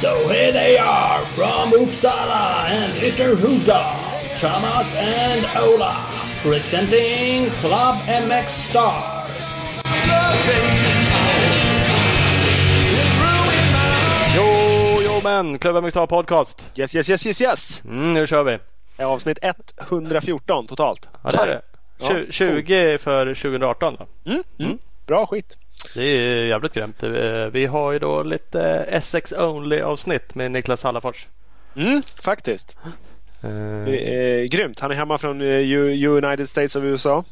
So here they are from Uppsala and Ytterhuda, Thomas and Ola, presenting Club MX Star. Jo, jo men, Klubben Mixtar Podcast. Yes, yes, yes, yes, yes. Mm, nu kör vi. Är avsnitt 114 totalt. Ja, det är det. Ja, Tju- 20 för 2018 då. Mm, mm. Bra skit. Det är jävligt grymt. Eh, Vi har ju då lite Essex Only avsnitt med Niklas Hallafors. Mm, faktiskt. Eh, Det är grymt. Han är hemma från eh, United States of USA.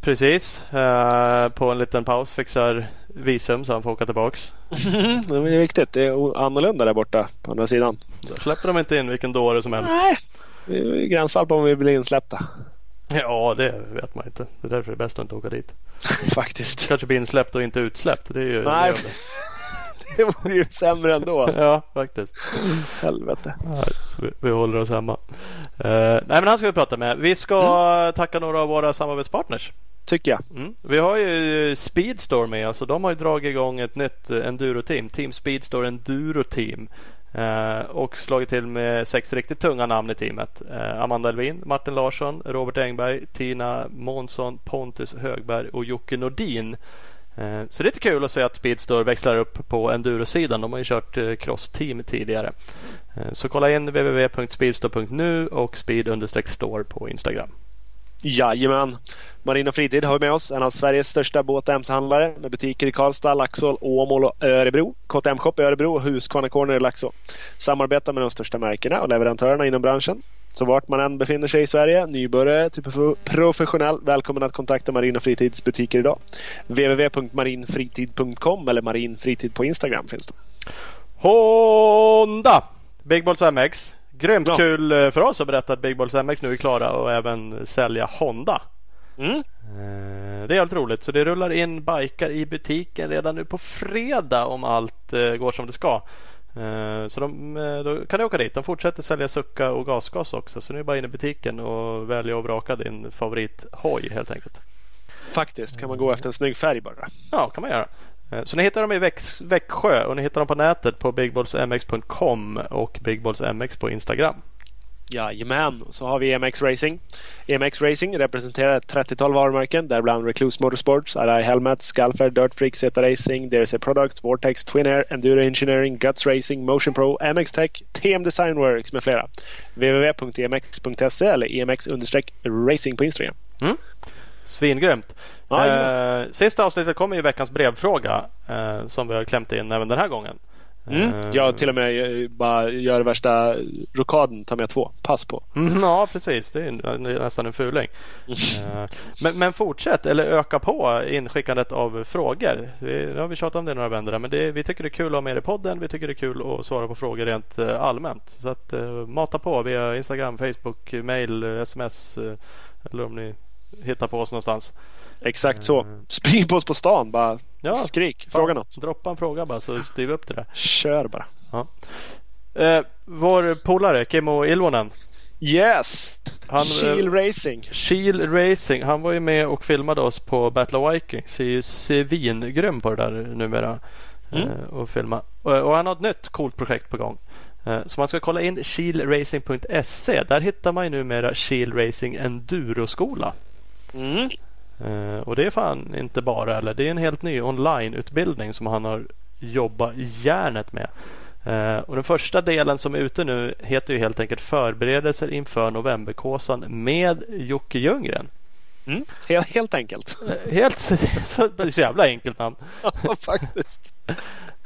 Precis. På en liten paus fixar visum så han får åka tillbaks. det är viktigt. Det är annorlunda där borta på andra sidan. Då släpper de inte in vilken dåre som helst. Nej, gränsfall på om vi blir insläppta. Ja, det vet man inte. Det är därför det är bäst att inte åka dit. Faktiskt. Kanske bli insläppt och inte utsläppt. Det är ju Nej, det är det vore ju sämre ändå. det. Ja, faktiskt. Helvete. Så vi, vi håller oss hemma. Eh, nej, men han ska vi prata med. Vi ska tacka några av våra samarbetspartners. Tycker jag. Mm. Vi har ju Speedstore med oss och de har ju dragit igång ett nytt eh, enduro-team. Team Speedstore Enduro Team. Eh, och slagit till med sex riktigt tunga namn i teamet. Eh, Amanda Elvin, Martin Larsson, Robert Engberg, Tina Månsson, Pontus Högberg och Jocke Nordin. Eh, så det är lite kul att se att Speedstore växlar upp på endurosidan. De har ju kört eh, cross-team tidigare. Eh, så kolla in www.speedstore.nu och speed-store på Instagram. Jajamän. Marina Fritid har vi med oss. En av Sveriges största båt och MC-handlare med butiker i Karlstad, Laxål, Åmål och Örebro. KTM Shop i Örebro och Husqvarna Corner i Laxå. Samarbetar med de största märkena och leverantörerna inom branschen. Så vart man än befinner sig i Sverige, nybörjare till professionell, välkommen att kontakta Marina Fritids butiker idag. www.marinfritid.com eller marinfritid på Instagram finns det. Honda! Big Balls MX. Grymt Ja. kul eh, för oss att berätta att Big Balls MX nu är klara och även sälja Honda. Mm. Eh, Det är jävligt roligt. Så det rullar in bikar i butiken redan nu på fredag om allt eh, går som det ska. Så de, då kan du åka dit. De fortsätter sälja sucka och gasgas också. Så nu är det bara in i butiken och välja och vraka din favorithoj helt enkelt. Faktiskt kan man gå efter en snygg färg bara. Ja, kan man göra. Eh, Så ni hittar dem i Väx- Växjö och ni hittar dem på nätet på bigballsmx.com och bigballsmx på Instagram. Jajamän, så har vi EMX Racing. EMX Racing representerar ett 30-tal varumärken däribland Recluse Motorsports, Arai Helmet, Scalfer, Dirt Freak, Zeta Racing, DRC Products, Vortex, Twin Air, Enduro Engineering, Guts Racing, Motion Pro, MX Tech, TM Design Works med flera. www.emx.se eller emx-racing på Instagram. Svingrymt! Ja, eh, sista avsnittet kommer ju veckans brevfråga eh, som vi har klämt in även den här gången. Mm. Eh, Jag till och med eh, bara gör värsta rokaden, tar med två. Pass på. Mm, Ja precis, det är nä- nästan en fuling. Eh, men, men fortsätt eller öka på inskickandet av frågor. Vi, nu har vi tjatat om det några vändor men det, vi tycker det är kul att ha med i podden. Vi tycker det är kul att svara på frågor rent allmänt. Så att mata på via Instagram, Facebook, mail, sms eller om ni hittar på oss någonstans. Exakt så. Spring på oss på stan. Bara Ja, skrik. Fråga något. Droppa en fråga bara så styr vi upp det där. Kör bara. Eh, vår polare Kimmo Ilvonen. Yes! Han, Shield Racing. Shield Racing. Han var ju med och filmade oss på Battle of Vikings. Är ju svingrym på det där numera. Mm. Eh, och filma. Och, och han har ett nytt coolt projekt på gång. Eh, så man ska kolla in shieldracing.se. Där hittar man ju numera Shield Racing Enduroskola. Mm. Eh, och det är fan inte bara, eller det är en helt ny onlineutbildning som han har jobbat järnet med. Eh, och den första delen som är ute nu heter ju helt enkelt Förberedelser inför Novemberkåsan med Jocke Ljunggren. Mm. Helt, helt enkelt. Eh, Helt så, så jävla enkelt namn. Ja, faktiskt.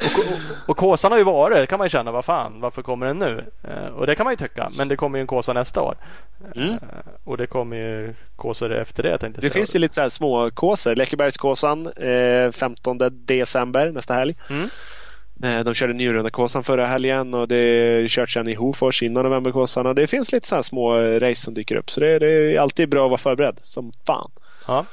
Och, och, och kåsan har ju varit, kan man ju känna, vad fan, varför kommer den nu? Eh, och det kan man ju tycka, men det kommer ju en kåsa nästa år. Mm. Eh, och det kommer ju kåsor efter det tänkte jag Det finns ju lite så här små kåsor. Läckerbergskåsan eh, 15 december nästa helg. Mm. Eh, de körde Njurunda-kåsan förra helgen och det är kört i Hofors innan novemberkåsan. Det finns lite så här små eh, race som dyker upp. Så det, det är alltid bra att vara förberedd som fan. Ja.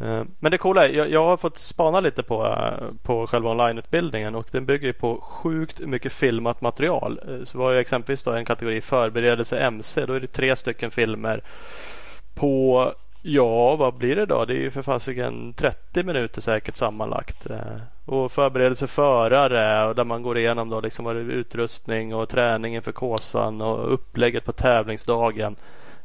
Eh, men det coola är, jag, jag har fått spana lite på, på själva onlineutbildningen och den bygger på sjukt mycket filmat material. Så var ju exempelvis då en kategori förberedelse MC. Då är det tre stycken filmer på Ja, vad blir det då? Det är ju för fasiken 30 minuter säkert sammanlagt. Eh, och förberedelse förare och där man går igenom då liksom utrustning och träning inför Kåsan och upplägget på tävlingsdagen.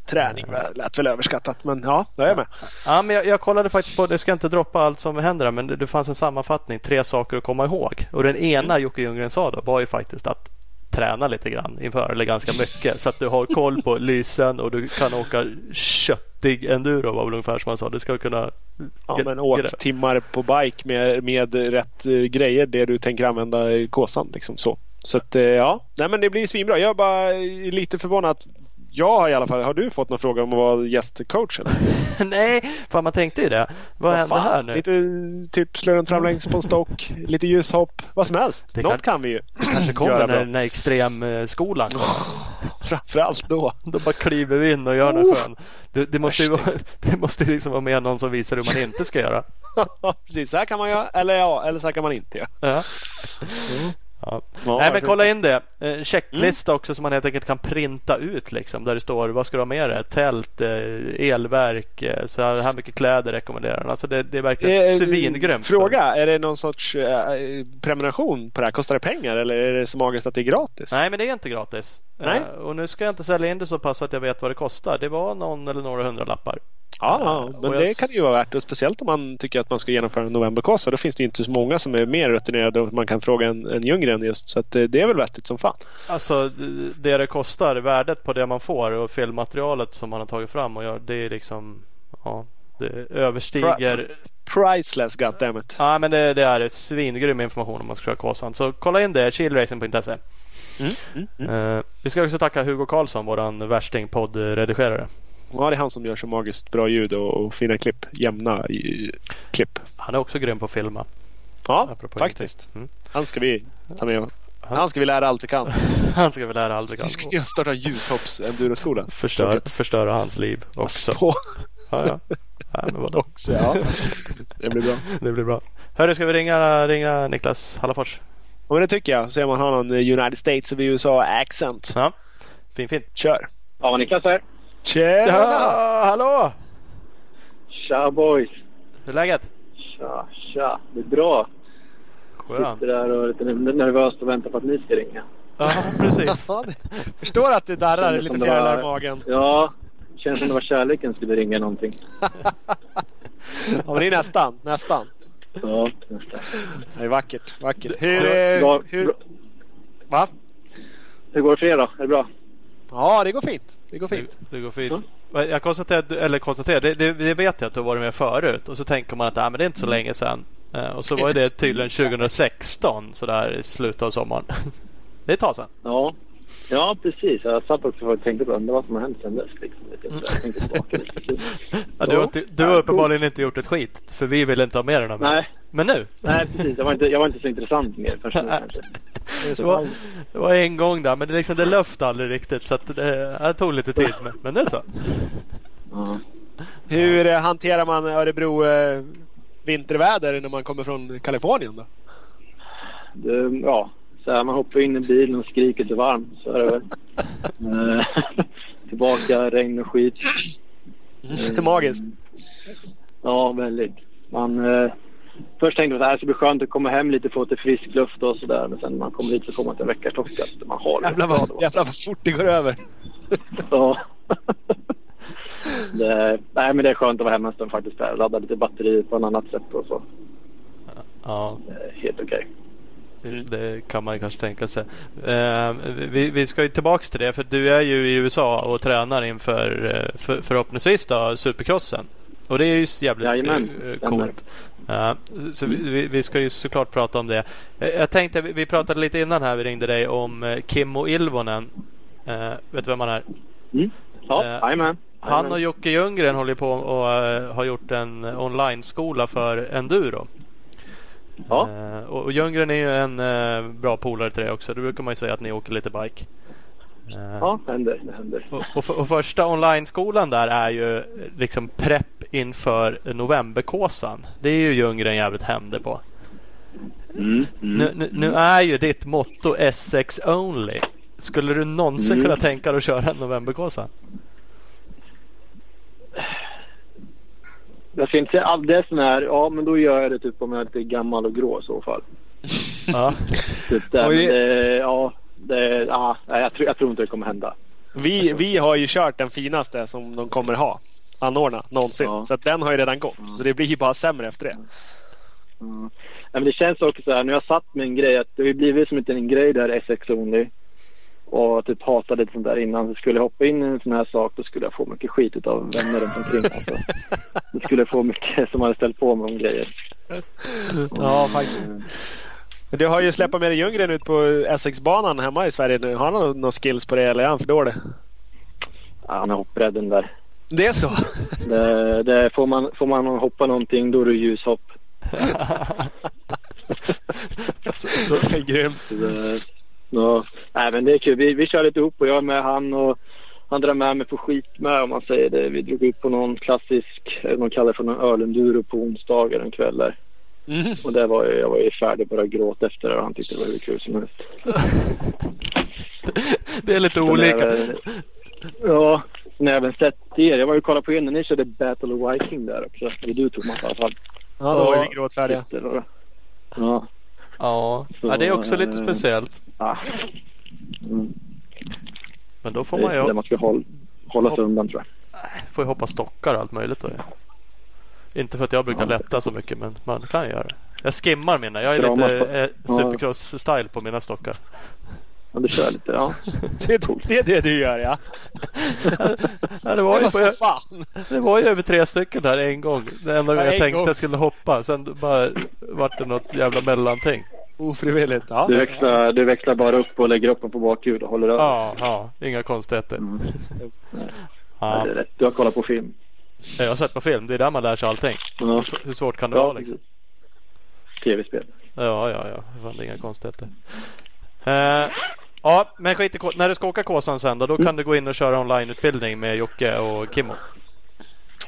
Träning lät väl överskattat men ja, då är jag med. Ja, men jag, jag kollade faktiskt på, det ska inte droppa allt som händer men det, det fanns en sammanfattning, tre saker att komma ihåg. Och den ena mm. Jocke Ljunggren sa då var ju faktiskt att träna lite grann inför eller ganska mycket så att du har koll på lysen och du kan åka köttig enduro var väl ungefär som han sa. Du ska kunna Ja men åk timmar på bike med, med rätt uh, grejer det du tänker använda i kåsan liksom så. Så att, uh, ja, nej men det blir svinbra. Jag är bara lite förvånad jag har i alla fall. Har du fått någon fråga om att vara gästcoach? Nej, fan man tänkte ju det. Vad, vad händer fan? här nu? Lite typ slå runt längs på en stock, lite ljushopp, vad som helst. Det Något kan, kan vi ju. Det kanske kommer när, när extremskolan Framförallt då. Då bara kliver vi in och gör något oh, skön. Det, det, måste ju, det måste liksom vara med någon som visar hur man inte ska göra. Precis, så här kan man göra. Eller ja, eller så här kan man inte göra. Ja. Mm. Ja. Ja, Nej men kolla in det. En checklista mm. också som man helt enkelt kan printa ut liksom. Där det står vad ska du ha med dig? Tält, eh, elverk, eh, så här mycket kläder rekommenderar Alltså det, det är verkligen eh, svingrymt. Fråga, är det någon sorts eh, prenumeration på det här? Kostar det pengar eller är det så magiskt att det är gratis? Nej men det är inte gratis. Nej. Uh, och nu ska jag inte sälja in det så pass att jag vet vad det kostar. Det var någon eller några hundralappar. Ja, men det kan ju vara värt och speciellt om man tycker att man ska genomföra en novemberkassa. Då finns det inte så många som är mer rutinerade och man kan fråga en, en Ljunggren just. Så det, det är väl vettigt som fan. Alltså det det kostar, värdet på det man får och filmmaterialet som man har tagit fram och gör, det är liksom ja, det överstiger Priceless goddammit. Ja men det, det är svingrym information om man ska köra Kåsan. Så kolla in det, chillracing.se. Mm, mm, mm. Uh, vi ska också tacka Hugo Karlsson, våran värsting poddredigerare. Ja, det är han som gör så magiskt bra ljud och, och fina klipp. Jämna i, klipp. Han är också grym på att filma. Ja, faktiskt. Mm. Han ska vi ta med han ska vi lära allt vi kan. han ska vi lära allt vi kan. Vi ska starta ljushopps enduroskola. Förstör, förstöra hans liv också. På. ja, ja. ja men vadå? Också, ja. Det blir bra. Det blir bra. Hörru, ska vi ringa, ringa Niklas Hallafors? Ja, men det tycker jag. Se om han har någon United States of USA accent. Ja, fin, fin. Kör. Ja, Niklas här. Tjena! Ja, hallå! Tja boys! Hur är läget? Tja, tja. Det är bra. Skönt. Sitter där och är lite nervöst och väntar på att ni ska ringa. Ja, precis. Förstår att det darrar lite fjärilar i magen. Ja, känns som det var kärleken skulle ringa någonting. ja, men det är nästan, nästan. Ja, nästan. Det är vackert, vackert. Hur... Bra, hur, bra. Va? Hur går det för er då? Är det bra? Ja, det går fint. Det går fint. Det, det går fint. Mm. Jag konstaterar, eller konstaterar det, det, det, vet jag att du har varit med förut. Och så tänker man att ah, men det är inte så länge sedan. Uh, och så var det tydligen 2016 sådär i slutet av sommaren. det är ett tag sedan. Ja, ja precis. Jag satt också och tänkte på vad som har hänt sedan dess. Liksom. Jag tänkte tillbaka. ja, du, har inte, du har uppenbarligen inte gjort ett skit. För vi vill inte ha med den här. Nej. Men nu? Nej precis. Jag var inte, jag var inte så intressant mer först nu kanske. Det var, det var en gång där men det, liksom, det löfte aldrig riktigt så att det, det tog lite tid. Men, men nu så. Ja. Hur eh, hanterar man Örebro eh, vinterväder när man kommer från Kalifornien då? Det, ja, här, man hoppar in i bilen och skriker sig varm. Så är det väl. Eh, tillbaka, regn och skit. Mm, magiskt. Ja, väldigt. Man, eh, först tänkte man att det ska bli skönt att komma hem lite, få lite frisk luft och sådär. Men sen när man kommer hit så får man till en veckas att man har Jävlar vad, jävlar vad fort det går över. ja. det, nej, men det är skönt att vara hemma en stund faktiskt. Där. Ladda lite batteri på ett annat sätt och så. Ja. helt okej. Okay. Det kan man kanske tänka sig. Uh, vi, vi, ska ju tillbaks till det för du är ju i USA och tränar inför uh, för, förhoppningsvis då Supercrossen. Och det är ju jävligt Jajamän. Uh, coolt. Uh, så vi, vi, ska ju såklart prata om det. Jag tänkte, vi pratade lite innan här, vi ringde dig om Kimmo Ilvonen. vet du vem han är? Mm. Ja, jajamän. Han och Jocke Ljunggren håller på och har gjort en online-skola för enduro. Ja. Uh, och Ljunggren är ju en uh, bra polare till dig också. Då brukar man ju säga att ni åker lite bike. Uh, ja, det händer. Det händer. Och, och, och första online-skolan där är ju liksom prepp inför novemberkåsan. Det är ju Ljunggren jävligt händer på. Mm, mm, nu, nu, nu, är ju ditt motto Essex only. Skulle du någonsin mm. kunna tänka dig att köra en novemberkåsa? Jag ska inte säga sån här, ja men då gör jag det typ om jag är lite gammal och grå i så fall. Ja. Typ där. Men det, ja, det, ja, jag, tror, jag tror inte det kommer hända. Vi, vi har ju kört den finaste som de kommer ha. Anordna någonsin. Ja. Så den har ju redan gått. Så det blir ju bara sämre efter det. Mm. Ja, men det känns också så här, nu har jag satt en grej att det har blivit som en grej där SX Only. Och typ hatade lite sånt där innan. Så skulle jag hoppa in i en sån här sak då skulle jag få mycket skit av vänner runt omkring. Alltså. Då skulle jag få mycket som hade ställt på mig om grejer. Ja, faktiskt. Du har ju släppt med dig Ljunggren ut på SX-banan hemma i Sverige nu. Har han några skills på det eller är han för dålig? Ja, han är hopprädd den där. Det är så? Det, det, får, man, får man hoppa någonting då är det ljushopp. så, så, Grymt. Det, ja, nej, men det är kul. Vi, vi kör lite ihop och jag är med han och han drar med mig på skit med om man säger det. Vi drog ut på någon klassisk, eh, de kallar det för någon ölenduro på onsdagar en kväll där. Mm. Och det var ju, jag var ju färdig bara gråta efter det och han tyckte det var hur kul som helst. det är lite olika. jag- Ja, sen har jag även sett er. Jag var ju och kollade på er när ni körde Battle of Viking där också. Eller du Thomas i alla fall. Ja, då var ju vi gråtfärdiga. Eller, Ja. Ja. ja, det är också lite Så, speciellt. ja. Mm. Men då får man är det ju man ska hålla, hålla sig undan tror jag. får ju hoppa stockar och allt möjligt. Då. Inte för att jag brukar Ja. lätta så mycket men man kan ju göra det. Jag skimmar mina. Jag är lite eh, supercross-style på mina stockar. Ja, det kör lite. Ja. Det, är- det är det du gör ja. Ja, det, var Det ju på, fan. det var ju över tre stycken där en gång. Det enda Ja, jag en tänkte gång. jag skulle hoppa. Sen bara vart det något jävla mellanting. Ofrivilligt. Ja. Du, växlar, du växlar bara upp och lägger upp den på bakhjul och håller över. Ja, ja, inga konstigheter. Mm. Ja, det är rätt. Du har kollat på film. jag har sett på film. Det är där man lär sig allting. Ja, Hur- svårt kan det ja vara liksom? Tv-spel. Ja, ja, ja. Fan, det är inga konstigheter. Eh, ja, men skit i När du ska åka Kåsan sen då, då kan du gå in och köra onlineutbildning med Jocke och Kimmo.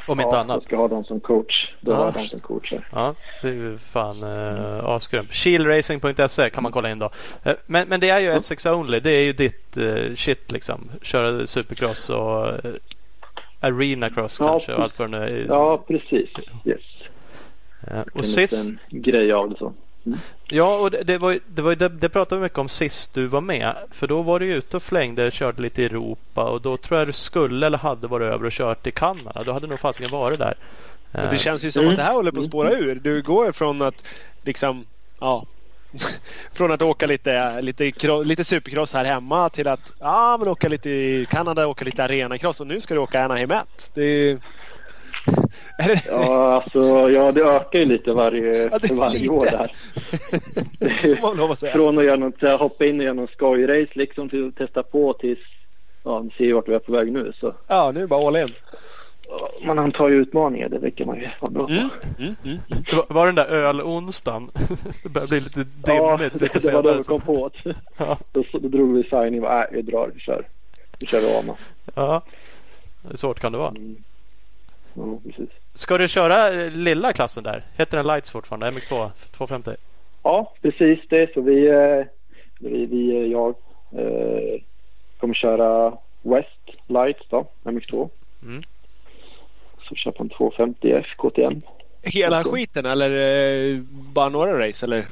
Om inte ja, annat. Jag ska ha dem som coach. Då Ja. har jag dem som coach här. Ja, det är ju fan uh, asgrymt. Shieldracing.se kan man kolla in då. Eh, men, men det är ju SX Only. Det är ju ditt eh, shit liksom. Köra supercross och uh, arena cross Ja, kanske och allt vad det nu är. Ja, precis. Yes. Eh, och En sist, grej av det så. Ja, och det, det, var, det, var, det, det pratade vi mycket om sist du var med. För då var du ju ute och flängde, körde lite i Europa och då tror jag du skulle eller hade varit över och kört i Kanada. Du hade nog fasiken varit där. Men Eh, Det känns ju som Mm. att det här håller på att spåra ur. Du går från att liksom, ja. Från att åka lite, lite, lite supercross här hemma till att ja, men åka lite i Kanada, åka lite arenacross och nu ska du åka Anaheim 1. Det är det... Ja, alltså, ja, det ökar ju lite varje, Ja, varje lite. år där. får man lov att säga. Från att göra något, så här, hoppa in och göra någon skojrace liksom till att testa på tills ja, vi ser vart vi är på väg nu. Så Ja, nu är det bara all in. ja, man antar ju utmaningar, det verkar man ju vara bra på. Mm, mm, mm. det var, var den där ölonsdagen? det började bli lite Ja, dimmigt det, lite det var då vi kom på det. Ja, Då, då drog vi signing och nej, vi drar, vi kör. Vi kör Rama. ja. Hur svårt kan det vara? Mm. Ja, precis. Ska du köra eh, lilla klassen där? Heter den Lights fortfarande? MX2 250? Ja, precis det. Så vi, eh, vi, vi eh, jag eh, kommer köra West Lights då, MX2. Mm. Så på en 250 F KTM. Hela skiten eller bara några race eller?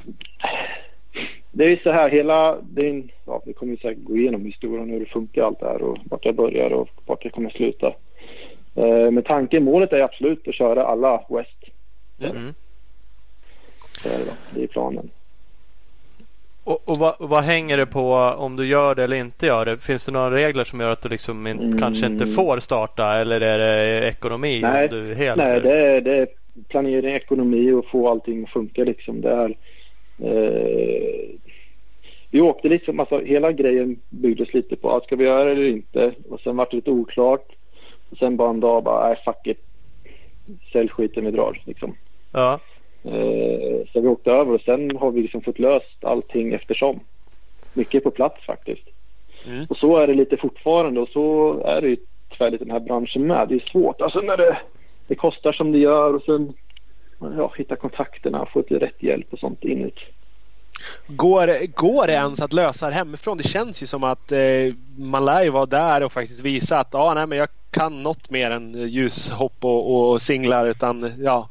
Det är ju så här, hela, det är en, ja, vi kommer ju säkert gå igenom historien hur det funkar allt det här och vart jag börjar och vart jag kommer sluta. Eh, men tanken, målet är absolut att köra alla West. Mm. Så är det, då. det är planen. Och, och vad, vad hänger det på om du gör det eller inte gör det? Finns det några regler som gör att du liksom inte, Mm. kanske inte får starta eller är det ekonomi? Nej, du är hel, Nej, det är, det är planering, ekonomi och få allting att funka liksom. Det är, eh, vi åkte liksom, alltså hela grejen byggdes lite på att ska vi göra det eller inte? Och sen var det lite oklart. Och sen bara en dag bara, nej fuck it. Sälj skiten, vi drar liksom. Ja. Eh, så vi åkte över och sen har vi liksom fått löst allting eftersom. Mycket på plats faktiskt. Mm. Och så är det lite fortfarande och så är det ju tyvärr lite den här branschen med. Det är svårt. Alltså när det, det kostar som det gör och sen ja, hitta kontakterna, få lite rätt hjälp och sånt inut. Går, går det ens att lösa det hemifrån? Det känns ju som att eh, man lär ju vara där och faktiskt visa att ah, nej, men jag kan något mer än ljushopp och, och singlar utan ja,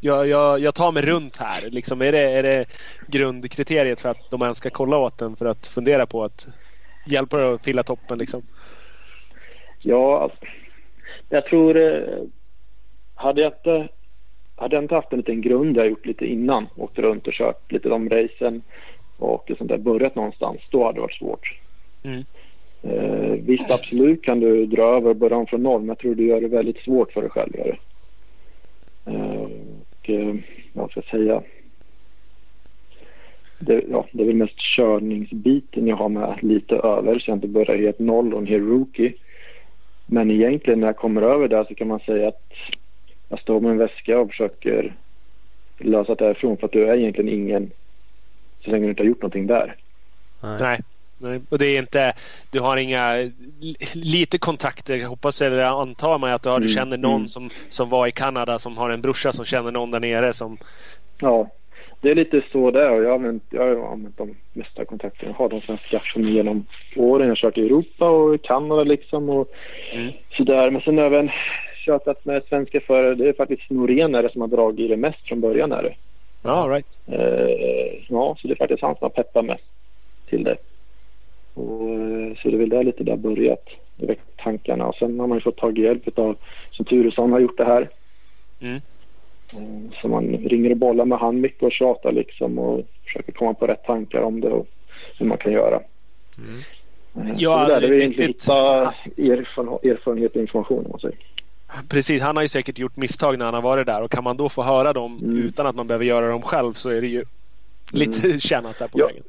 jag, jag, jag tar mig runt här. Liksom, är, det, är det grundkriteriet för att de ens ska kolla åt den för att fundera på att hjälpa dig att fylla toppen? Liksom? Ja, alltså, jag tror... Eh, hade jag inte, hade jag inte haft en liten grund jag gjort lite innan, åkt runt och kört lite de racen och sånt där, börjat någonstans, då hade det varit svårt. Mm. Eh, visst, absolut kan du dra över och börja om från noll, men jag tror du gör det väldigt svårt för dig själv. Gör eh, och eh, vad ska jag säga? Det, ja, det är väl mest körningsbiten jag har med lite över så jag inte börjar helt noll och en hel rookie. Men egentligen när jag kommer över där så kan man säga att jag står med en väska och försöker lösa det därifrån för att du är egentligen ingen så länge du inte har gjort någonting där. Nej. Nej. Och det är inte, du har inga, lite kontakter hoppas eller antar man att du, har, du mm, känner någon mm. som, som var i Kanada som har en brorsa som känner någon där nere som... Ja, det är lite så där och jag har använt, jag har använt de mesta kontakterna jag har. De som jag skaffat mig genom åren. Jag har kört i Europa och i Kanada liksom och mm. sådär. Men sen även tjatat med svenska förare. Det är faktiskt Norén som har dragit det mest från början. Är det. Ja, right. Eh, ja, så det är faktiskt han som har peppat mest till det. Och, eh, så det är väl där lite där börjat. Det väckte tankarna och sen har man ju fått tag i hjälp av som Turesson har gjort det här. Mm. Eh, så man ringer och bollar med han mycket och tjatar liksom och försöker komma på rätt tankar om det och hur man kan göra. Mm. Ja, det är där vi egentligen hitta erfarenhet och information om man säger. Precis, han har ju säkert gjort misstag när han har varit där och kan man då få höra dem mm. utan att man behöver göra dem själv så är det ju lite mm. tjänat där på ja. vägen.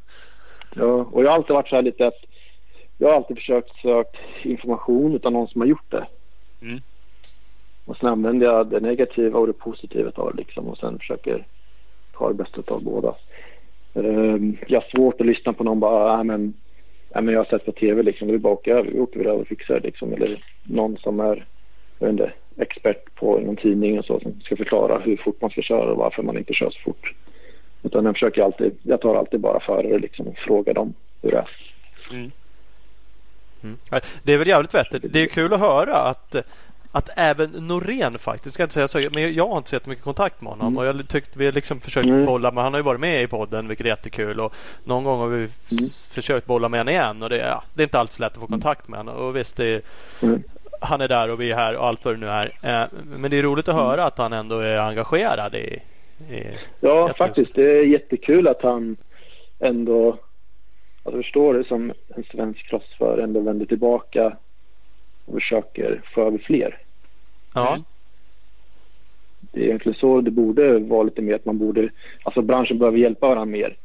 Ja, och jag har alltid varit så här lite att jag har alltid försökt söka information av någon som har gjort det. Mm. Och sen använder jag det negativa och det positiva av det liksom och sen försöker ta det bästa av båda. Um, jag har svårt att lyssna på någon bara, äh, men, äh, men jag har sett på tv liksom, vi bara åker över, vi åker över och fixar liksom. Eller någon som är, jag inte, expert på någon tidning och så som ska förklara hur fort man ska köra och varför man inte kör så fort. Utan jag försöker alltid, jag tar alltid bara förare liksom och frågar dem hur det är. Mm. Mm. Det är väl jävligt vettigt. Det är kul att höra att att även Norén faktiskt, ska inte säga så, men jag har inte sett mycket kontakt med honom mm. och jag tyckte vi liksom försökt mm. bolla med Han har ju varit med i podden vilket är jättekul och någon gång har vi mm. försökt bolla med honom igen och det, ja, det är inte alls lätt att få kontakt med honom och visst det, mm. Han är där och vi är här och allt vad det nu är. Eh, men det är roligt att mm. höra att han ändå är engagerad i, i Ja faktiskt, det är jättekul att han ändå Alltså förstår det som en svensk crossförare ändå vänder tillbaka och försöker få över fler. Ja. Mm. Det är egentligen så det borde vara lite mer att man borde, alltså branschen behöver hjälpa varandra mer.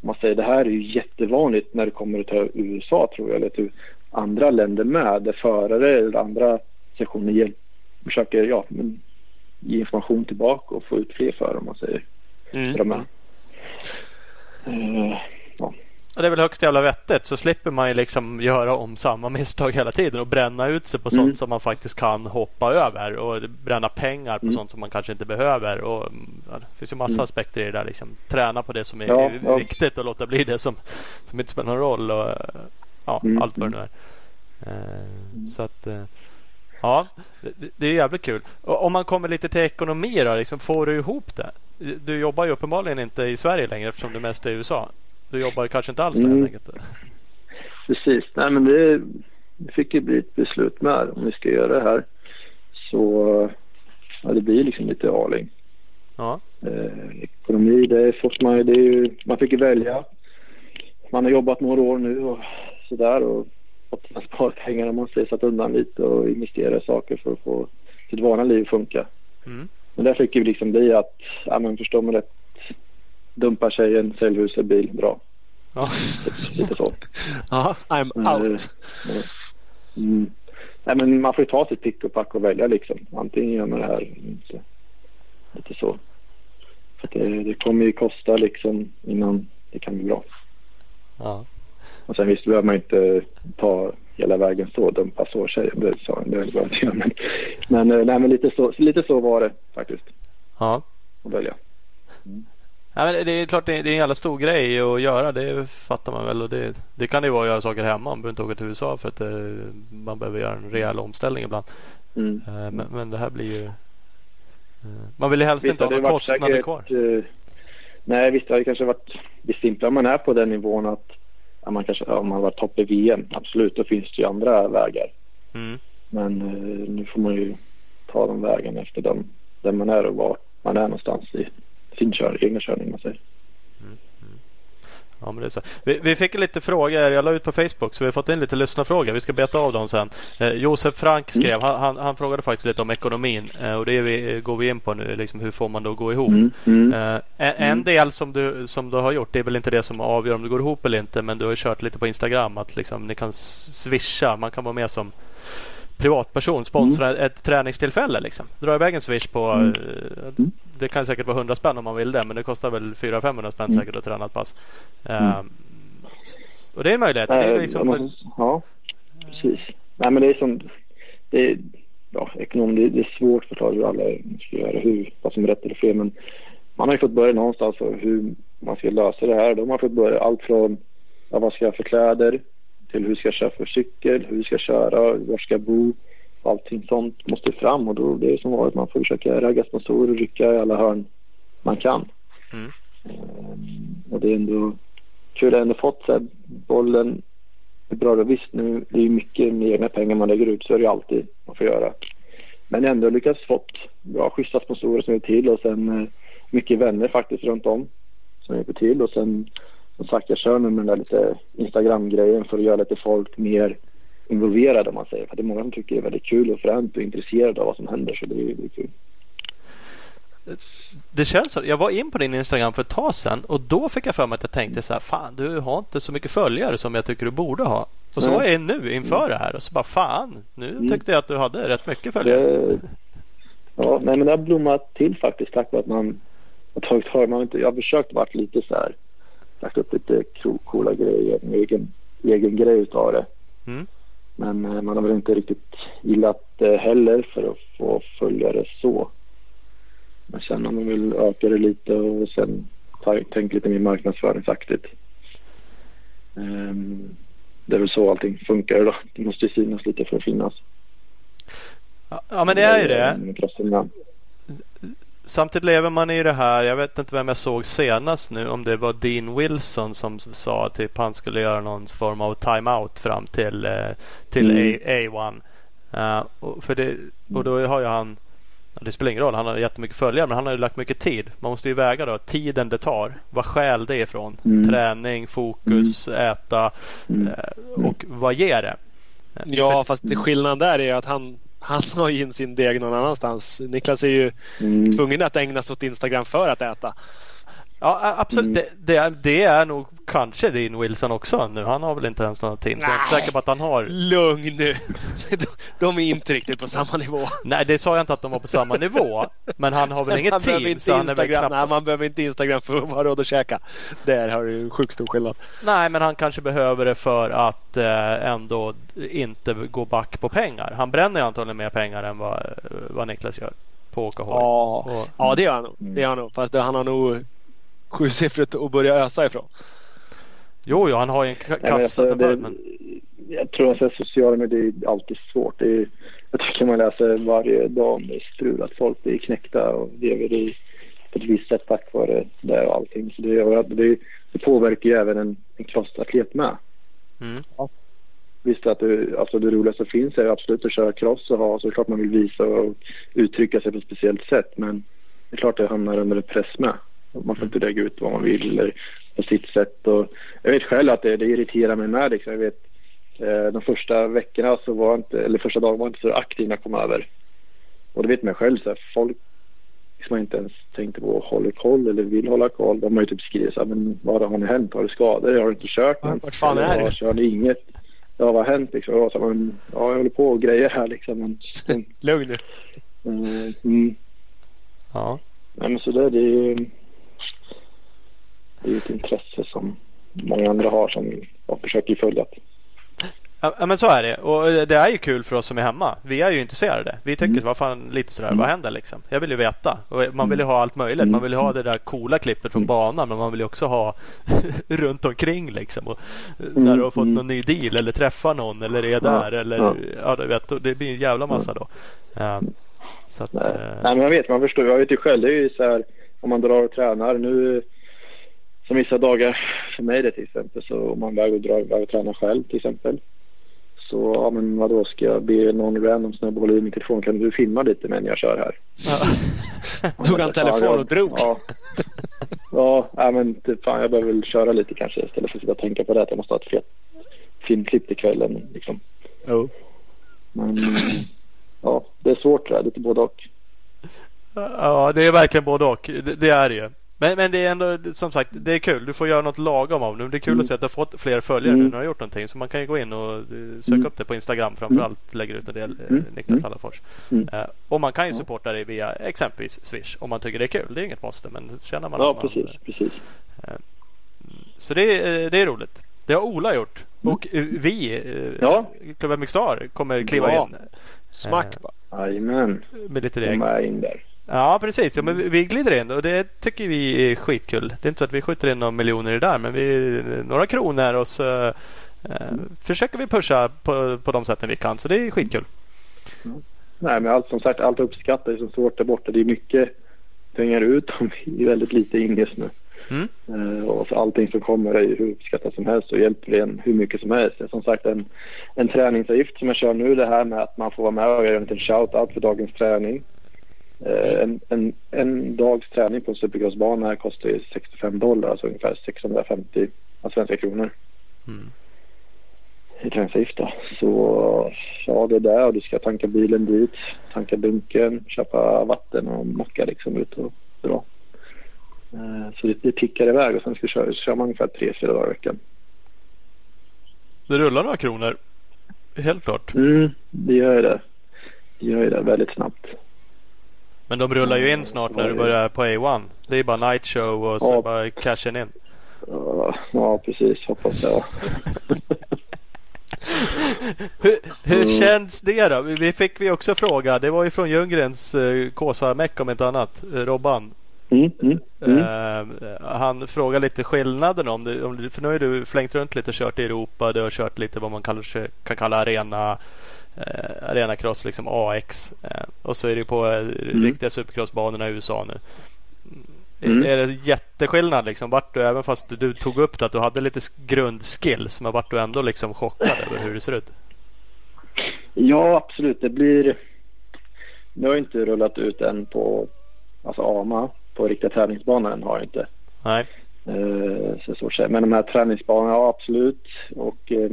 Man säger det här är ju jättevanligt när det kommer till USA tror jag, eller till andra länder med, där förare eller andra sektioner försöker ja, men, ge information tillbaka och få ut fler förare om man säger. Mm. De uh, ja. Och det är väl högst jävla vettigt så slipper man ju liksom göra om samma misstag hela tiden och bränna ut sig på mm. sånt som man faktiskt kan hoppa över och bränna pengar på mm. sånt som man kanske inte behöver. Och, ja, det finns ju massa mm. aspekter i det där. Liksom. Träna på det som är ja. viktigt och låta bli det som, som inte spelar någon roll. Och, ja, mm. Allt vad det nu är. Eh, så att eh, Ja, det, det är jävligt kul. Och om man kommer lite till ekonomi då, liksom, får du ihop det? Du jobbar ju uppenbarligen inte i Sverige längre eftersom du mest är i USA. Du jobbar kanske inte alls där mm. helt enkelt? Precis. Nej, men det, det fick ju bli ett beslut med om vi ska göra det här. Så ja, det blir liksom lite aling. Ja. Eh, ekonomi, det man det är ju, man fick ju välja. Man har jobbat några år nu och sådär och fått sina sparpengar om man säger satt undan lite och investerat i saker för att få sitt vanliga liv att funka. Mm. Men där fick ju liksom bli att, ja men förstår man rätt, dumpar tjejen, sälj huset, bil, bra. Ja. Lite så. Ja, I'm out. Mm. Nej, men man får ju ta sitt pick och pack och välja liksom. Antingen gör man det här inte. Lite så. För det, det kommer ju kosta liksom innan det kan bli bra. Ja. Och sen visst behöver man inte ta hela vägen så dumpa så tjejen. Det sa jag, det är bara det. Men, men, nej, men lite, så, lite så var det faktiskt. Ja. Att välja. Ja, men det är klart det är, det är en jävla stor grej att göra. Det fattar man väl. Och det, det kan det vara att göra saker hemma. Man behöver inte åka till USA för att det, eh, man behöver göra en rejäl omställning ibland. Mm. Eh, men, men, det här blir ju... Eh, man vill ju helst visst, inte ha några kostnader säkert, kvar. nej, visst har det kanske varit det simpla man är på den nivån att man kanske, om man varit topp i VM, absolut, då finns det ju andra vägar. Mm. Men nu får man ju ta de vägarna efter den, där man är och var man är någonstans i sin kör, egna körning. Man säger. Ja, men det är så. Vi, vi, fick lite frågor. Jag la ut på Facebook så vi har fått in lite lyssnarfrågor. Vi ska beta av dem sen. Eh, Josef Frank skrev. Mm. Han, han, han, frågade faktiskt lite om ekonomin. Eh, och det vi, går vi in på nu. Liksom, hur får man det att gå ihop? Mm. Mm. Eh, en, mm. del som du, som du har gjort. Det är väl inte det som avgör om det går ihop eller inte. Men du har kört lite på Instagram. Att liksom, ni kan swisha. Man kan vara med som privatperson sponsra mm. ett träningstillfälle. Liksom. Dra iväg en swish på mm. uh, Det kan säkert vara 100 spänn om man vill det. Men det kostar väl 400-500 spänn mm. säkert att träna ett pass. Uh, och det är en möjlighet. Nej, det är liksom... Ja, precis. Nej men det är som det är, ja, ekonom, det, det är svårt att förklara hur alla ska göra, hur, vad som är rätt eller fel. Men man har ju fått börja någonstans och hur man ska lösa det här. De har fått börja allt från ja, vad ska jag för kläder? till hur ska jag köra för cykel, hur ska jag köra, var ska jag bo. Allting sånt måste fram och då det är som vanligt man får försöka ragga sponsorer och rycka i alla hörn man kan. Mm. Och det är ändå kul att ändå fått så här, bollen är bra. Visst nu det är mycket med egna pengar man lägger ut så är det alltid man får göra. Men ändå lyckats fått bra schyssta sponsorer som är till och sen eh, mycket vänner faktiskt runt om som hjälper till och sen som sagt, jag kör nu med den där lite Instagram-grejen för att göra lite folk mer involverade om man säger. För det är många som tycker det är väldigt kul och fränt och intresserade av vad som händer så det är, det är kul. Det känns så. Jag var in på din Instagram för ett tag sedan och då fick jag för mig att jag tänkte så här. Fan, du har inte så mycket följare som jag tycker du borde ha. Och så mm. var jag nu inför det här och så bara fan, nu mm. tyckte jag att du hade rätt mycket följare. Det, ja, nej men det har blommat till faktiskt tack vare att man har tagit tag. Man inte, jag har försökt vara lite så här lagt upp lite coola grejer, en egen, egen grej utav det. Mm. Men eh, man har väl inte riktigt gillat det heller för att få följare så. Men sen om man vill öka det lite och sen tänka lite mer marknadsföringsaktigt. Um, det är väl så allting funkar då. Det måste ju synas lite för att finnas. Ja men det är ju det samtidigt lever man i det här. Jag vet inte vem jag såg senast nu. Om det var Dean Wilson som sa att typ han skulle göra någon form av timeout fram till, eh, till mm. A, 1 Uh, och, för det, och då har ju han det spelar ingen roll, han har jättemycket följare men han har ju lagt mycket tid. Man måste ju väga då tiden det tar. Vad skäl det ifrån? Mm. Träning, fokus, mm. äta mm. Eh, och vad ger det? Ja, för, fast skillnaden där är att han han har ju in sin deg någon annanstans. Niklas är ju mm. tvungen att ägna sig åt Instagram för att äta. Ja absolut. Mm. Det, det, är, det är nog kanske din Wilson också nu. Han har väl inte ens någon team. Så jag är inte säker på att han har. Lugn nu. De är inte riktigt på samma nivå. Nej det sa jag inte att de var på samma nivå. Men han har väl inget team. Inte så han är knappt... Nej man behöver inte Instagram för att ha råd att käka. Där har du sjukt stor skillnad. Nej men han kanske behöver det för att eh, ändå inte gå back på pengar. Han bränner ju antagligen mer pengar än vad, vad Niklas gör på åka Ja, och... ja det gör han nog. Det gör han nog. Fast han har nog sjusiffrigt att börja ösa ifrån. Jo, jo han har ju en kassa Nej, alltså, det, men... Jag tror att sociala medier är alltid svårt. Det är, jag tycker man läser varje dag om det är strul att folk blir knäckta och lever i på ett visst sätt tack vare det och allting. Så det, det, det påverkar ju även en, en crossatlet med. Mm. Ja. Visst att det, alltså det roligaste som finns är absolut att köra cross och ha så är klart man vill visa och uttrycka sig på ett speciellt sätt men det är klart att det hamnar under press med. Man får inte lägga ut vad man vill på sitt sätt. Och jag vet själv att det, det irriterar mig med. Liksom. Jag vet, eh, de första veckorna så var inte, eller första dagen var inte så aktiv när jag kom över. Och det vet man själv, så här, folk som inte ens tänkte på att hålla koll eller vill hålla koll. De har ju typ skrivit så här, men vad har ni hänt? Har du skador? Har du inte kört? Ja, vart fan är du? Kör ni inget? Ja, vad har hänt liksom? Jag, så, men, ja, jag håller på och grejer här liksom. Men, Lugn nu. Mm, mm. Ja. Nej, men så där, det är det är ett intresse som många andra har som jag försöker följa. Ja men så är det. Och det är ju kul för oss som är hemma. Vi är ju intresserade. Vi tycker mm. vad fan lite sådär, mm. vad händer liksom? Jag vill ju veta. Och man vill ju ha allt möjligt. Man vill ju ha det där coola klippet från mm. banan men man vill ju också ha runt omkring liksom. Och mm. när du har fått någon ny deal eller träffar någon eller är där ja. eller ja, du vet. Det blir en jävla massa då. Så att, Nej. Uh... Nej men jag vet, man förstår. Jag vet ju själv. Det är ju så här om man drar och tränar. Nu som vissa dagar för mig det till exempel så om man väger och drar iväg och tränar själv till exempel så, ja men vadå, ska jag be någon random snubbe hålla i mikrofon? Kan du filma lite medan jag kör här? Ja. Tog han telefon och drog? Ja, ja, ja men typ, fan, jag behöver väl köra lite kanske istället för att sitta och tänka på det att jag måste ha ett fet filmklipp till kvällen. Liksom. Oh. Men ja, det är svårt det där, lite både och. Ja, det är verkligen både och. Det, det är det ju. Men, men det är ändå som sagt det är kul. Du får göra något lagom av det. Det är kul mm. att se att du har fått fler följare mm. nu när du har gjort någonting. Så man kan ju gå in och uh, söka mm. upp det på Instagram framförallt. Lägger ut en del uh, Niklas Hallafors. Uh, och man kan ju supporta dig via exempelvis Swish om man tycker det är kul. Det är inget måste men känner man Ja man, precis, precis. Så det, det är roligt. Det har Ola gjort. Och vi, ja. Klubben Mixstar, kommer kliva ja. in. Smack bara. Jajamän. Med lite regler. Kommer in där. Ja precis, ja, men vi glider in och det tycker vi är skitkul. Det är inte så att vi skjuter in några miljoner i det där men vi några kronor och så eh, försöker vi pusha på, på de sätten vi kan så det är skitkul. Mm. Nej men allt som sagt allt uppskattar är så svårt där borta. Det är mycket pengar ut och vi är väldigt lite in just nu. Mm. Uh, och så allting som kommer är ju hur uppskattat som helst och hjälper en hur mycket som helst. Som sagt en, en träningsavgift som jag kör nu det här med att man får vara med och göra en liten shout-out för dagens träning. Eh, en, en, en dags träning på en supercrossbana kostar ju 65 dollar, alltså ungefär 650 svenska kronor. Mm. I träningsavgift Så ja, det är där och du ska tanka bilen dit, tanka bunken, köpa vatten och mocka liksom ut och dra. Eh, så det, det tickar iväg och sen ska köra, så kör man ungefär tre, fyra dagar i veckan. Det rullar några kronor, helt klart. Mm, det gör det. Det gör det väldigt snabbt. Men de rullar ju in snart när du börjar på A1. Det är bara night show och så ja. bara cashen in. Ja, precis. Hoppas jag. hur, hur mm. känns det då? Vi fick vi också fråga. Det var ju från Ljunggrens uh, Kåsa-meck om inte annat. Uh, Robban. Mm, mm, uh, han frågar lite skillnaden om det, om. För nu har du flängt runt lite och kört i Europa. Du har kört lite vad man kallar, kan kalla arena eh, arenacross, liksom AX. Eh, och så är det på eh, mm. riktiga supercrossbanorna i USA nu. Mm. Är det jätteskillnad liksom? Vart du, även fast du tog upp det att du hade lite grundskills, men vart du ändå liksom chockad över hur det ser ut? Ja, absolut. Det blir... Nu har inte rullat ut än på alltså AMA. På riktiga tävlingsbanor än har jag inte. Nej. Eh, så så Men de här träningsbanorna, ja absolut. Och eh,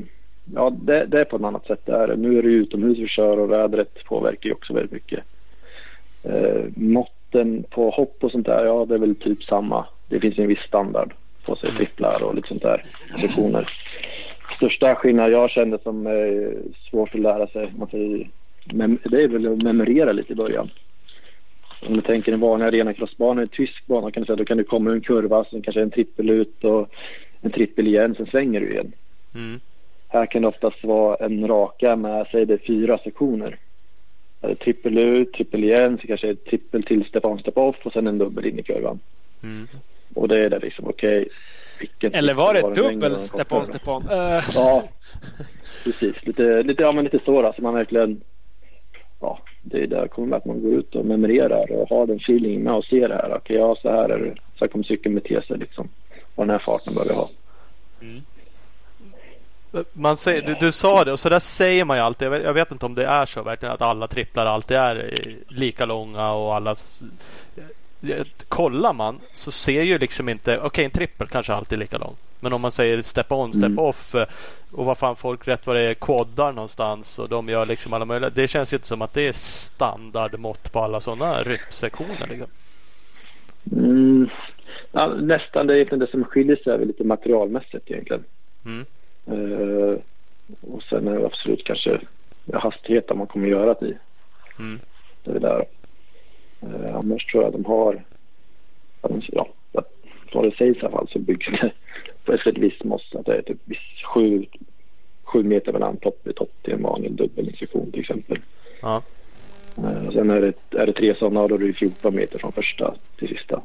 ja, det, det, är på ett annat sätt där. Nu är det utomhus vi kör och vädret påverkar ju också väldigt mycket. Eh, måtten på hopp och sånt där, ja det är väl typ samma. Det finns en viss standard på sig tripplar och lite sånt där. Sektioner. Största skillnaden jag kände som är svårt att lära sig, man säger, det är väl att memorera lite i början. Om du tänker en vanlig arenacrossbana, en tysk bana kan du säga, då kan du komma ur en kurva, sen kanske en trippel ut och en trippel igen, sen svänger du igen. Mm. Här kan det oftast vara en raka med, säg det, fyra sektioner. Trippel ut, trippel igen, så kanske trippel till step on, step off och sen en dubbel in i kurvan. Mm. Och det är det liksom, okej. Okay, Eller var det dubbel step on, step on? Uh. Ja, precis. Lite, lite, ja, men lite så då, så man verkligen ja, det är där kommer att man går ut och memorerar och har den feelingen med och ser det här. Okej, okay, ja, så här är det. Så här kommer cykeln bete sig liksom. Och den här farten bör vi ha. Mm. Man säger, du, du, sa det och så där säger man ju alltid. Jag vet, jag vet, inte om det är så verkligen att alla tripplar alltid är lika långa och alla Kollar man så ser ju liksom inte, okej okay, en trippel kanske alltid är lika lång. Men om man säger step on, step mm. off eh, och vad fan folk rätt vad det är quaddar någonstans och de gör liksom alla möjliga. Det känns ju inte som att det är standardmått på alla sådana ryppsektioner. Liksom. Mm. Ja, nästan det är egentligen det som skiljer sig över lite materialmässigt egentligen. Mm. Uh, och sen är det absolut kanske hastighet man kommer göra det i. Mm. Det är där. Uh, annars tror jag de har, ja, vad det sägs i alla fall så bygger det på ett visst mått. Att det är typ sju, sju meter mellan topp till topp till en vanlig dubbelinstruktion till exempel. Ja. Eh, sen är det, är det tre sådana och då är det 14 meter från första till sista.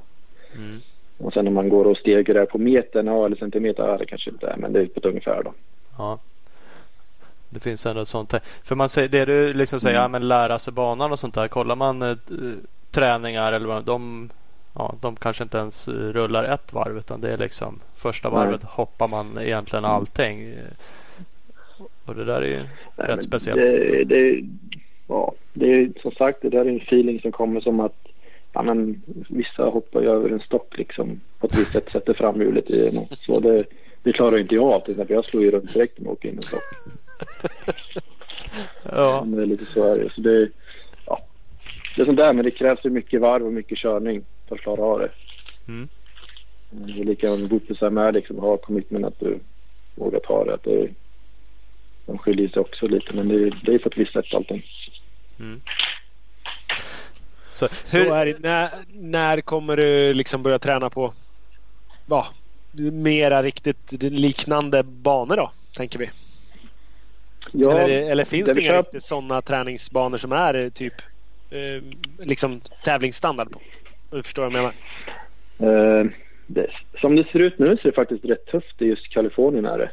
Mm. Och sen om man går och stegar på metern ja, eller centimeter, ja, det kanske inte är men det är på ett ungefär då. Ja. Det finns ändå ett sånt. här- För man säger, det du liksom säger, Mm. ja, men lära sig banan och sånt där. Kollar man eh, träningar eller vad de, ja, de kanske inte ens rullar ett varv utan det är liksom första Nej. varvet hoppar man egentligen allting. Och det där är ju Nej, rätt speciellt. Det, det, ja, det är som sagt det där är en feeling som kommer som att ja, men, vissa hoppar ju över en stock liksom på ett visst sätt sätter framhjulet i något. Så det, det klarar inte jag av till exempel. Jag slår ju runt direkt när jag åker in en stock. Ja. Men det är lite så är det. Så det, ja, det är sånt där men det krävs ju mycket varv och mycket körning för att klara av det. Mm. Det är likadant med boppisar med liksom ha commitment att du vågar ta det. Att det de skiljer sig också lite men det, är- det är på ett visst sätt allting. Mm. Så, Så hur, är det. När, när kommer du liksom börja träna på ja, mera riktigt liknande banor då? Tänker vi. Ja, eller, eller finns det det inga kan- riktigt sådana träningsbanor som är typ eh, liksom tävlingsstandard på? Du förstår vad jag menar? Eh, det, som det ser ut nu så är det faktiskt rätt tufft i just Kalifornien. Är det.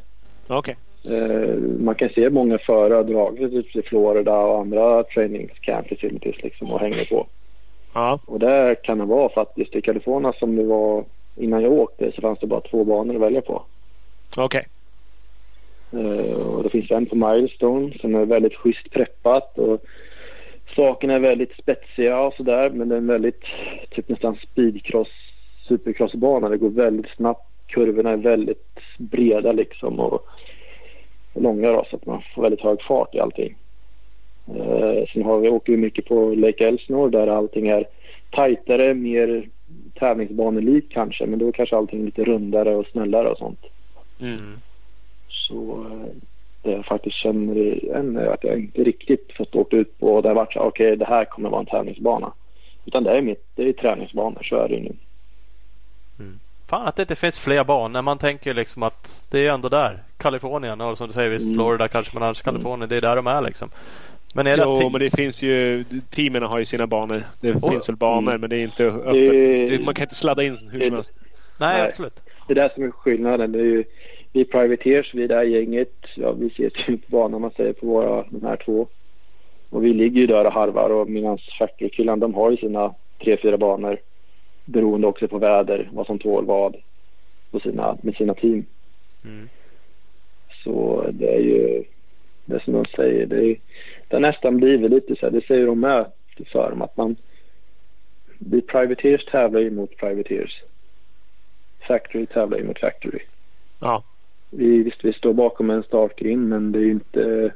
Okej. Eh, man kan se många förare dragit till Florida och andra trainingscamp facilities liksom och hänger på. Ja. Och där kan det vara för att just i Kalifornien som det var innan jag åkte så fanns det bara två banor att välja på. Okej. Eh, och det finns en på Milestone som är väldigt schysst preppat och sakerna är väldigt spetsiga och sådär men det är en väldigt typ nästan speedcross supercrossbana. Det går väldigt snabbt. Kurvorna är väldigt breda liksom och långa då, så att man får väldigt hög fart i allting. Eh, sen har vi, åker vi mycket på Lake Elsinore där allting är tajtare, mer tävlingsbanelikt kanske men då är kanske allting lite rundare och snällare och sånt. Mm. Så eh, det jag faktiskt känner är att jag inte riktigt fått åka ut på och det har varit så okej det här kommer vara en tävlingsbana. Utan det är mitt, det är träningsbanor, så är det ju nu. fan att det inte finns fler banor. Man tänker liksom att det är ändå där. Kalifornien och som du säger visst Mm. Florida kanske men annars Kalifornien. Det är där de är liksom. Men är det Jo, men det finns ju... Teamen har ju sina banor. Det Och- finns väl banor Mm. men det är inte öppet. Det- Man kan inte sladda in hur det- som helst. Nej, Nej. absolut. Det är det som är skillnaden. Det är ju, vi är privateers, vi är det här gänget. Ja, vi ses ju på banan man säger på våra, de här två. Och vi ligger ju där och harvar och mina factory-killarna de har ju sina tre, fyra banor. Beroende också på väder, vad som tål vad. På sina, med sina team. Mm. Så det är ju det som de säger. Det, är, det har nästan blivit lite så här, det säger de med för dem att man vi privateers tävlar ju mot privateers. Factory tävlar ju mot factory. Ja. Vi, visst, vi står bakom en startgrind men det är ju inte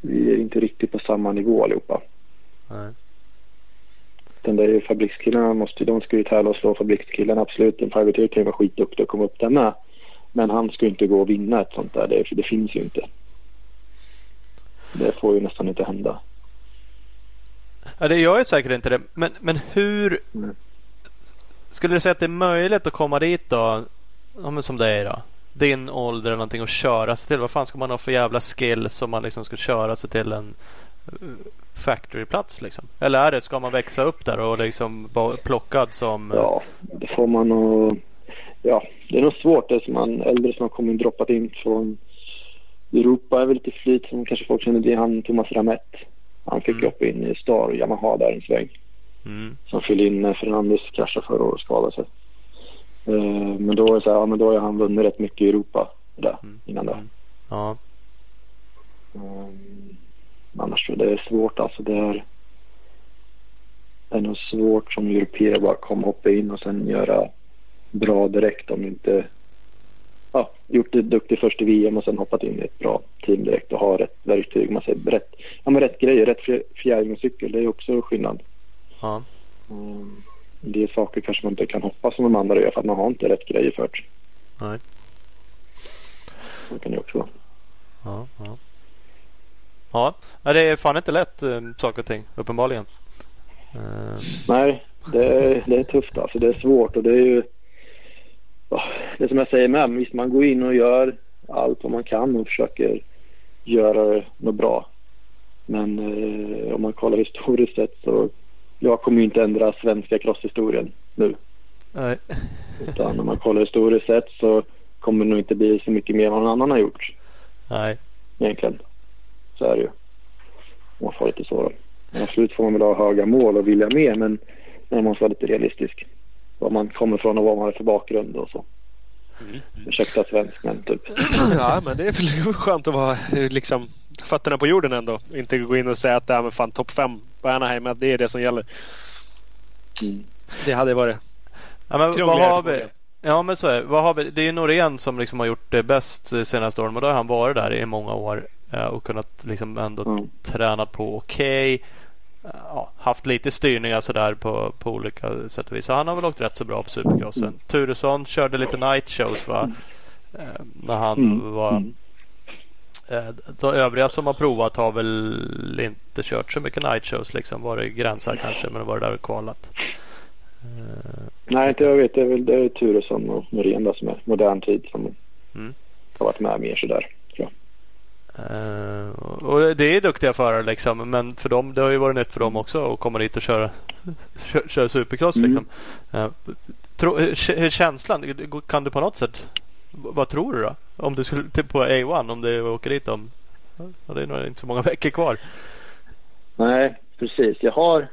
vi är inte riktigt på samma nivå allihopa. Nej. Den där fabrikskillarna måste, de ska ju tävla och slå fabrikskillarna absolut. En privateer kan ju vara skitduktig och komma upp där med. Men han ska ju inte gå och vinna ett sånt där. Det, det finns ju inte. Det får ju nästan inte hända. Ja, det gör ju säkert inte det. Men, men hur Mm. skulle du säga att det är möjligt att komma dit då? Ja, men som det är då. Din ålder eller någonting och köra sig till. Vad fan ska man ha för jävla skills om man liksom ska köra sig till en eh, factoryplats liksom? Eller är det, ska man växa upp där och liksom vara plockad som... Ja, det får man nog... Ja, det är nog svårt. Det är som man äldre som har kommit droppat in från Europa är väl lite flyt som kanske folk känner till. Han Thomas Ramett. Han fick Mm. upp in i Star och Yamaha där en sväng. Mm. Som fyllde in när Fernandes kraschade förra året och skadade sig. Eh, men då är så här, ja, men då har han vunnit rätt mycket i Europa där, Mm. innan det. Mm. Ja. Um, annars tror jag det är svårt alltså. Det är, det är nog svårt som europeer bara komma hoppa in och sen göra bra direkt om inte ja, gjort det duktig först i VM och sen hoppat in i ett bra team direkt och ha rätt verktyg. Man säger rätt, ja, men rätt grejer, rätt fjär- fjädring och cykel. Det är också skillnad. Ja. Um, det är saker kanske man inte kan hoppas som de andra gör för att man har inte rätt grejer först. Nej. Så kan det också vara. Ja. Ja. Ja. ja, det är fan inte lätt eh, saker och ting uppenbarligen. Eh, Nej, det är, det är tufft alltså. Det är svårt och det är ju... Det som jag säger med, visst man går in och gör allt vad man kan och försöker göra något bra. Men eh, om man kollar historiskt sett så jag kommer ju inte ändra svenska crosshistorien nu. Nej. Utan om man kollar historiskt sett så kommer det nog inte bli så mycket mer än någon annan har gjort. Nej. Egentligen. Så är det ju. Om man får lite så. absolut får man väl ha höga mål och vilja mer men man måste vara lite realistisk. Var man kommer ifrån och vad man har för bakgrund och så. Mm. Ursäkta svensk men typ. Ja, men det är väl skönt att vara liksom fötterna på jorden ändå. Inte gå in och säga att det är med fan topp fem på Anaheim, att det är det som gäller. Mm. Det hade varit Ja, men vad har vi? Ja men så är det. Vad har vi? Det är ju Norén som liksom har gjort det bäst de senaste åren. Men då har han varit där i många år eh, och kunnat liksom ändå Mm. träna på okej. Eh, Ja, haft lite styrningar sådär på, på olika sätt och vis. Så han har väl åkt rätt så bra på Supercrossen. Turesson körde lite night shows va? Eh, när han Mm. var Mm. Eh, De övriga som har provat har väl inte kört så mycket night shows liksom. Varit gränsar kanske men varit där och kvalat. Eh, Nej, inte jag vet. Det är väl det är Turesson och Norén som är modern tid som Mm. har varit med mer sådär. Eh, och det är duktiga förare liksom. Men för dem, det har ju varit nytt för dem också att komma dit och köra, köra, köra supercross Mm. liksom. Eh, tro, känslan? Kan du på något sätt vad tror du då? Om du skulle till på A1 om du åker dit om ja, det är nog inte så många veckor kvar. Nej, precis. Jag har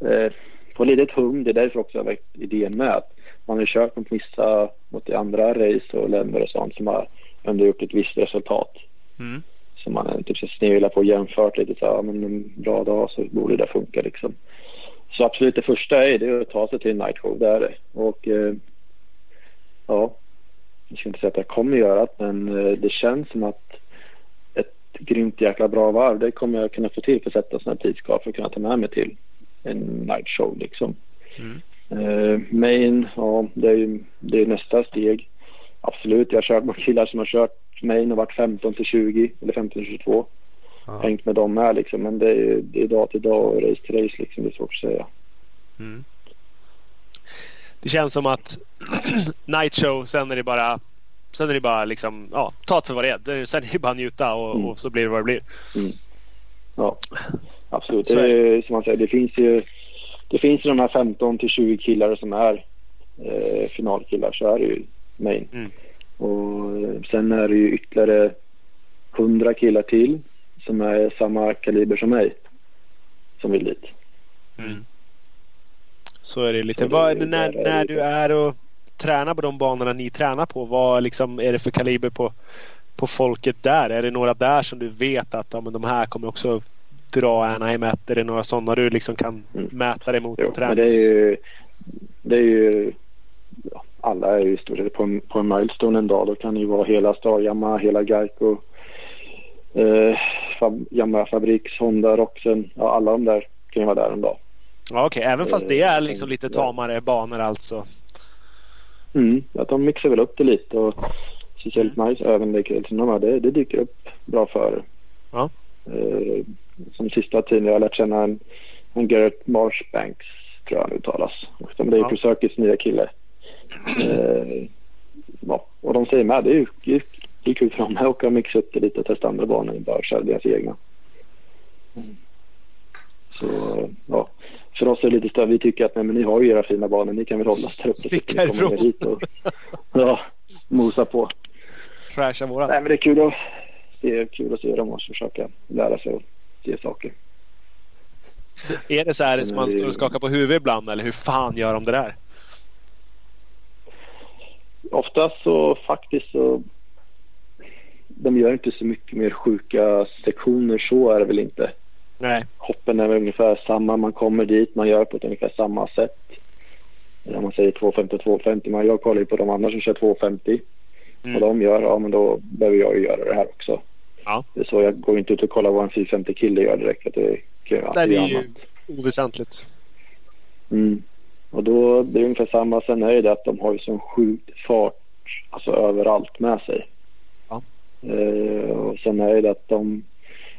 eh, på litet hum, det är därför också jag väckt idén med att man har kört mot vissa, mot andra race och länder och sånt som har ändå gjort ett visst resultat. Mm. Som man eh, typ så sneglar på och jämfört lite så här, men en bra dag så borde det funka liksom. Så absolut det första är det att ta sig till en night show, det är det. Och eh, ja, jag ska inte säga att jag kommer göra det men eh, det känns som att ett grymt jäkla bra varv det kommer jag kunna få till för att sätta sådana tidskap för att kunna ta med mig till en night show liksom. Mm. Eh, main, ja det är ju det är nästa steg. Absolut, jag har kört med killar som har kört main och varit 15 till 20 eller 15 till 22. Ja. Hängt med dem med liksom. Men det är, det är dag till dag och race till race liksom. Det är svårt att säga. Mm. Det känns som att night show, sen är det bara Sen är det bara liksom, ja, ta det för vad det är. Sen är det bara njuta och, Mm. och så blir det vad det blir. Ja, absolut. Så Det, är som man säger, det finns ju det finns ju de här 15 till 20 killar som är eh, finalkillar. Så är det ju main. Mm. Och sen är det ju ytterligare 100 killar till som är samma kaliber som mig. Som vill dit. Mm. Så är det lite. Det- vad, det när, är det när du är och tränar på de banorna ni tränar på, vad liksom är det för kaliber på, på folket där? Är det några där som du vet att ja, men de här kommer också dra Anaheim 1? Är det några sådana du liksom kan Mm. mäta dig mot Jo, och träna? men det är ju, det är ju ja, alla är ju i stort sett på en, på en milestone en dag. Då kan det ju vara hela Star Yamaha, hela Geico, eh, fab, Yamaha Fabriks, Honda, Roxen. Ja, alla de där kan ju vara där en dag. Ja, Okej, även fast det är liksom Eh, lite ja. tamare banor alltså. Mm, att de mixar väl upp det lite och speciellt Majs även det, det, det dyker upp bra för. Ja. Eh, som sista tiden jag har lärt känna en, en Garrett Marshbanks tror jag han uttalas. Det är Ja. Pro Circuits nya kille. Eh, ja, och de säger med det är ju det är, kul för dem att åka och mixa upp det lite och testa andra banor än bara köra deras egna. Mm. Så ja, för oss är det lite större. Vi tycker att nej, men ni har ju era fina banor. Ni kan väl hålla där uppe. så Stick att vi kommer härifrån. ner hit och ja, mosa på. Trasha vårat. Nej, men det är kul att se, kul att se dem och försöka lära sig och se saker. Är det så här som man står och skakar på huvudet ibland eller hur fan gör de det där? Oftast så faktiskt så de gör inte så mycket mer sjuka sektioner. Så är det väl inte. Nej. Hoppen är väl ungefär samma. Man kommer dit, man gör på ett ungefär samma sätt. Om man säger 250 250. Men jag kollar ju på de andra som kör 250. Mm. Vad de gör, ja men då behöver jag ju göra det här också. Ja. Det är så jag går inte ut och kollar vad en 450 kille gör direkt. För att det kan Nej, det är ju annat. oväsentligt. Mm. Och då blir det ungefär samma. Sen är det att de har ju sån sjuk fart alltså överallt med sig. Ja. Eh, och sen är det att de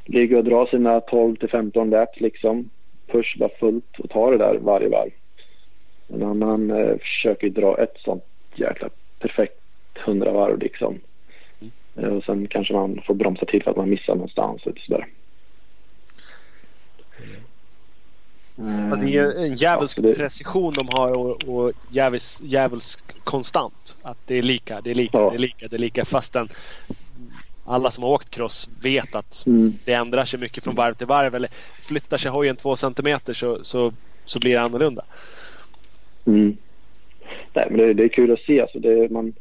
ligger och drar sina 12 till 15 laps liksom. Push bara fullt och tar det där varje varv. En annan eh, försöker dra ett sånt jäkla perfekt 100 varv liksom. Eh, och sen kanske man får bromsa till för att man missar någonstans. Och sådär. Ja, det är en djävulsk ja, det... precision de har och, och djävulsk, djävulsk konstant. Att det är lika, det är lika, ja. det är lika, det är lika fastän alla som har åkt cross vet att mm. det ändrar sig mycket från varv till varv. Eller flyttar sig hojen två centimeter så, så, så blir det annorlunda. Mm. Nej, men det, det, är kul att se. Alltså det, man,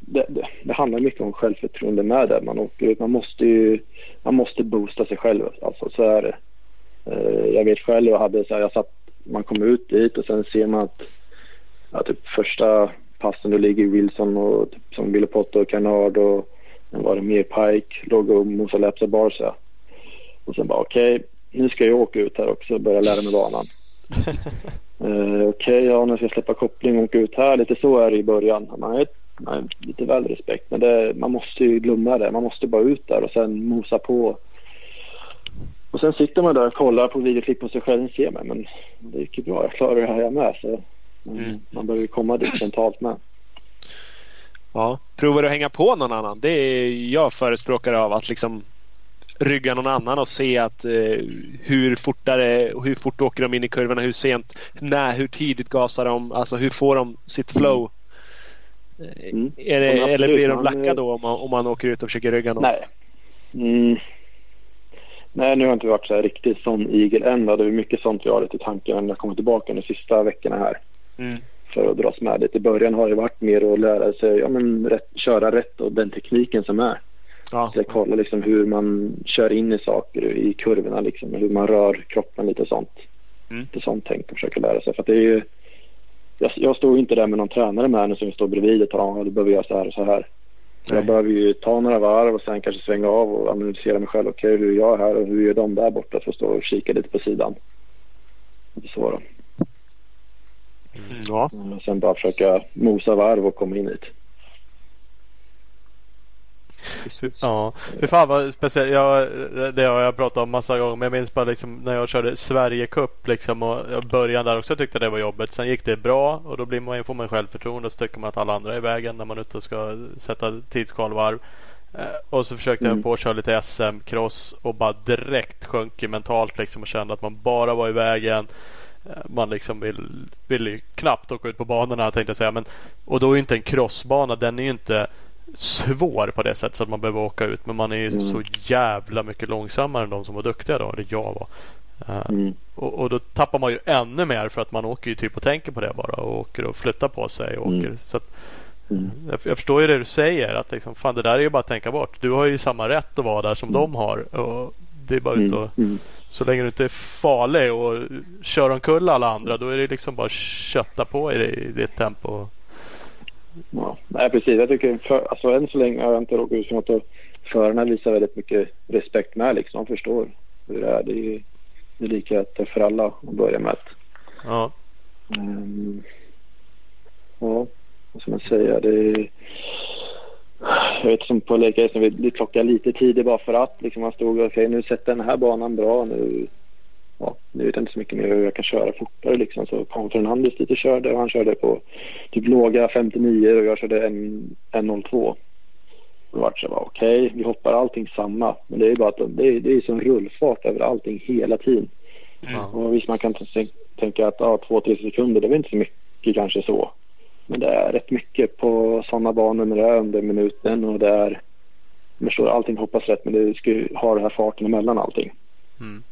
det, det, det, handlar mycket om självförtroende med det. Man, åker, man, måste ju, man måste boosta sig själv. Alltså, så är det. Eh, jag vet själv, jag hade så här, jag satt, man kom ut dit och sen ser man att ja, typ första passen då ligger Wilson och typ, som Villepotto och Canard och sen var det mer Pike, låg och mosade och Barca. Och sen bara okej, okay, nu ska jag åka ut här också och börja lära mig banan. uh, okej, okay, ja nu ska jag släppa koppling och åka ut här. Lite så är det i början. Man är, man är lite väl respekt men det, man måste ju glömma det. Man måste bara ut där och sen mosa på. Och sen sitter man där och kollar på videoklipp på sig själv och ser mig men det gick ju bra. Jag klarar det här jag med. Så Mm. Man behöver komma dit mentalt med. Ja, provar du att hänga på någon annan? Det är jag förespråkare av. Att liksom rygga någon annan och se att eh, hur fortare hur fort åker de in i kurvorna, hur sent, när, hur tidigt gasar de, alltså hur får de sitt flow? Mm. Är det, eller blir de lacka då om man, om man åker ut och försöker rygga någon? Nej. Mm. Nej, nu har jag inte varit så här riktigt sån igel än. Det är mycket sånt jag har lite i tanken när jag kommer tillbaka de sista veckorna här. Mm. För att dras med lite. I början har det varit mer att lära sig ja, men rätt, köra rätt och den tekniken som är. Ja. Så jag kollar liksom hur man kör in i saker i kurvorna, liksom, hur man rör kroppen lite sånt. Mm. Lite sånt tänk att försöka lära sig. För det är ju, jag, jag står inte där med någon tränare med henne som står bredvid och talar om att du behöver göra så här och så här. Så jag behöver ju ta några varv och sen kanske svänga av och analysera mig själv. Okej, okay, hur gör jag här och hur gör de där borta? För att stå och kika lite på sidan. Lite så då. Ja. Och sen bara försöka mosa varv och komma in hit. Precis. Ja, fy fan vad speciellt. Jag, det har jag pratat om massa gånger. Men jag minns bara liksom när jag körde Sverige Cup liksom och början där också tyckte det var jobbigt. Sen gick det bra och då blir man, får man självförtroende och så tycker man att alla andra är i vägen när man ute och ska sätta tidskvalvarv. Eh, och så försökte mm. jag på att köra lite SM-cross och bara direkt sjönk mentalt liksom och kände att man bara var i vägen. Eh, man liksom vill, vill ju knappt åka ut på banorna tänkte jag säga. Men, och då är inte en crossbana, den är ju inte svår på det sättet så att man behöver åka ut. Men man är ju mm. så jävla mycket långsammare än de som var duktiga då. Eller jag var. Uh, mm. och, och, då tappar man ju ännu mer för att man åker ju typ och tänker på det bara. Och åker och flyttar på sig. Och mm. åker, så att, mm. jag, jag, förstår ju det du säger. Att liksom, fan det där är ju bara att tänka bort. Du har ju samma rätt att vara där som mm. de har. Och det är bara ut och så länge du inte är farlig och kör omkull alla andra då är det liksom bara kötta på i, det, i ditt tempo. Ja, nej, precis. Jag tycker för, alltså, än så länge har jag inte råkat ut för något och förarna visar väldigt mycket respekt med liksom. De förstår hur det är. Det är, det är lika för alla att börja med. Ja. Um, ja, vad ska man säga? Det är, jag vet som på Lake vi, vi klockade lite tidigt bara för att liksom man stod okej okay, nu sätter den här banan bra nu ja, nu vet jag inte så mycket mer hur jag kan köra fortare liksom så kom Fernandes dit och körde och han körde på typ låga 59 och jag körde 1.02 då vart det okej, okay, vi hoppar allting samma men det är bara att det är, det är som rullfart över allting hela tiden. Mm. Och visst man kan tänka att ja, två, tre sekunder det är väl inte så mycket kanske så. Men det är rätt mycket på sådana banor när det är under minuten och det är... Förstår, allting hoppas rätt men det ska ju ha den här farten emellan allting. Mm.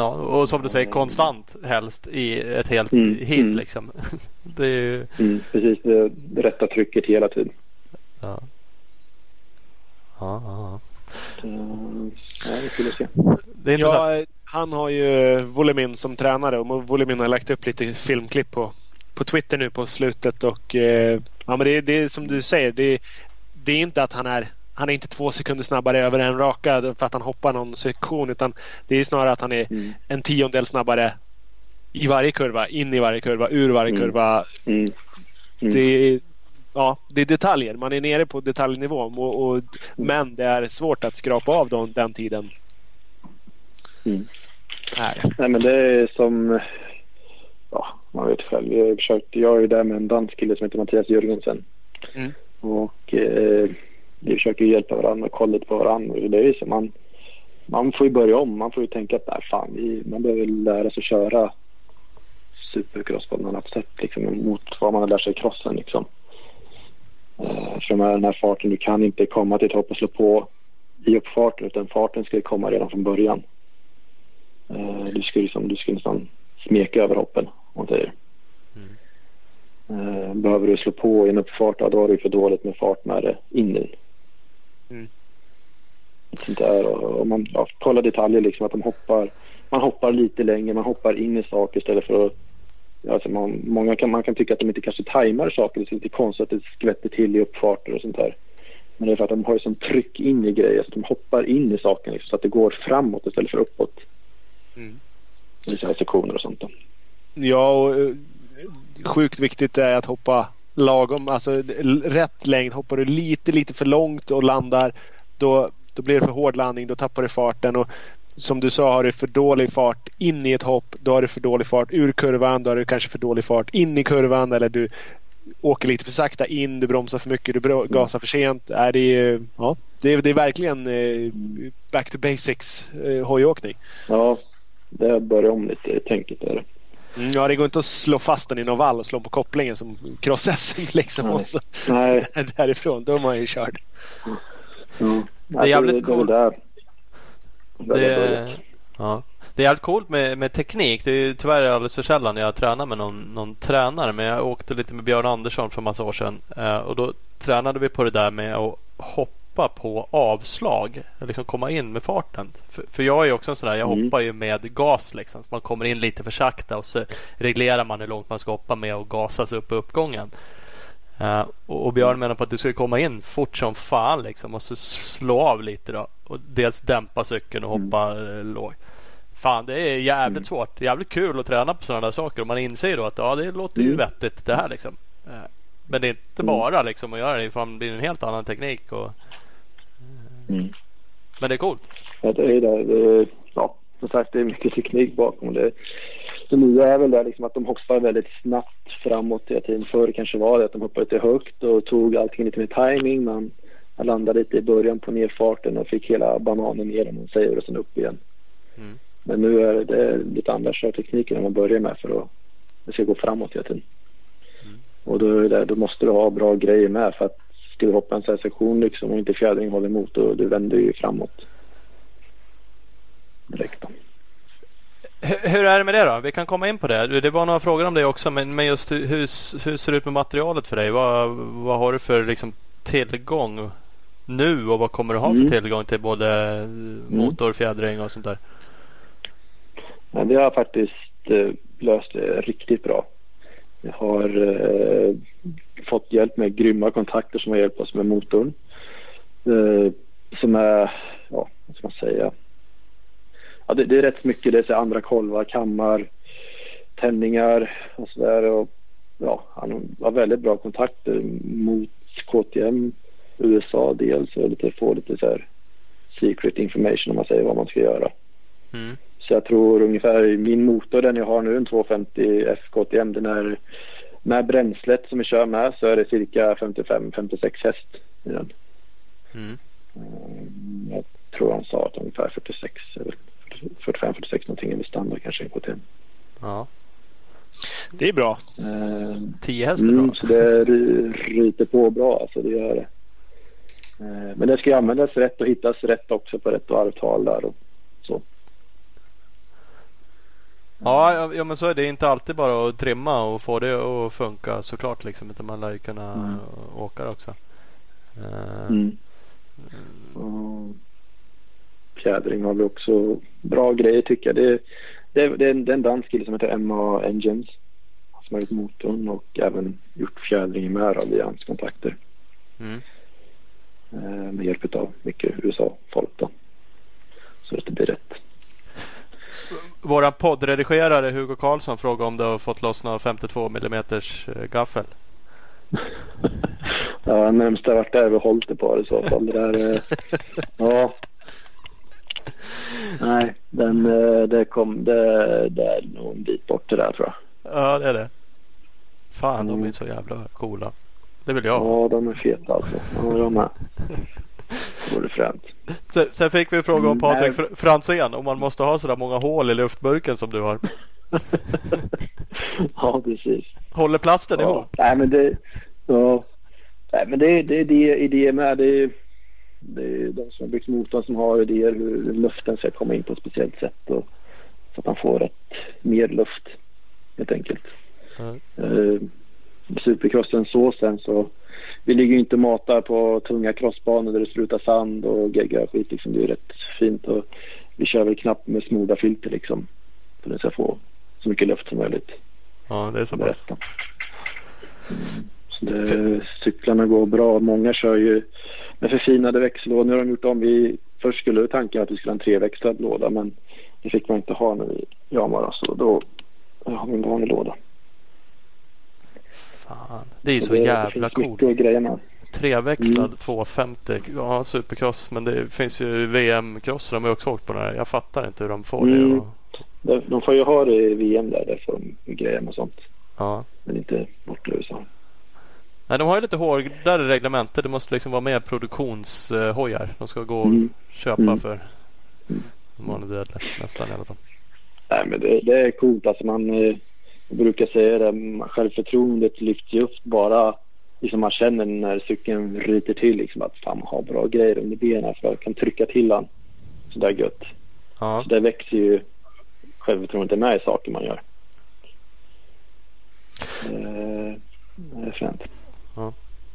Ja, och som du säger konstant helst i ett helt mm. hit mm. liksom. det är ju... mm, precis, det, rätta trycket hela tiden. Ja. Ja, ja. Ja, vi skulle se. Det är ja, han har ju Volemin som tränare och Volemin har lagt upp lite filmklipp på på Twitter nu på slutet och eh, ja, men det, det är som du säger. Det, det är inte att han är han är inte två sekunder snabbare över en raka för att han hoppar någon sektion utan det är snarare att han är mm. en tiondel snabbare i varje kurva, in i varje kurva, ur varje mm. kurva. Mm. mm. Det, är, ja, det är detaljer. Man är nere på detaljnivå och, och, men det är svårt att skrapa av den, den tiden. Mm. Här. Nej, men det är som ja, man vet själv. Jag, försökt, jag är där med en dansk kille som heter Mattias Jörgensen. Mm. Och eh, vi försöker hjälpa varandra och kolla lite på varandra. Det är så man, man får ju börja om. Man får ju tänka att nej, fan, vi, man behöver lära sig att köra supercross på ett annat sätt liksom, mot vad man har lärt sig i crossen. Liksom. Eh, för med den här farten, du kan inte komma till ett hopp och slå på i uppfarten utan farten ska komma redan från början. Eh, du ska liksom, du ska nästan smeka över hoppen om man säger. Eh, behöver du slå på i en uppfart, ja, då har du för dåligt med fart med det in i. Mm. Sånt där. Och, och man ja, kollar detaljer liksom att de hoppar. Man hoppar lite längre, man hoppar in i saker istället för att ja, alltså man, många kan, man kan tycka att de inte kanske tajmar saker. Det är lite konstigt att det skvätter till i uppfarter och sånt där. Men det är för att de har ju sån tryck in i grejer så de hoppar in i saken liksom, så att det går framåt istället för uppåt. Mm. I så här sektioner och sånt. Då. Ja, och eh, sjukt viktigt är att hoppa lagom. Alltså rätt längd. Hoppar du lite, lite för långt och landar då, då blir det för hård landning. Då tappar du farten. Och som du sa, har du för dålig fart in i ett hopp, då har du för dålig fart ur kurvan. Då har du kanske för dålig fart in i kurvan eller du åker lite för sakta in, du bromsar för mycket, du gasar för sent. Är det, är- ja, det, är, det är verkligen eh, back to basics eh, hojåkning. Ja, det börjar om lite i tänket där. Mm, ja, det går inte att slå fast den i någon vall och slå på kopplingen som cross-SM liksom. Nej. Och så Nej, därifrån, då är man ju körd. Det är jävligt det, är väl cool. där. där Det det börjar. är, ja. det är jävligt coolt med, med teknik. Det är ju tyvärr alldeles för sällan jag tränar med någon, någon tränare. Men jag åkte lite med Björn Andersson för massa år sedan. Eh, och då tränade vi på det där med att hoppa på avslag. Liksom komma in med farten. För, för jag är också en sån där, jag Mm. hoppar ju med gas liksom. Så man kommer in lite för sakta och så reglerar man hur långt man ska hoppa med och gasas upp i uppgången. Eh, och, och Björn menar på att du ska komma in fort som fan liksom och så slå av lite då. Och dels dämpa cykeln och hoppa eh, lågt. Fan det är jävligt Mm. svårt. Jävligt kul att träna på sådana där saker. Och man inser då att ja det låter ju Mm. vettigt det här liksom. Eh, Men det är inte Mm. bara liksom att göra det. Det blir en helt annan teknik. Och, Mm. men det är coolt. Ja, det är det. det är, ja, som sagt, det är mycket teknik bakom det. Det nya är väl det liksom att de hoppar väldigt snabbt framåt hela tiden. Förr kanske var det att de hoppade lite högt och tog allting lite med timing. Man landade lite i början på nedfarten och fick hela bananen ner om man säger och sen upp igen. Mm. Men nu är det lite andra körtekniker än man börjar med för att det ska gå framåt hela tiden. Mm. Och då, är det, då måste du ha bra grejer med för att ska du hoppa en sån här sektion liksom och inte fjädringen håller emot och du vänder ju framåt. Direkt. Hur, hur är det med det då? Vi kan komma in på det. Det var några frågor om det också. Men, men just hur, hur, ser det ut med materialet för dig? Vad, vad har du för liksom, tillgång nu och vad kommer du ha Mm. för tillgång till både motor, fjädring och sånt där? Men det har faktiskt eh, löst det riktigt bra. Jag har eh, fått hjälp med grymma kontakter som har hjälpt oss med motorn. Eh, som är, ja, vad ska man säga? Ja, det, det är rätt mycket. Det är så andra kolvar, kammar, tändningar och sådär. Och, ja, han har väldigt bra kontakter mot KTM, USA dels och lite, få lite så här secret information om man säger vad man ska göra. Mm. Så jag tror ungefär min motor, den jag har nu, en 250 FKTM, den är med bränslet som vi kör med så är det cirka 55-56 häst i den. Mm. Mm, Jag tror han sa att ungefär 46, 45-46 någonting är standard kanske i KTM. Ja. Det är bra. Eh, 10 häst är Mm, bra. så det ry- ryter på bra alltså, det gör det. Eh, Men det ska ju användas rätt och hittas rätt också på rätt varvtal där och så. Ja, ja, men så är det inte alltid bara att trimma och få det att funka såklart. Liksom, utan man lär ju kunna Mm. åka det också. Eh, Mm. Och fjädring har vi också bra grejer tycker jag. Det, det, det, är en- det är en dansk kille som heter Emma Engines som har gjort motorn och även gjort fjädringen med då, via hans kontakter. Mm. Eh, med hjälp av mycket USA-folk då. Så att det blir rätt. Våran poddredigerare Hugo Karlsson frågade om du har fått loss några 52 mm gaffel. Ja, närmsta vart är vi hållit det på i så fall. Det där, eh, ja. Nej, den, eh, det kom, det, det är nog en bit bort det där tror jag. Ja, det är det. Fan, de är Mm. så jävla coola. Det vill jag. Ja, de är feta alltså. Ja, jag med. Det vore fränt. Sen, sen fick vi en fråga om Mm, Patrik. Fr- Franzén om man måste ha sådär många hål i luftburken som du har. ja, precis. Håller plasten Ja. ihop? Nej, men det... Ja. Nej, men det, det är det, idéer med. Det är, det är de som har byggt motorn som har idéer hur luften ska komma in på ett speciellt sätt. Och, så att man får ett, mer luft helt enkelt. Ja. Eh, supercrossen så sen så vi ligger ju inte och matar på tunga crossbanor där det slutar sand och gegga och skit liksom. Det är rätt fint och vi kör väl knappt med smorda filter liksom. För att det ska få så mycket luft som möjligt. Ja, det är så pass. Så det, cyklarna går bra. Många kör ju med förfinade växellådor. Nu har de gjort om. Vi, först skulle tanken att vi skulle ha en treväxlad låda men det fick man inte ha när vi jamade så då har vi en vanlig låda. Fan. Det är ju så det, jävla coolt. Treväxlad Mm. 250. Ja, supercross. Men det finns ju VM-cross. De har också åkt på den här. Jag fattar inte hur de får Mm. det. Och, De, de får ju ha det i VM där. Där får de greja med sånt. ja. Men inte borta i USA. Nej, de har ju lite hårdare reglementer. Det måste liksom vara mer produktionshojar. De ska gå och Mm. köpa Mm. för en vanlig dödlig. Nästan i alla fall. Nej, men det, det är coolt. Alltså man eh, jag brukar säga det. Självförtroendet lyfts ju upp bara liksom man känner när cykeln ryter till. Liksom att fan man har bra grejer under benen för jag kan trycka till han sådär gött. Ja. Så det växer ju självförtroendet med i saker man gör. Eh, Det är fränt.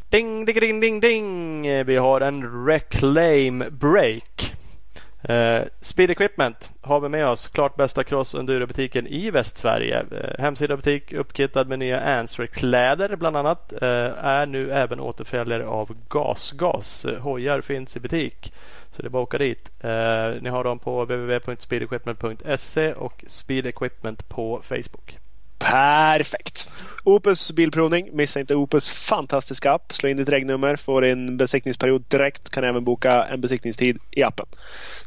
Ding, ding, ding, ding, ding. Vi har en Reclaim Break. Eh, Speed Equipment har vi med oss. Klart bästa cross enduro-butiken i Västsverige. Eh, hemsida butik uppkittad med nya Answer-kläder bland annat. Eh, är nu även återförsäljare av GasGas. Eh, hojar finns i butik. Så det är bara att åka dit. Eh, ni har dem på www.speedequipment.se och Speed Equipment på Facebook. Perfekt! Opus bilprovning. Missa inte Opus fantastiska app. Slå in ditt regnummer, får en besiktningsperiod direkt. Kan även boka en besiktningstid i appen.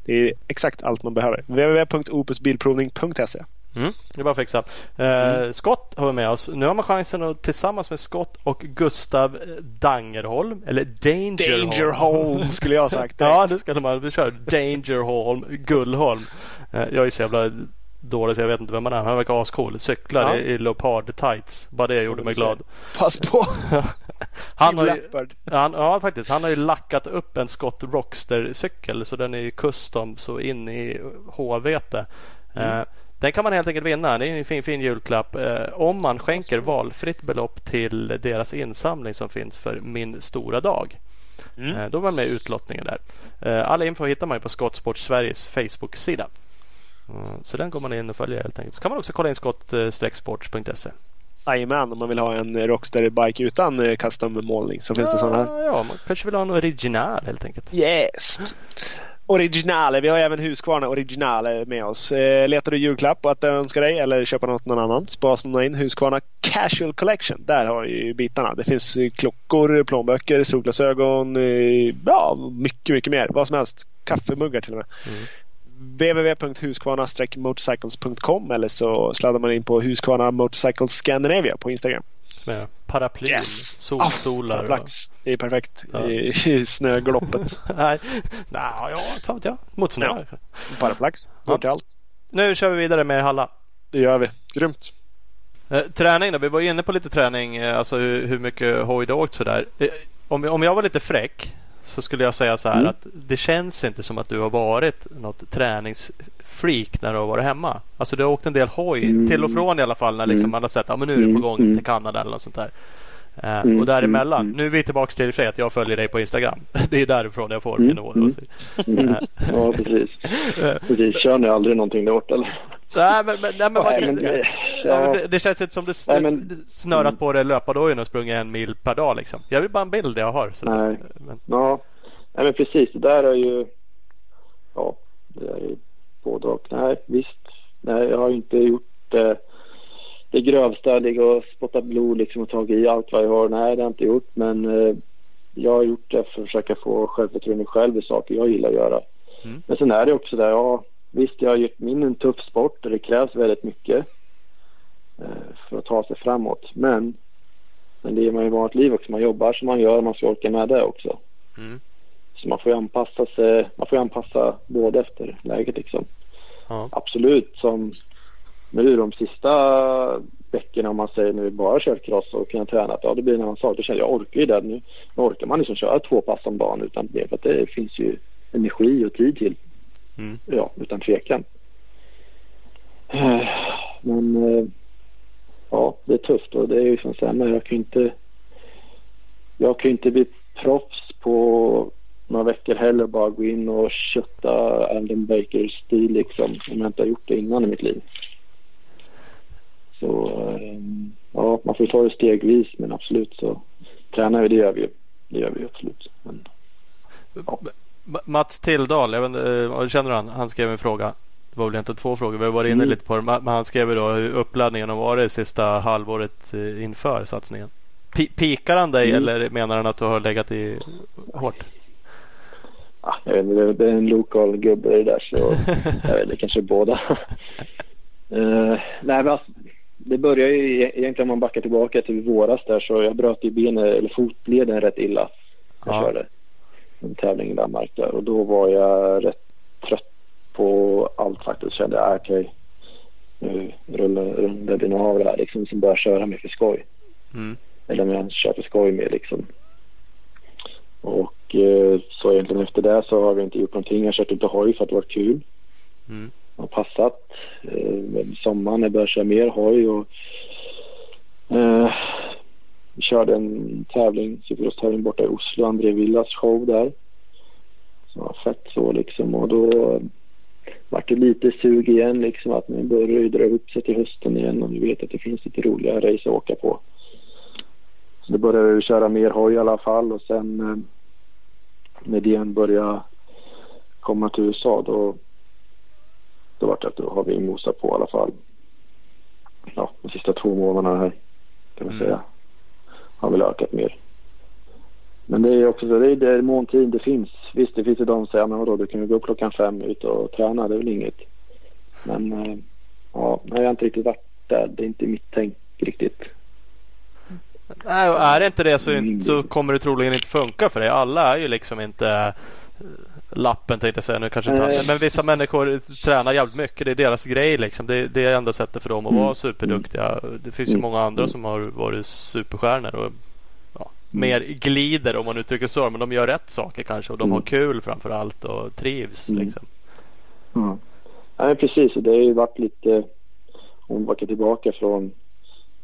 Det är exakt allt man behöver. www.opusbilprovning.se Mm, det är bara att fixa. Eh, Scott har vi med oss. Nu har man chansen att tillsammans med Scott och Gustav Dangerholm, eller Dangerholm. Dangerholm skulle jag ha sagt. ja, det skulle man. Vi kör Dangerholm, Gullholm. Eh, jag är så jävla dålig så jag vet inte vem man är. Han verkar ascool. Cyklar Ja. i, i leopard tights. Bara det gjorde mig glad. Pass på! Han har ju, han, ja, faktiskt. Han har ju lackat upp en Scott Rockster cykel så den är ju custom så in i HVT. Mm. Eh, den kan man helt enkelt vinna. Det är en fin, fin julklapp. Eh, om man skänker valfritt belopp till deras insamling som finns för Min stora dag. Mm. Eh, då var man med i utlottningen där. Eh, all info hittar man ju på Skottsport Sveriges Facebook-sida. Mm, så den går man in och följer helt enkelt. Så kan man också kolla in skott-sports.se. Jajamän, om man vill ha en Rockster Bike utan eh, custom-målning så finns det sådana. Ja, ja, man kanske vill ha en original helt enkelt. Yes! Originale. Vi har även Husqvarna Originale med oss. Eh, letar du julklapp och att önska dig eller köpa något någon annan? Spasna in Husqvarna Casual Collection. Där har ju bitarna. Det finns eh, klockor, plånböcker, solglasögon. Eh, ja, mycket, mycket mer. Vad som helst. Kaffemuggar till och med. Mm. www.husqvarna-motocicles.com eller så sladdar man in på Husqvarna Motorcycles Scandinavia på Instagram. Med paraply, Yes! solstolar. Plax. Det är perfekt Ja. i, i snögloppet. Nej, nej, ja, fan vet jag. Mot snö. Ja. Paraplax. Ja. Går till allt. Nu kör vi vidare med Halla. Det gör vi. Grymt. Eh, träning då? Vi var inne på lite träning, eh, alltså hur, hur mycket hoj du åkt sådär. Eh, om, om jag var lite fräck så skulle jag säga så här Mm. att det känns inte som att du har varit något träningsfreak när du har varit hemma. Alltså du har åkt en del hoj Mm. till och från i alla fall när liksom Mm. man har sett att ah, men nu är du på Mm, gång mm. till Kanada eller något sånt där. Eh, Mm, och däremellan, mm, mm. nu är vi tillbaka till sig att jag följer dig på Instagram. Det är därifrån jag får Mm, mina åsikter. Mm. Ja, precis. precis. Kör ni aldrig någonting där borta eller? Nej men, men, nej, men, Nej, man, men ja, det- men ja. det, det känns inte som du Nej, men- snörat på dig löpardojan och sprungit en mil per dag liksom. Jag vill bara en bild jag har. Så Nej. Men, Ja, nej, men precis. Det där är ju... Ja, det är ju både och. Nej, visst. Nej, jag har ju inte gjort eh, det grövsta, ligga och spotta blod liksom och tagit i allt vad jag har. Nej, det har jag inte gjort. Men eh, jag har gjort det för att försöka få självförtroende själv i saker jag gillar att göra. Mm. Men sen är det också där, ja, visst, jag har gjort min en tuff sport där det krävs väldigt mycket eh, för att ta sig framåt. Men Men det är man ju vanligt liv också. Man jobbar som man gör och man ska orka med det också. Mm. Så man får ju anpassa sig. Man får ju anpassa både efter läget liksom. Ja. Absolut som nu de sista veckorna om man säger vi bara kört cross och kunnat träna. Ja det blir en annan sak. Då känner jag, jag orkar ju det nu. Nu orkar man liksom köra två pass om dagen utan det. För att det finns ju energi och tid till. Mm. Ja, utan tvekan. Eh, Men eh, ja, det är tufft och det är ju som så här, men jag kan ju inte jag kan inte bli proffs på några veckor heller bara gå in och kötta Alden Bakers stil liksom om jag inte har gjort det innan i mitt liv. Så eh, ja, man får ta det stegvis men absolut så tränar vi, det gör vi ju. Det gör vi absolut. Men, M- Mats Tilldahl, jag inte, eh, känner han? Han skrev en fråga. Det var väl egentligen två frågor. Vi har varit inne Mm. lite på det. Men han skrev då hur uppladdningen har varit sista halvåret eh, inför satsningen. Pi- Pikar han dig Mm. eller menar han att du har legat i hårt? ja, jag vet inte, det- det är en lokal gubbe det där så jag vet inte, kanske båda. uh, nej men alltså, det börjar ju e- egentligen om man backar tillbaka till våras där så jag bröt ju benet eller fotleden rätt illa. Jag Ja. körde en tävling i Danmark där och då var jag rätt trött på allt faktiskt. Kände jag, äh, okej nu rullar det nog av det här liksom som börjar köra med för skoj. Mm. Eller om jag kör för skoj med liksom. Och eh, så egentligen efter det så har vi inte gjort någonting. Jag har kört ute hoj för att det var kul. Mm. har passat. Eh, sommaren jag började köra mer hoj och eh, vi körde en tävling, cykeltävling borta i Oslo, André Villas show där. Som var fett så liksom och då vart det lite sug igen liksom att nu börjar det dra upp sig till hösten igen och vi vet att det finns lite roliga race att åka på. Så då började vi köra mer hoj i alla fall och sen eh, när det började komma till USA då då vart det att då har vi mosat på i alla fall. Ja, de sista två månaderna här kan man Mm. säga. Har väl ökat mer. Men det är också så, det är måntid det finns. Visst, det finns ju de som säger, men vadå, du kan ju gå upp klockan fem ut och träna, det är väl inget. Men eh, ja, jag har inte riktigt varit där. Det är inte mitt tänk riktigt. Nej, är det inte det så, Mm. så kommer det troligen inte funka för dig. Alla är ju liksom inte lappen tänkte jag säga. Nu kanske inte alla- Men vissa människor tränar jävligt mycket. Det är deras grej liksom. Det, det är enda sättet för dem att Mm. vara superduktiga. Det finns ju Mm. många andra Mm. som har varit superstjärnor. Och, ja, Mm. Mer glider om man uttrycker så. Men de gör rätt saker kanske. Och de Mm. har kul framför allt. Och trivs Mm. liksom. Ja. Nej, precis. Det har ju varit lite, om vi backar tillbaka från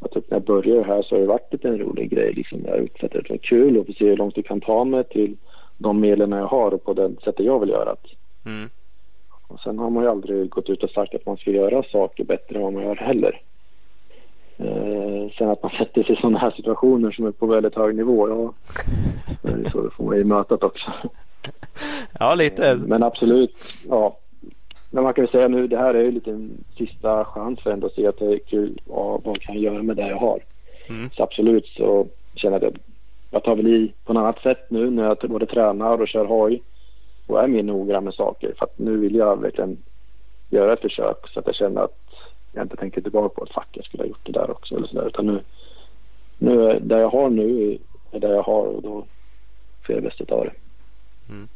att typ när jag började här så har det varit lite en rolig grej. Liksom. Jag har uppfattat det som kul och få se hur långt jag kan ta mig till de medlen jag har och på det sättet jag vill göra det. Mm. Och sen har man ju aldrig gått ut och sagt att man ska göra saker bättre än vad man gör heller. Eh, sen att man sätter sig i sådana här situationer som är på väldigt hög nivå, ja, det är så det får man ju mötat också. Ja, lite. Men absolut, ja. Men man kan väl säga nu, det här är ju lite en sista chans för ändå att se att det är kul. Ja, vad kan jag göra med det jag har? Mm. Så absolut så känner jag att jag tar väl i på ett annat sätt nu när jag både tränar och kör hoj och är mer noggrann med saker. För att nu vill jag verkligen göra ett försök så att jag känner att jag inte tänker tillbaka på att fuck, jag skulle ha gjort det där också. Eller så där. Utan nu, nu är det jag har nu är det jag har och då får jag det bästa av det. Mm.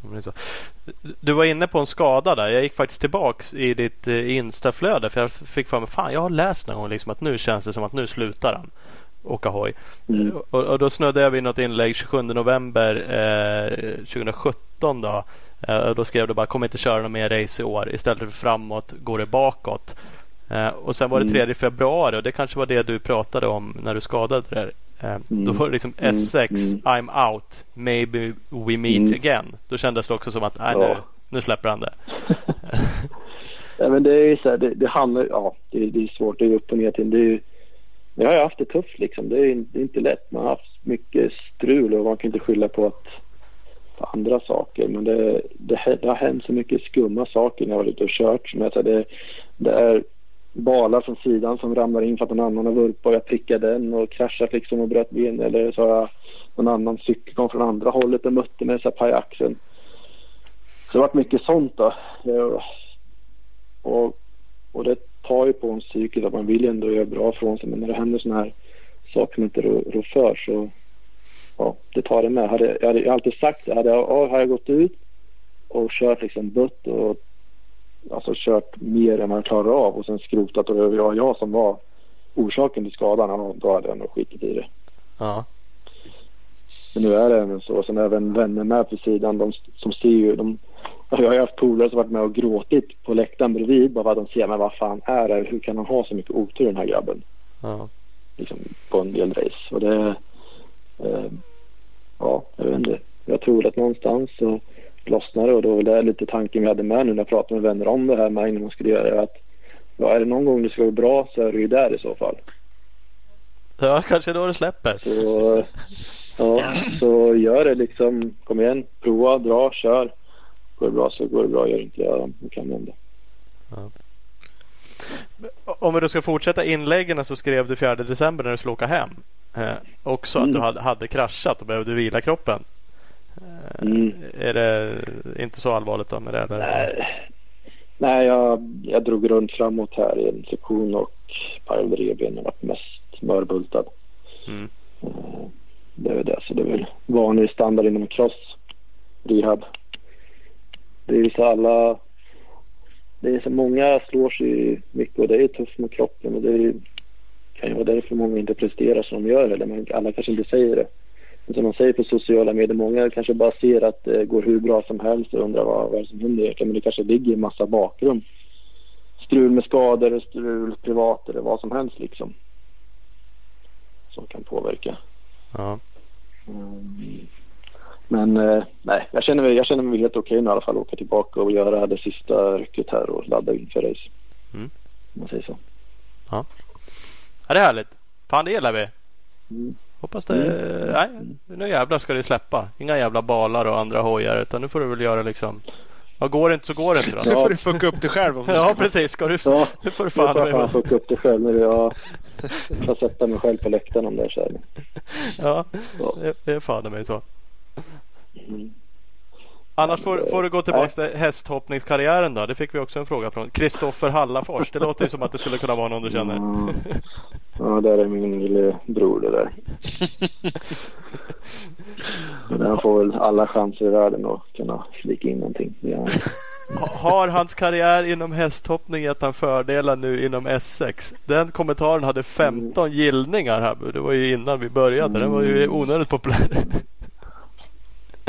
det är så. Du var inne på en skada där. Jag gick faktiskt tillbaks i ditt eh, instaflöde. För jag fick för mig, fan jag har läst någon gång liksom att nu känns det som att nu slutar han åka hoj. Mm. Och, och då snödde jag vid något inlägg 27 november eh, 2017 då. Eh, då skrev du bara kom inte köra någon mer race i år. Istället för framåt går det bakåt. Eh, och sen var det Mm. 3 februari och det kanske var det du pratade om när du skadade dig. Eh, Då Mm. var det liksom Mm. S6, Mm. I'm out, maybe we meet Mm. again. Då kändes det också som att nej, Ja. nu, nu släpper han det. Ja, men det är ju så här, det, det handlar ja, det, det är svårt, det är upp och ner till. Det är nu jag har jag haft det tufft liksom. Det är, det är inte lätt. Man har haft mycket strul och man kan inte skylla på att på andra saker. Men det, det, det har hänt så mycket skumma saker när jag har varit ute och kört. Som jag sa, det, det är balar från sidan som ramlar in för att någon annan har vurpat och jag prickar den och kraschat liksom och bröt ben. Eller så har jag någon annan cykel kom från andra hållet och mötte mig så pajade pajaxeln. Så det har varit mycket sånt då. Och, och det tar ju på en psykiskt att man vill ju ändå göra bra från sig men när det händer såna här saker som inte rår, för så ja, det tar det med. Hade, jag hade alltid sagt det. Hade jag, har jag gått ut och kört liksom bött och alltså kört mer än man klarar av och sen skrotat och det var jag som var orsaken till skadan, då hade jag nog skitit i det. Ja. Men nu är det även så. Sen även vänner med på sidan. De som ser ju. De, jag har haft polare som varit med och gråtit på läktaren bredvid. Bara för att de ser, men vad fan är det? Hur kan han ha så mycket otur den här grabben? Ja. Liksom på en del race. Och det... Eh, ja, jag vet inte. Jag tror att någonstans så lossnar det och då är det lite tanken vi hade med nu när jag pratade med vänner om det här med innan man skulle göra det. Att, ja, är det någon gång det ska gå bra så är det ju där i så fall. Ja, kanske då det släpper. Så, ja, så gör det liksom. Kom igen, prova, dra, kör. Går det bra så går det bra. Gör inte det, då kan det hända. Om vi då ska fortsätta inläggen så skrev du 4 december när du skulle åka hem. Eh, också att du hade, hade kraschat och behövde vila kroppen. Eh, Mm. Är det inte så allvarligt då med det? Eller? Nej, Nej jag, jag drog runt framåt här i en sektion och pajade revbenen vart mest mörbultad. Mm. Eh, Det är det. Så det är väl vanlig standard inom cross. Rehab. Det är ju så alla... Det är så många slår sig mycket och det är tufft mot kroppen och det är, kan ju vara därför många inte presterar som de gör. Eller man, alla kanske inte säger det. Men som man säger på sociala medier, många kanske bara ser att det går hur bra som helst och undrar vad, vad som händer egentligen. Men det kanske ligger en massa bakgrund. Strul med skador, strul privat eller vad som helst liksom. Som kan påverka. Ja. Mm. Men eh, nej, jag känner, mig, jag känner mig helt okej nu i alla fall. Åka tillbaka och göra det sista rycket här och ladda inför race. Mm. Om man säger så. ja, det är härligt. Fan, det gillar vi. Mm. Hoppas det... Nej, nu jävlar ska det släppa. Inga jävla balar och andra hojar utan nu får du väl göra liksom... Ja, går det inte så går det inte Nu då. får du fucka upp dig själv. Om du Ja, precis. Ska du... Ja, Nu får du nu fan får jag fan fucka upp det själv. Nu jag får sätta mig själv på läktaren om det är så här. Ja, Ja. det, är fan mig så. Mm. Annars får, får du gå tillbaka till hästhoppningskarriären då. Det fick vi också en fråga från Kristoffer Hallafors. Det låter ju som att det skulle kunna vara någon du känner. Mm. Ja, där är min lille bror det där. Han får väl alla chanser i världen att kunna flika in någonting. Ja. Ha- Har hans karriär inom hästhoppning gett han fördelar nu inom S6? Den kommentaren hade 15 gillningar här. Det var ju innan vi började. Den var ju onödigt populär.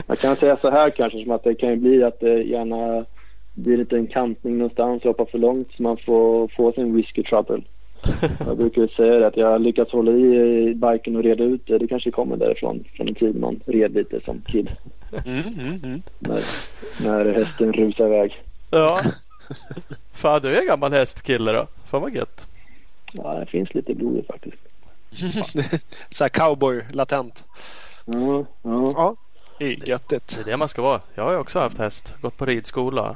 Jag kan säga så här kanske som att det kan ju bli att det gärna blir lite en kantning någonstans och hoppa för långt så man får få sin whisky trouble. Jag brukar ju säga det att jag lyckats hålla i biken och reda ut det. Det kanske kommer därifrån från en tid man red lite som kid. Mm, mm, mm. När, när hästen rusar iväg. Ja. Fan du är en gammal hästkille då. Fan vad gött. Ja, det finns lite blod faktiskt. Så här cowboy latent. Ja, ja. Ja, det är. Det är det man ska vara. Jag har ju också haft häst. Gått på ridskola.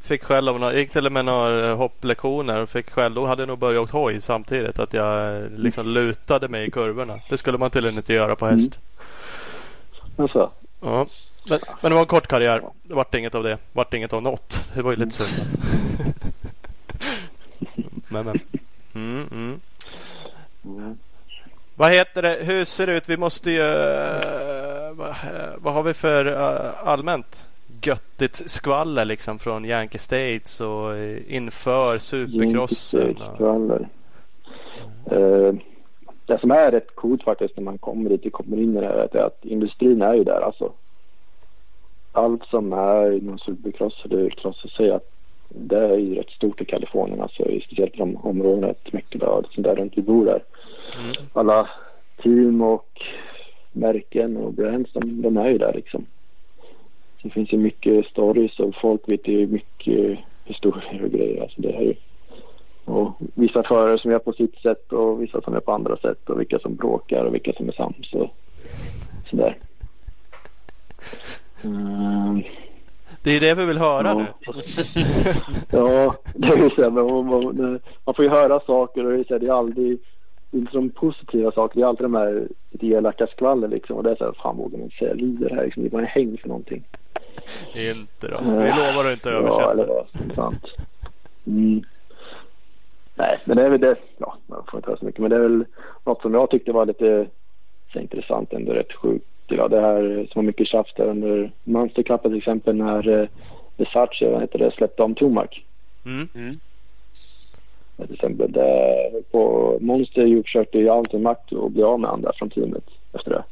Fick själv av några, gick till och med några hopplektioner och fick själv. Då hade jag nog börjat åka hoj samtidigt. Att jag eh, liksom lutade mig i kurvorna. Det skulle man tydligen inte göra på häst. Alltså, Ja. Men, men det var en kort karriär. Det vart inget av det. vart inget av något. Det var ju lite synd. men men. Mm, mm. Vad heter det? Hur ser det ut? Vi måste ju... Eh, vad, eh, vad har vi för eh, allmänt göttigt skvaller liksom från Yankee States och inför Supercrossen? och- Skvaller. Uh, det som är rätt coolt faktiskt när man kommer dit och kommer in i det här är att industrin är ju där alltså. Allt som är inom supercross eller cross så säger att det är ju rätt stort i Kalifornien alltså speciellt i de områdena Temecula och sånt där runt vi bor där. Mm. Alla team och märken och brands de, de är ju där liksom. Det finns ju mycket stories och folk vet ju mycket historier och grejer. Alltså det är ju och vissa förare som gör på sitt sätt och vissa som gör på andra sätt och vilka som bråkar och vilka som är sams och sådär. Mm, Det är det vi vill höra Ja. nu. ja, det är ju så här, men man, man, man får ju höra saker och det är, så här, det är aldrig inte de positiva saker. Det är alltid de här lite elaka skvaller liksom. Och det är så här, fan vågar man säga lider här liksom. Det är bara en häng för någonting. Inte då. Vi lovar att inte Ja, eller översätta. vad. Sant. Mm. Nej, men det är väl det. Ja, man får inte höra så mycket. Men det är väl något som jag tyckte var lite så intressant ändå rätt sjukt. Ja, det här som var mycket tjafs där under Monster Cup till exempel när eh, Versace vad heter det, släppte om Tomac. Mm. Mm. Till exempel där på Monster försökte ju makt att bli av med andra från teamet efter det.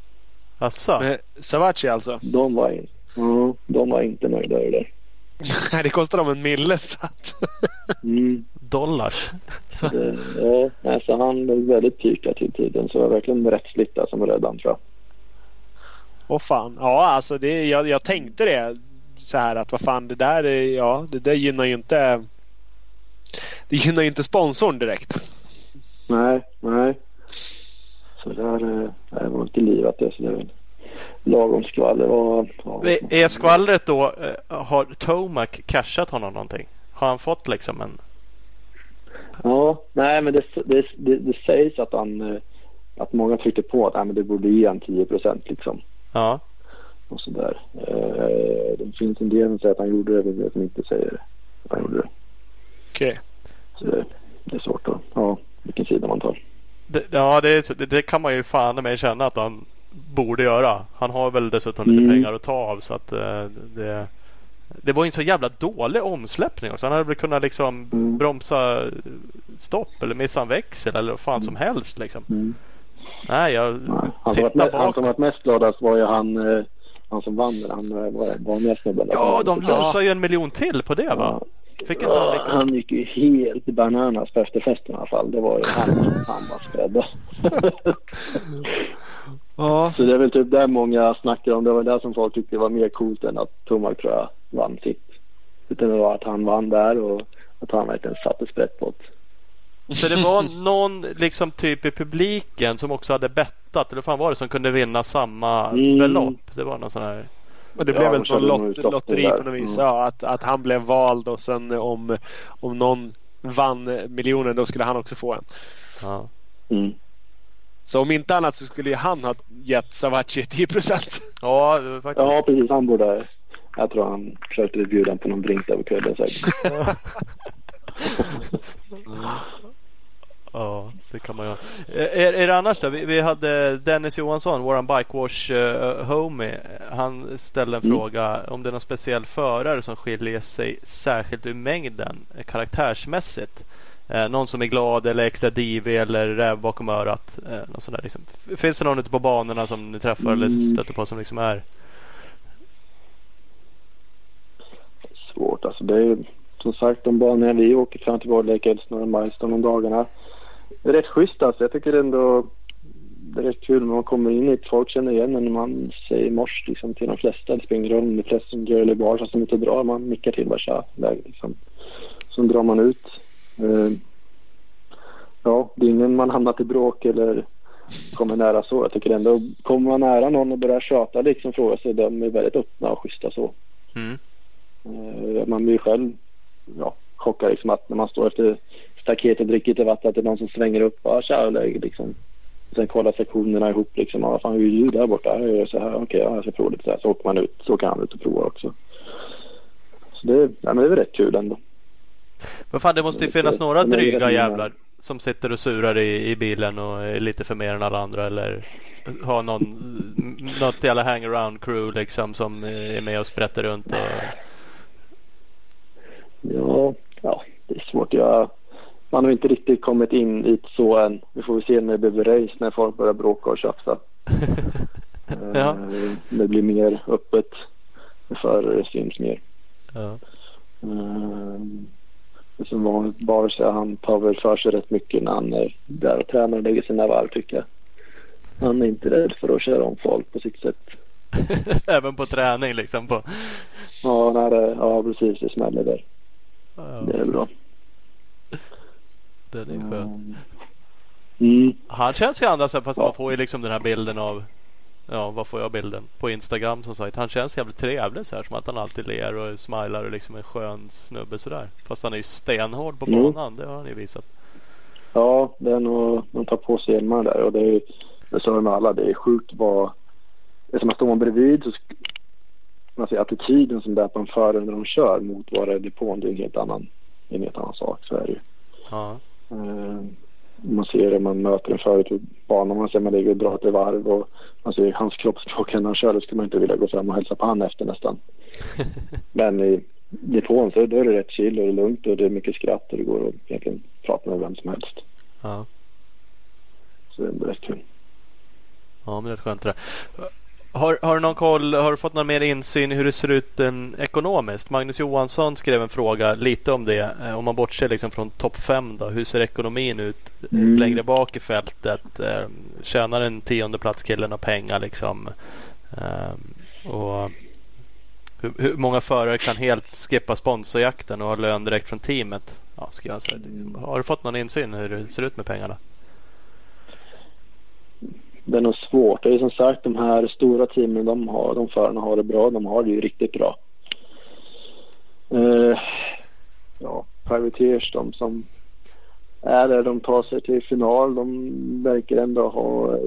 Asså? Savachi alltså. De var, in, mm, de var inte nöjda över det. Nej, det kostar dem en mille. Så att... Mm. Dollars? Det, ja, nej, så han är väldigt där till tiden. Så det var verkligen rättsligt där som räddade tror jag. Åh fan. Ja, alltså det, jag, jag tänkte det. Så här att vad fan det där är, ja, det där gynnar ju inte. Det gynnar ju inte sponsorn direkt. Nej, nej. Så där eh, det var inte livat det. Så det är väl lagom skvaller. Och, ja, Är skvallret då, eh, har Tomac cashat honom någonting? Har han fått liksom en... ja, nej men det, det, det, det sägs att han eh, att många tryckte på att nej, men det borde ge han 10 procent liksom. Ja. Och sådär. Eh, det finns en del som säger att han gjorde det. En del som inte säger att han gjorde det. Okej. Så det, det är svårt att, ja, vilken sida man tar. Det, ja, det, det, kan man ju fan med känna att han borde göra. Han har väl dessutom lite Mm. pengar att ta av så att eh, det... Det var ju en så jävla dålig omsläppning också. Han hade väl kunnat liksom Mm. bromsa stopp eller missa en växel eller vad fan som helst liksom. Mm. Nej, jag Nej, han, som varit, me- han som varit mest gladast var ju han, eh, han som vann. Han eh, var vanliga snubben. Ja, de Ja. losar ju en miljon till på det va? Fick inte han Ja, lika... han gick ju helt bananas på efterfesten i alla fall. Det var ju han, han var skrädda. Ja. Så det är väl typ där många snackar om. Det var det som folk tyckte var mer coolt än att Tomac tror jag vann sitt. Utan det var att han vann där och att han verkligen satte sprätt på det. Så det var någon liksom typ i publiken som också hade bettat. Eller vad fan var det som kunde vinna samma Mm. belopp? Det var någon sån här... Och det Ja, blev de väl någon lot, lotteri där. på något vis. Mm. Ja, att, att han blev vald och sen om, om någon vann miljonen då skulle han också få en. Ja. Mm. Så om inte annat så skulle ju han ha gett Savachi 10 procent. Ja, faktiskt. Ja, precis. Han borde... Jag tror han försökte bjuda på någon drink över kvällen säkert. Ja, det kan man göra. Eh, Är, är det annars då? Vi, vi hade Dennis Johansson, våran Bikewash uh, homie. Han ställde en Mm. fråga om det är någon speciell förare som skiljer sig särskilt ur mängden karaktärsmässigt. Eh, någon som är glad eller extra divig eller räv bakom örat. Eh, sånt där, liksom. Finns det någon ute på banorna som ni träffar eller Mm. stöter på som liksom är? Svårt alltså. Det är som sagt de banorna vi åker fram till vår leka några milestone om dagarna. Det är rätt schysst alltså. Jag tycker ändå det är rätt kul när man kommer in hit. Folk känner igen en när man säger mors liksom, till de flesta. Det spelar ingen roll om det är flest som gör eller bara som inte drar. Man nickar till bara tja, läge liksom. Sen drar man ut. Eh, ja, det är ingen man hamnat i bråk eller kommer nära så. Jag tycker ändå, kommer man nära någon och börjar tjata liksom fråga sig, de är väldigt öppna och schyssta så. Mm. Eh, man blir själv ja, chockad liksom att när man står efter staketet dricker lite vatten att det är någon som svänger upp. Ja, tja, läge liksom. Sen kollar sektionerna ihop liksom. Ja, fan, hur är du där borta? Jag gör så här. Okej, ja, jag ska prova lite så här. Så åker man ut. Så kan han ut och prova också. Så det, ja, men det är väl rätt kul ändå. Men fan det måste ju finnas några dryga jävlar som sitter och surar i, i bilen och är lite för mer än alla andra eller har någon, något jävla hangaround crew liksom som är med och sprätter runt och Ja, ja, det är svårt. Jag, man har inte riktigt kommit in dit så än. Vi får väl se när det blir race när folk börjar bråka och tjafsa. Ja. Eh, Det blir mer öppet. Förare syns mer. ja. Um, som vanligt bara så han tar väl för sig rätt mycket när han är där och tränar och lägger sina varv tycker jag. Han är inte rädd för att köra om folk på sitt sätt. Även på träning liksom. På, Ja, när det, ja precis. Det smäller där. ja, Det är bra. Den är skön. Mm. Han känns ju här, fast Ja. man får ju liksom den här bilden av Ja, vad får jag bilden? På Instagram som sagt. Han känns jävligt trevlig så här. Som att han alltid ler och smilar och liksom en skön snubbe sådär. Fast han är ju stenhård på Mm. banan. Det har han ju visat. Ja, det är nog, de tar på sig hjälmar där och det är ju, det sa med alla, det är sjukt vad, det är som att står man bredvid så man ser attityden som det är på en förare när de kör mot vad det är depån, det är en helt annan, en helt annan sak, så är det ju. Ja. Eh, man ser det, man möter den förut på banan. Man ser man ligger och drar ett varv och man ser hans kroppsspråk när han kör. Då skulle man inte vilja gå fram och hälsa på han efter nästan. Men i depån så då är det rätt chill och det är lugnt och det är mycket skratt och det går att egentligen prata med vem som helst. Ja. Så det är rätt kul. Ja, men det är skönt det har, har du någon koll, har du fått någon mer insyn i hur det ser ut en, ekonomiskt? Magnus Johansson skrev en fråga lite om det. Eh, om man bortser liksom från topp fem då. Hur ser ekonomin ut mm. längre bak i fältet? Eh, tjänar en tionde platskille några pengar liksom? Eh, och hur, hur, många förare kan helt skippa sponsorjakten och ha lön direkt från teamet? Ja, ska jag säga, liksom. Har du fått någon insyn i hur det ser ut med pengarna? Det är nog svårt. Det är som sagt de här stora teamen, de, har, de förarna har det bra. De har det ju riktigt bra. Uh, ja, privateers, de som är där, de tar sig till final. De verkar ändå ha...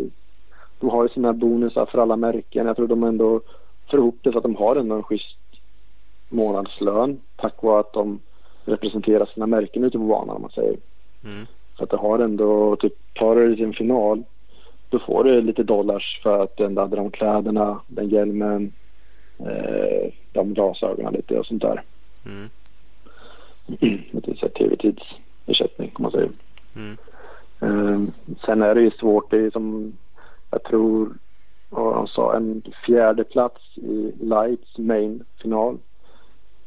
De har ju sina bonusar för alla märken. Jag tror de ändå får ihop det så att de har ändå en schysst månadslön tack vare att de representerar sina märken ute på banan om man säger. Mm. Så att det har ändå, typ tar du till en final då får du lite dollars för att du ändå hade de kläderna, den hjälmen, eh, de glasögonen lite och sånt där. Mm. lite tv-tidsersättning kan man säga. Mm. Eh, sen är det ju svårt, det är som jag tror vad de sa, en fjärde plats i Lights main final.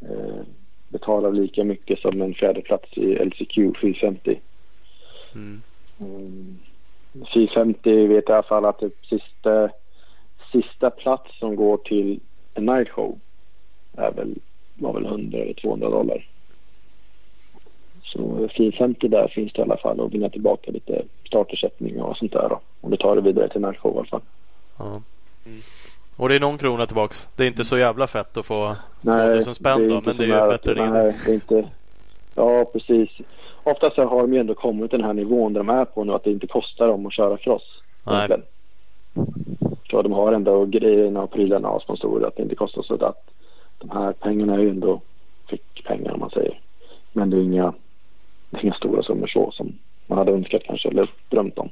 Eh, betalar lika mycket som en fjärde plats i LCQ 450. Mm. Mm. 450 vet jag i alla fall att det sista, sista plats som går till en night show är väl, var väl 100 eller 200 dollar. Så 450 där finns det i alla fall och vinna tillbaka lite startersättning och sånt där då. Om du tar det vidare till night show i alla fall. Ja. Och det är någon krona tillbaks. Det är inte så jävla fett att få 2000 spänn då men det är ju bättre än Nej, det är inte. Ja precis oftast har de ju ändå kommit den här nivån där de är på nu att det inte kostar dem att köra cross. Nej. Så de har ändå grejerna och prylarna och sponsorer att det inte kostar så att de här pengarna är ju ändå fick pengar om man säger. Men det är inga, inga stora summor så som man hade önskat kanske eller drömt om.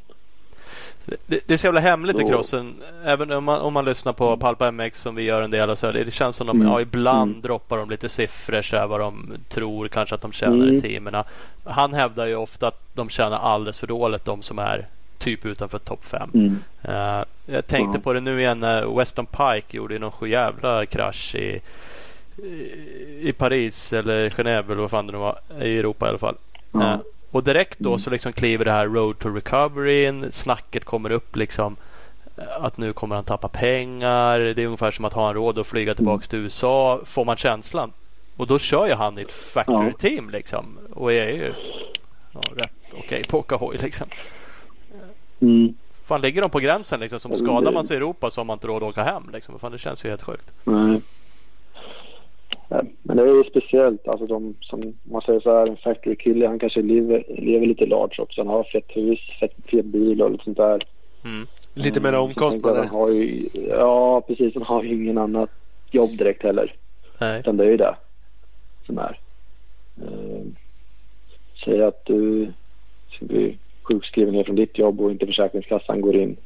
Det, det är så jävla hemligt i crossen. Även om man, om man lyssnar på Palpa MX som vi gör en del. Och så, det känns som de mm. ja, ibland mm. droppar de lite siffror så här, vad de tror kanske att de tjänar mm. i teamen. Han hävdar ju ofta att de tjänar alldeles för dåligt de som är typ utanför topp 5. Mm. Uh, jag tänkte mm. på det nu igen när Weston Pike gjorde någon jävla krasch i, i Paris eller Genève eller vad fan det nu var. I Europa i alla fall. Uh, och direkt då mm. så liksom kliver det här Road to Recovery in. Snacket kommer upp liksom att nu kommer han tappa pengar. Det är ungefär som att ha en råd att flyga tillbaka till USA. Får man känslan. Och då kör ju han i ett factory team liksom. Och är ju ja, rätt okej okay på åka hoj liksom. Mm. Fan ligger de på gränsen liksom. Som skadar man sig i Europa så har man inte råd att åka hem liksom. Fan det känns ju helt sjukt. Mm. Men det är ju speciellt. Alltså de som, man säger så här, en factory-kille, han kanske lever, lever lite large också. Han har fett hus, fett, fet bil och lite sånt där. Mm. Lite mer omkostnader. Han har ju, ja, precis. Han har ju ingen annat jobb direkt heller. Nej. Utan det är ju det som är. Uh, säg att du ska bli sjukskriven från ditt jobb och inte Försäkringskassan går in.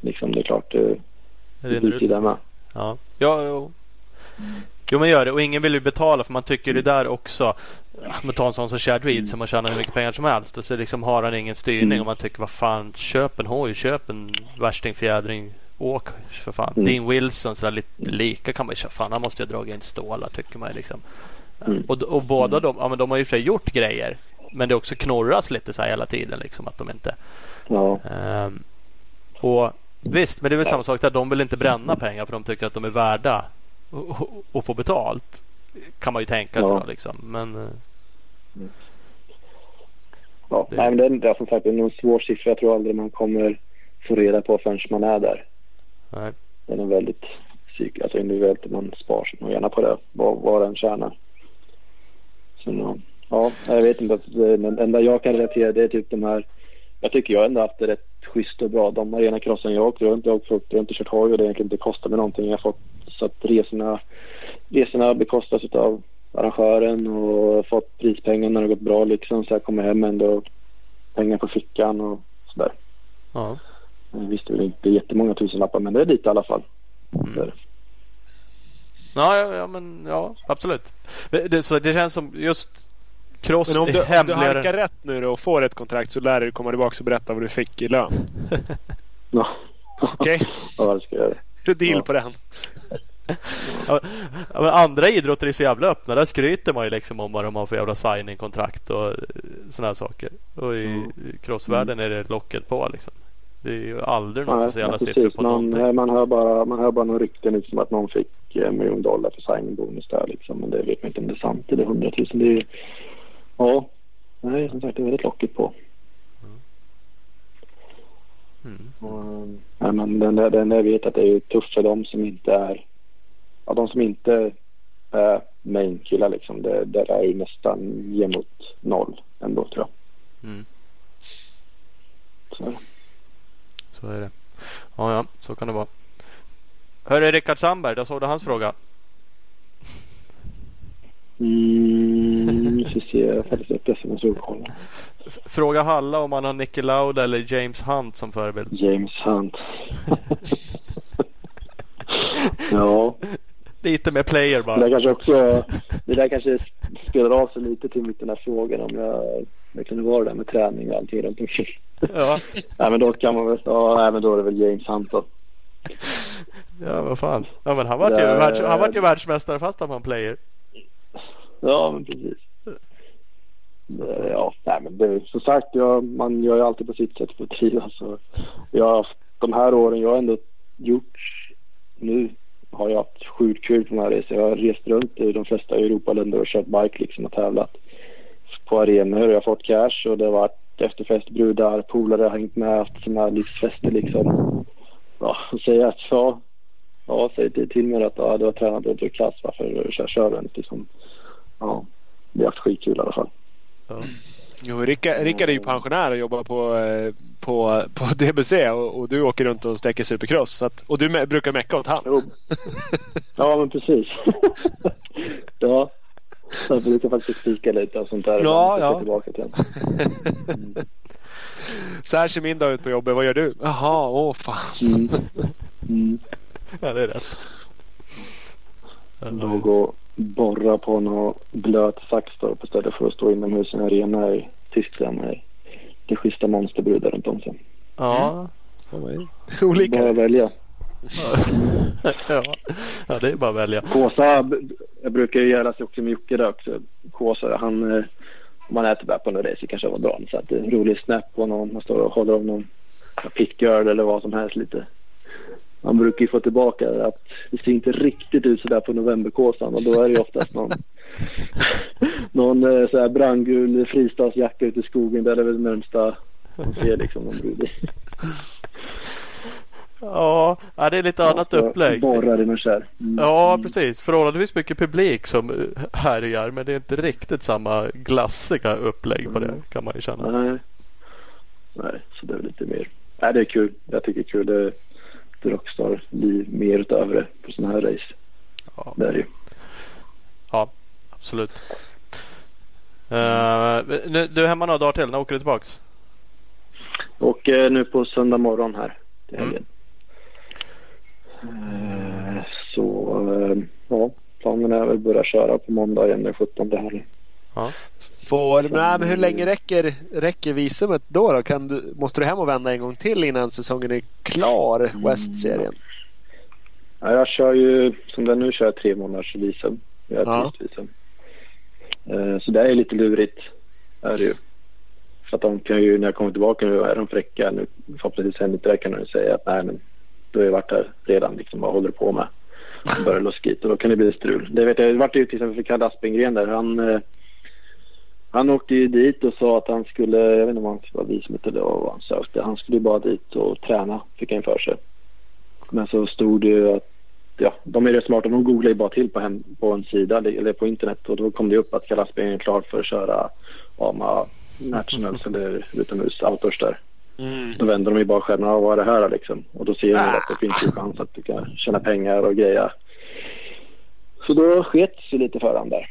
Liksom, det är klart, det blir i det med. Ja, ja, ja. Jo men gör det och ingen vill ju betala för man tycker det där också. Man tar en sån som Chad Reed som har tjänat hur mycket pengar som helst och så liksom har han ingen styrning mm. och man tycker vad fan köp en hoj, köp en värsting fjädring. Åk för fan. Mm. Dean Wilson sådär lite lika kan man ju köpa. Fan han måste ju ha dragit in stålar tycker man liksom. Mm. Och, och båda de, ja men de har ju för gjort grejer. Men det också knorras lite så här hela tiden liksom att de inte. Ja. Um, och visst, men det är väl samma sak där. De vill inte bränna pengar för de tycker att de är värda och, få betalt. Kan man ju tänka sig. Ja. Liksom. Men, mm. Ja, det... Nej, men det är som sagt det är en svår siffra. Jag tror aldrig man kommer få reda på förrän man är där. Nej. Den är väldigt psyk, alltså individuellt. Man sparar sig nog gärna på det, vad, vad den tjänar. Så, ja, jag vet inte. Det enda jag kan relatera det är typ de här. Jag tycker jag ändå haft det rätt schysst och bra. De arena crossen jag åkt. Jag har åkt runt och kört hoj och det egentligen inte kostat mig någonting. Jag har fått så att resorna, resorna bekostas av arrangören och fått prispengar när det gått bra liksom. Så jag kommer hem ändå pengar på fickan och sådär. Ja. Jag visste väl inte jättemånga tusenlappar men det är lite i alla fall. Mm. Ja, ja, ja, men ja, absolut. Det, så det känns som just cross Men om du, är om du halkar rätt nu då och får ett kontrakt så lär du komma tillbaka och berätta vad du fick i lön. Ja, Okej? ja det ska jag göra. Är det deal Ja. på den? Ja, men andra idrotter är så jävla öppna. Där skryter man ju liksom om vad de har för jävla signingkontrakt och sådana här saker. Och i Mm. crossvärlden är det locket på liksom. Det är ju aldrig någon officiella ja, siffror på man, någonting. nej, man, hör bara, man hör bara några rykten liksom att någon fick en miljon dollar för signingbonus där liksom. Men det vet man inte om det är sant eller hundratusen. Det är ju, ja, nej som sagt det är väldigt lockigt på. Mm. Och, nej, men den, där- den där vet att det är tufft för de som inte är, ja de som inte är main-killar liksom. Det, där är ju nästan ge mot noll ändå tror jag. Mm. Så, är det. Så är det. Ja, ja, så kan det vara. Hörru Rickard Sandberg, jag såg du hans fråga. Mm, nu ska vi se, jag faktiskt upp det Fråga Halla om han har Nicky Lauda eller James Hunt som förebild. James Hunt. ja, Lite mer player det bara. där kanske också det där kanske spelar av sig lite till mitt den här frågan om jag verkligen var det där med träning och allting runt omkring. Ja, Nej men då kan man väl, ja nej, men då är det väl James Hunt då. ja vad fan. Ja, men han vart ju, Det- världs, han vart ju världsmästare fast han var en player. Ja men precis. Ja, nej men det, som sagt, jag, man gör ju alltid på sitt sätt för att trivas. och Jag de här åren jag har ändå gjort nu har jag haft sjukt kul på de här resorna. Jag har rest runt i de flesta Europaländer och kört bike liksom och tävlat på arenor. Jag har fått cash och det har varit efterfest, brudar, polare har hängt med, haft sådana här livsfester liksom. Ja, och säga att ja, ja, säg till, mig att ja, du har tränat under klass, varför kör, kör du inte liksom? Ja, vi har haft skitkul i alla fall. Ja. Jo, Rickard, Rickard är ju pensionär och jobbar på, eh, på, på DBC och, och du åker runt och sträcker supercross. Så att, och du me- brukar mecka åt han. Jo. Ja, men precis. ja, jag brukar faktiskt fika lite och sånt där. Ja, ja. Tillbaka till den. Så här ser min dag ut på jobbet. Vad gör du? Jaha, åh fan. Mm. Mm. ja, det är rätt. Då gå och borra på någon blöt saxtorp istället för att stå inomhus i en arena i Tyskland med det schyssta monsterbrudar runt om sig. Ja. Olika. Bara välja. ja. ja, det är bara att välja. Kåsa, jag brukar ju gärna se också med Jocke där också. Kåsa, han, eh, om man äter bara på någon race kanske var bra. Så att det är en rolig snap på någon, man står och håller om någon pit girl eller vad som helst lite. Man brukar ju få tillbaka att det ser inte riktigt ut sådär på novemberkåsan och då är det ju oftast någon någon eh, så här brandgul fristadsjacka ute i skogen där det är väl närmsta man ser liksom någon brud. Ja, det är lite annat Ja, upplägg. Borrar i kär. Mm. Ja, precis. Förhållandevis mycket publik som härjar. Men det är inte riktigt samma glassiga upplägg på det kan man ju känna. Nej. Nej, så det är lite mer. Nej, det är kul. Jag tycker det är kul. Det ett rockstar-liv mer utöver det på sådana här race. Ja, Det är det ju. ja absolut. Uh, nu, du är hemma några dagar till. När åker du tillbaks? Och eh, nu på söndag morgon här till Mm. helgen. Eh, så eh, ja, planen är att börja köra på måndag igen den 17 här. Får, nej, men hur länge räcker, räcker visumet då? då? Kan du, måste du hem och vända en gång till innan säsongen är klar? West-serien. Ja, jag kör ju, som det är nu kör jag tre månaders visum. Jag har Ja. visum. Eh, så det är lite lurigt. Är det ju. För att de kan ju, när jag kommer tillbaka nu, är de fräcka. Nu, förhoppningsvis händer inte det kan de säga att nej men du har ju varit här redan. Liksom, vad håller du på med? Och börjar luska hit och då kan det bli strul. Det vet jag, det vart ju till exempel för Kalle Aspengren där. Han, eh, han åkte ju dit och sa att han skulle, jag vet inte om han var ha visumet eller vad han sökte. Han skulle ju bara dit och träna, fick han för sig. Men så stod det ju att ja, de är rätt smarta. De googlar ju bara till på, hem, på en sida eller på internet och då kom det upp att Kalle Aspengren är klar för att köra AMA Nationals eller utomhus outdoors där. Mm. Då vänder de ju bara och vad är det här liksom? Och då ser de Ah. att det finns ju chans att du kan tjäna pengar och greja. Så då sket sig lite för han där.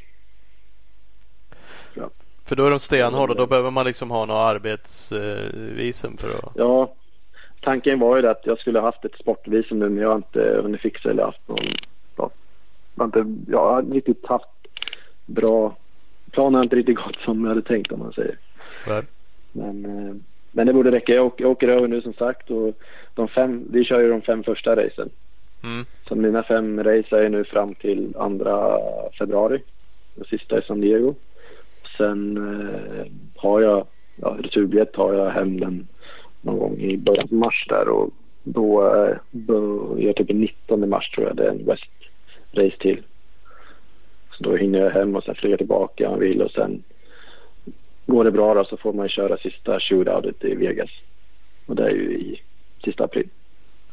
Ja. För då är de stenhårda. Då behöver man liksom ha något arbetsvisum för att... Ja, tanken var ju att jag skulle haft ett sportvisum nu men jag har inte hunnit fixa eller haft någon... Ja, jag har inte, jag har riktigt haft bra... Planen har inte riktigt gått som jag hade tänkt om man säger. Nej. Men, eh, men det borde räcka. Jag åker, jag åker över nu som sagt och de fem, vi kör ju de fem första racen. Mm. Så mina fem race är nu fram till 2 februari. Det sista är San Diego. Sen eh, har jag, ja, returbiljett har jag hem den någon gång i början på mars där och då eh, börjar typ den 19 mars tror jag det är en West race till. Så då hinner jag hem och sen flyga tillbaka om jag vill och sen går det bra då så får man köra sista shootoutet i Vegas. Och det är ju i sista april.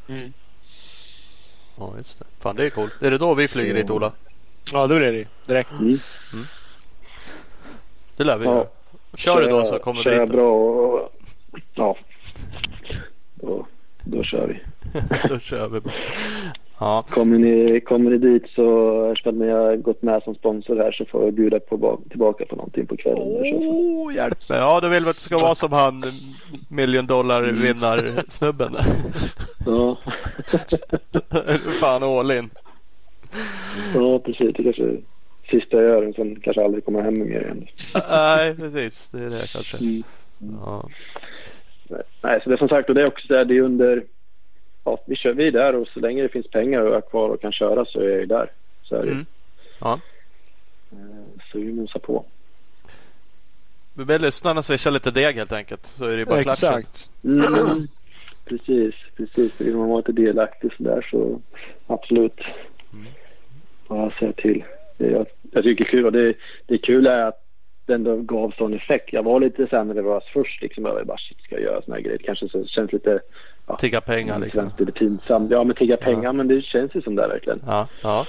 Mm. Ja, just det. Fan, det är coolt. Är det då vi flyger dit, Ola? Ja, det blir det direkt. Mm. Det lär vi Ja. göra. Kör du då så kommer vi kör jag dit. bra och, och ja, då, då kör vi. då kör vi. Ja, Kommer ni, kommer ni dit så eftersom ni har gått med som sponsor här så får jag bjuda på, ba- tillbaka på någonting på kvällen. oh, hjälp mig. Ja, då vill vi att det ska vara som han miljon dollar vinnarsnubben. Ja. Fan all in. ja, precis. Det kanske är sista jag gör. Sen kanske aldrig kommer hem mer igen. Nej, precis. Det är det kanske. Mm. Ja. Nej, så det är som sagt och det är också där det är under ja, vi kör vidare och så länge det finns pengar och jag är kvar och kan köra så är jag ju där. Så är det. Mm. Ja. Eh, Så vi nosar på. Vi ber lyssnarna swisha lite deg helt enkelt. Så är det bara klatschat. Exakt. Mm. precis, precis. Vill man vara lite delaktig så där så absolut. Mm. Bara säga till. Det, jag, jag tycker det är kul och det, det kul är att det ändå gav sån effekt. Jag var lite så här när det var först liksom. Jag bara shit ska jag göra såna här grejer. Kanske så känns lite. Ja, Tigga pengar det liksom. känns lite pinsamt. Ja men tigga Ja. pengar men det känns ju som det verkligen. Ja, ja.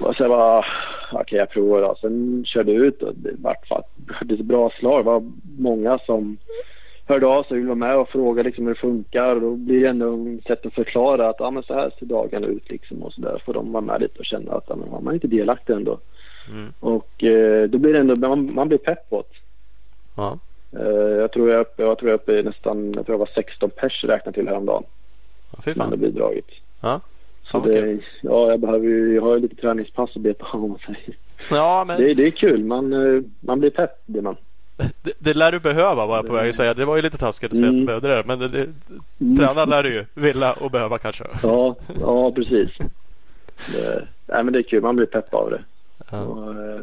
Och sen var okej jag provar då. Sen körde jag ut och det vart ett bra slag. Det var många som hörde av sig och ville vara med och fråga liksom hur det funkar. Och då blir det ändå ett sätt att förklara att ja, men så här ser dagarna ut liksom och så där. Får de vara med lite och känna att ja, men man är inte delaktig ändå. Mm. Och eh, då blir det ändå, man, man blir pepp på det. ja. Eh, jag tror jag uppe, jag tror jag är uppe i nästan, jag tror jag var 16 pers räknat till häromdagen. ja fy fan. bidragit. Ja. Så det, ja, jag behöver ju, jag har ju lite träningspass att beta av om man säger. Ja, men Det, det är kul. Man, eh, man blir pepp blir man. det, det lär du behöva var jag på väg att säga. Det var ju lite taskigt att säga att du Mm. behövde det. Men det, det, Mm. träna lär du ju vilja och behöva kanske. Ja, ja precis. Det, nej, men det är kul. Man blir pepp av det. Ja. Och, eh,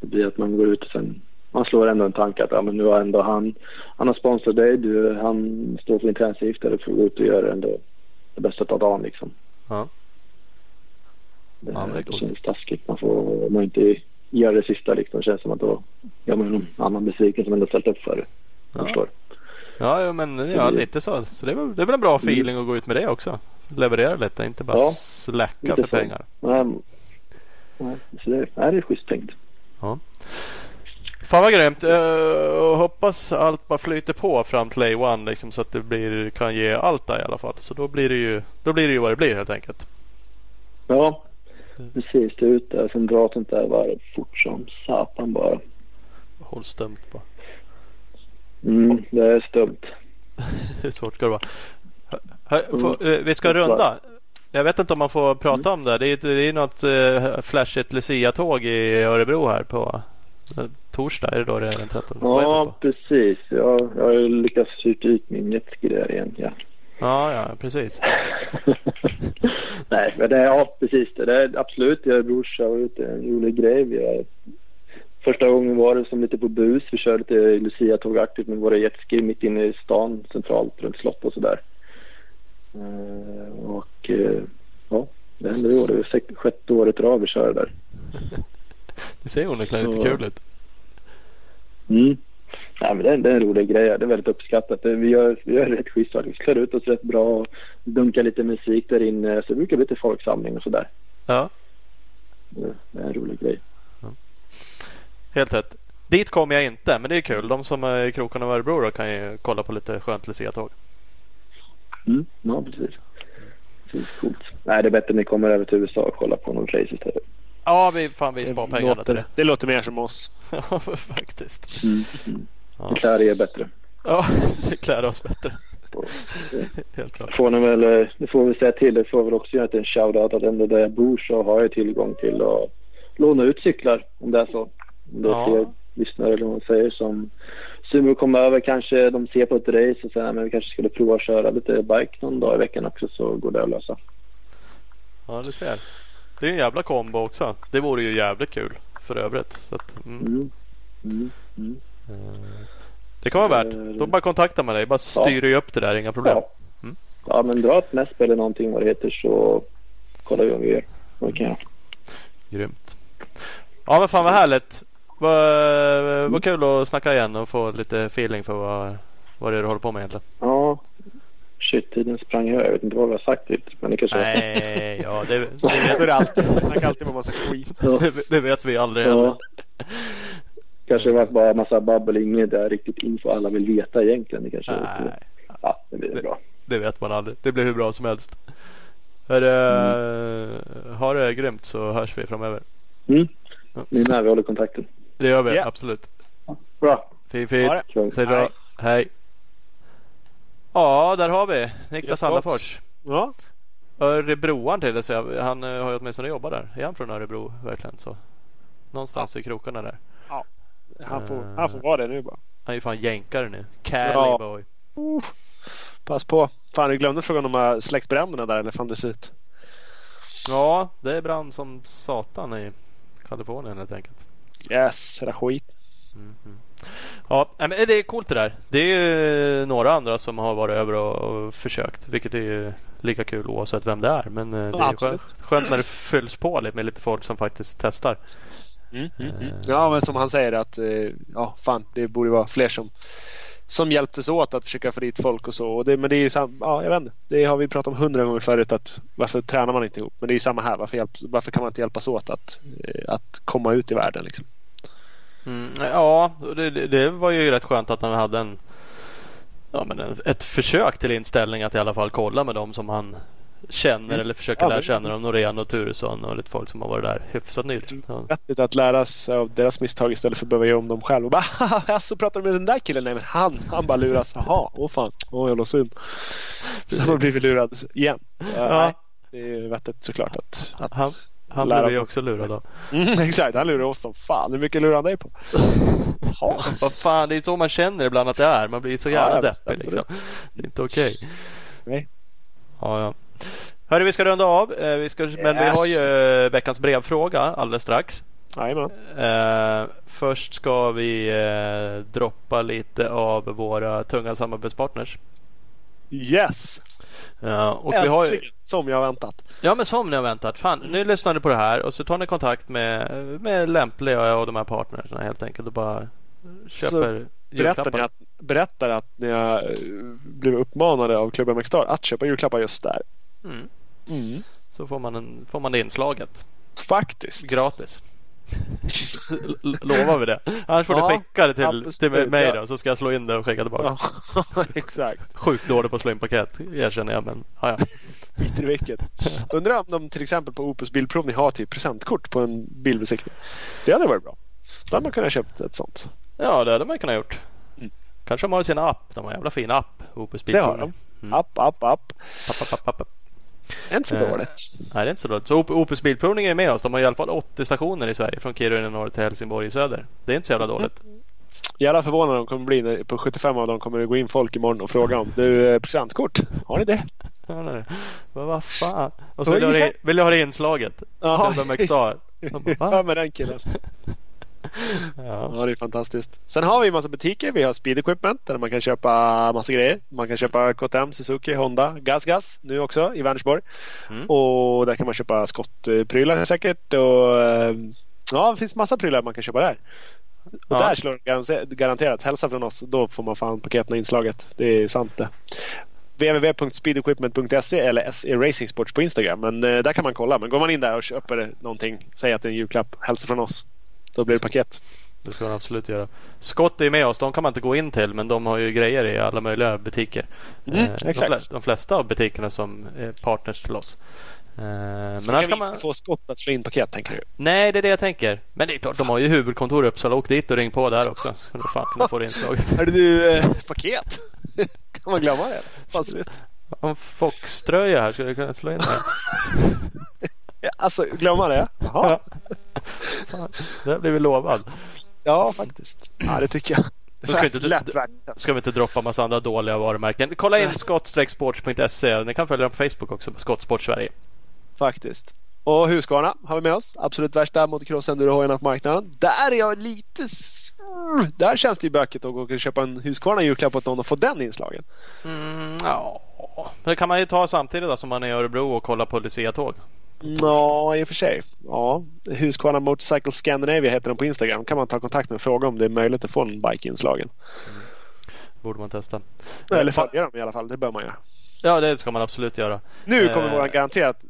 det blir att man går ut och sen man slår ändå en tanke att ja, men nu har ändå han, han har sponsrat dig, du, han står för din träningsavgift, du får gå ut och göra ändå det bästa av dagen liksom. Ja. Det, Ja, men det det känns taskigt. Man får man inte gör det sista liksom. Det känns som att då gör man någon annan besviken som ändå ställt upp för det. Ja. förstår. Ja, men ja, lite så. Så det väl, det är väl en bra feeling att gå ut med det också. Leverera lite, inte bara Ja, släcka för så. pengar. Nej, så det, är schysst tänkt. Fan vad grymt. Uh, hoppas allt bara flyter på fram till A1 liksom, så att det blir, kan ge allt där i alla fall. Så då blir det ju, då blir det ju vad det blir helt enkelt. Ja, precis. Det är ute. Sen drar sånt där varv fort som satan bara. Håll stumt bara. Mm, det är stumt. Hur svårt ska det vara? Hör, hör, Mm. får, eh, vi ska runda. Jag vet inte om man får prata om det. Det är, det är något uh, flashigt Lucia-tåg i Örebro här på eh, torsdag. Är det då det är den 13? Vad är det Ja, precis. Jag, jag har ju lyckats syrt ut min jetski där igen. Ja. ja, ja, precis. Nej, men det är ja, precis det. det är absolut, jag och brorsa var ute. En rolig grej. Vi första gången var det som lite på bus. Vi körde lite Lucia-tågaktigt med våra jetski mitt inne i stan centralt runt slott och sådär. Eh, och eh, ja, det hände i år. Det är sjätte året i rad vi kör där. Det ser onekligen lite Ja. kul ut. Mm. Nej, men det, är, det är en rolig grej. Det är väldigt uppskattat. Vi, gör, vi gör rätt schysst. Vi klär ut oss rätt bra och dunkar lite musik där inne. Så det brukar bli lite folksamling och sådär. Ja, Det, är en rolig grej. helt rätt. Dit kommer jag inte, men det är kul. De som är i krokarna av Örebro kan ju kolla på lite skönt Lucia-tåg. Mm. Ja, precis. precis. Coolt. Nej, det är bättre att ni kommer över till USA och kollar på någon race istället. Ja, vi, fan, vi spar pengarna till låter, det. det låter mer som oss. Ja, faktiskt. Mm. Mm. Ja. Det klär er bättre. Ja, det klär oss bättre. Helt klart. Får ni väl, eh, det får vi säga till. Det får väl också göra en shout-out att ändå där jag bor så har jag tillgång till att låna ut cyklar om det är så. Om det är Ja. fler lyssnare eller vad man säger som Sumo kommer över kanske de ser på ett race och säger att vi kanske skulle prova att köra lite bike någon dag i veckan också så går det att lösa. Ja, du ser. Det är en jävla kombo också. Det vore ju jävligt kul för övrigt. Så att, mm. Mm. Mm. Mm. Eh, Det kan vara värt. Då bara kontakta med dig. Bara styr ju upp det där. Inga problem. Ja. Mm. ja men dra ett näsp eller någonting vad det heter så kollar vi om vi gör vad vi kan göra. Grymt. Ja men fan vad härligt. Vad, vad kul att snacka igen och få lite feeling för vad, vad det är du håller på med egentligen. Ja. Shit, tiden sprang iväg. Jag vet inte vad vi har sagt riktigt. Men det kanske... Nej, ja det, det, är vet, det alltid. Man snackar alltid om massa skit. Ja. det, det vet vi aldrig heller. Ja. Kanske var bara en massa babbel, inget där riktigt info alla vill veta egentligen. Det kanske Nej, Ja, det blir bra. det vet man aldrig. Det blir hur bra som helst. Hörru, Ha det grymt så hörs vi framöver. Mm. Ni med, vi håller kontakten. Det gör vi Yes. absolut. Bra. Fint fint. Säg bra. Hej. Ja, där har vi Niklas Hallafors. Ja, Örebroan till det så jag, Han eh, har ju åtminstone jobbat där. Är han från Örebro verkligen? Så Någonstans i krokarna där. han får, Eh. han får vara det nu bara. Han är ju fan jänkare nu. Cali Ja. boy. Pass på. Fan, du glömde frågan om uh, släktbränderna där eller fan det ser ut. Ja, det brann som satan i Kalifornien helt enkelt. Yes, där skit. Mhm. Ja, men det är coolt det där. Det är ju några andra som har varit över och, försökt. Vilket är ju lika kul oavsett vem det är. Men eh, det är ju absolut. skönt, skönt när det fylls på lite med lite folk som faktiskt testar. Mm, mm, mm. Eh. Ja, men som han säger att eh, ja, fan, det borde vara fler som som hjälptes åt att försöka få dit folk och så. Och det, men det är ju sam, ja, jag vet inte. Det har vi pratat om hundra gånger förut. Att varför tränar man inte ihop? Men det är ju samma här. Varför, hjälp, varför kan man inte hjälpas åt att, eh, att komma ut i världen? Liksom? Mm, ja, det, det, det var ju rätt skönt att han hade en, ja, men en, ett försök till inställning att i alla fall kolla med dem som han känner Mm. eller försöker Ja, lära känna dem. Norén och Turesson och lite folk som har varit där hyfsat nyligen. Ja. Vettigt att lära sig av deras misstag istället för att behöva göra om dem själv. Och bara "Haha, så pratar du med den där killen? Nej men han, han bara luras. Jaha, åh fan. Åh jävla synd. Så har blivit lurad igen. Ja. Ja. Nej, det är vettigt såklart att, att Han, han lära blev ju också lurad då. Mm, exakt, han lurar oss som fan. Hur mycket lurar han dig på? Vad fan, det är så man känner ibland att det är. Man blir så Ja, jävla visst, deppig liksom. Det är inte okej. Nej. Ja, ja. Hörru, vi ska runda av. Eh, Vi ska, Men vi Yes. har ju eh, veckans brevfråga alldeles strax. Jajamän. Eh, först ska vi droppa lite av våra tunga samarbetspartners. Yes! Ja, och vi har Äntligen! Som jag har väntat. ja men som ni har väntat. Fan, nu lyssnar ni på det här och så tar ni kontakt med, med lämpliga av de här partnerserna helt enkelt och bara köper Berättar ni att, berättar att ni har blivit uppmanade av Klubben McStar att köpa julklappar just där. Mm. Mm. Så får man, en, får man det inslaget Faktiskt. gratis. Lovar vi det? Annars får Ja, ni skicka det till, absolut, till mig ja. då så ska jag slå in det och skicka tillbaka. Ja, exakt. Sjukt dålig på att slå in paket erkänner jag men ja, ja. Skit i vilket. Undrar om de till exempel på Opus Bilprovning har typ presentkort på en bilbesiktning. Det hade varit bra. Då hade man kunnat köpt ett sånt. Ja, det hade man kunnat gjort. Mm. Kanske de har sin app. De har en jävla fin app. Opus Det har de. Bilprovning. Mm. App, app, app. App, app, app, app. Inte så Eh. dåligt. Nej, det är inte så dåligt. Så Op- Opus Bilprovning är med oss. De har i alla fall 80 stationer i Sverige. Från Kiruna i norr till Helsingborg i söder. Det är inte så jävla Mm. dåligt. Jävla förvånad de kommer bli. När, på 75 av dem kommer det gå in folk imorgon och fråga om du eh, presentkort. Har ni det? Men vad fan. Och så vill jag ha det, vill jag ha det inslaget. Ja. Bara, Ja, med den killen. Ja. Ja, det är fantastiskt. Sen har vi en massa butiker. Vi har Speed Equipment där man kan köpa massa grejer. Man kan köpa KTM, Suzuki, Honda, Gas Gas nu också i Vänersborg. Mm. Och där kan man köpa skottprylar säkert. Och, eh, ja, det finns massa prylar man kan köpa där. Och Ja. där slår det garanterat hälsa från oss. Då får man fan paketen inslaget. Det är sant det. www.speedequipment.se eller SE Racing Sports på Instagram. Men eh, där kan man kolla. Men går man in där och köper någonting, säg att det är en julklapp, hälsa från oss. Då blir det paket. Det ska man absolut göra. Scott är med oss. De kan man inte gå in till men de har ju grejer i alla möjliga butiker. Mm, Eh, de, exakt. flesta, de flesta av butikerna som är partners till oss. Eh, Men kan vi kan man... få Scott att slå in paket tänker du? Nej, det är det jag tänker. Men det är klart, de har ju huvudkontor i Uppsala. Åk dit och ring på där också. Så du fan kunna få det inslaget. Hörde du, eh, paket? kan man glömma det? Vet. Om Fox-tröja här, skulle du kunna slå in det? Ja, Alltså, glömma det? Jaha. Fan, det har blivit lovad. Ja, faktiskt. Ja, det tycker jag. Ska inte- Lätt värt. Ska vi inte droppa massa andra dåliga varumärken. Kolla in skott-sports.se. Ni kan följa dem på Facebook också. på Skottsport Sverige. Faktiskt. Och Husqvarna har vi med oss. Absolut värsta motocross endurohojarna på marknaden. Där är jag lite... Där känns det ju bökigt att gå och köpa en Husqvarna julklapp åt någon och få den inslagen. Mm, ja, det kan man ju ta samtidigt då, som man är i Örebro och kolla på Lucia-tåg. Ja, i och för sig. Ja, Husqvarna Motorcycle Scandinavia heter de på Instagram. kan man ta kontakt med och fråga om det är möjligt att få en bike inslagen. Borde man testa. Eller följa dem i alla fall. Det bör man göra. Ja, det ska man absolut göra. Nu kommer Eh. våran garanterat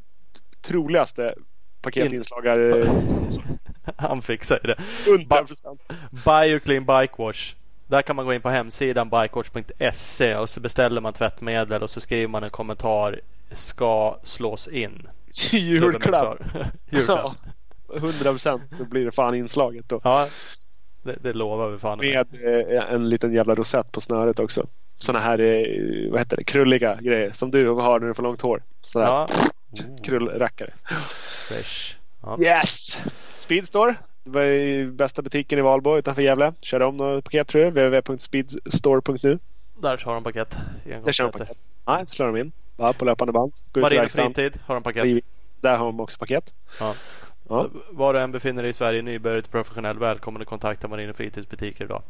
troligaste paketinslagare. Han fixar ju det. 100%. Bioclean Bike Wash. Där kan man gå in på hemsidan bikewash.se och så beställer man tvättmedel och så skriver man en kommentar. Ska slås in. Julklapp. Julklapp. Ja, 100% då blir det fan inslaget då. Ja, det, det lovar vi fan. Med eh, en liten jävla rosett på snöret också. Såna här, eh, vad heter det, krulliga grejer som du har när du får långt hår. Sådär Ja, krullrackare. fresh. Ja. Yes! Speedstore. Det var ju bästa butiken i Valbo utanför Gävle. Körde om något paket tror jag. www.speedstore.nu. Där har de paket. Där kör de paket. Nej, slår de in. Ja, på löpande band. Gå ut i Marin och verkstaden. fritid har de paket. Där har de också paket. Ja. Ja. Var du än befinner dig i Sverige, nybörjare till professionell, välkommen att kontakta Marin och fritidsbutiker idag.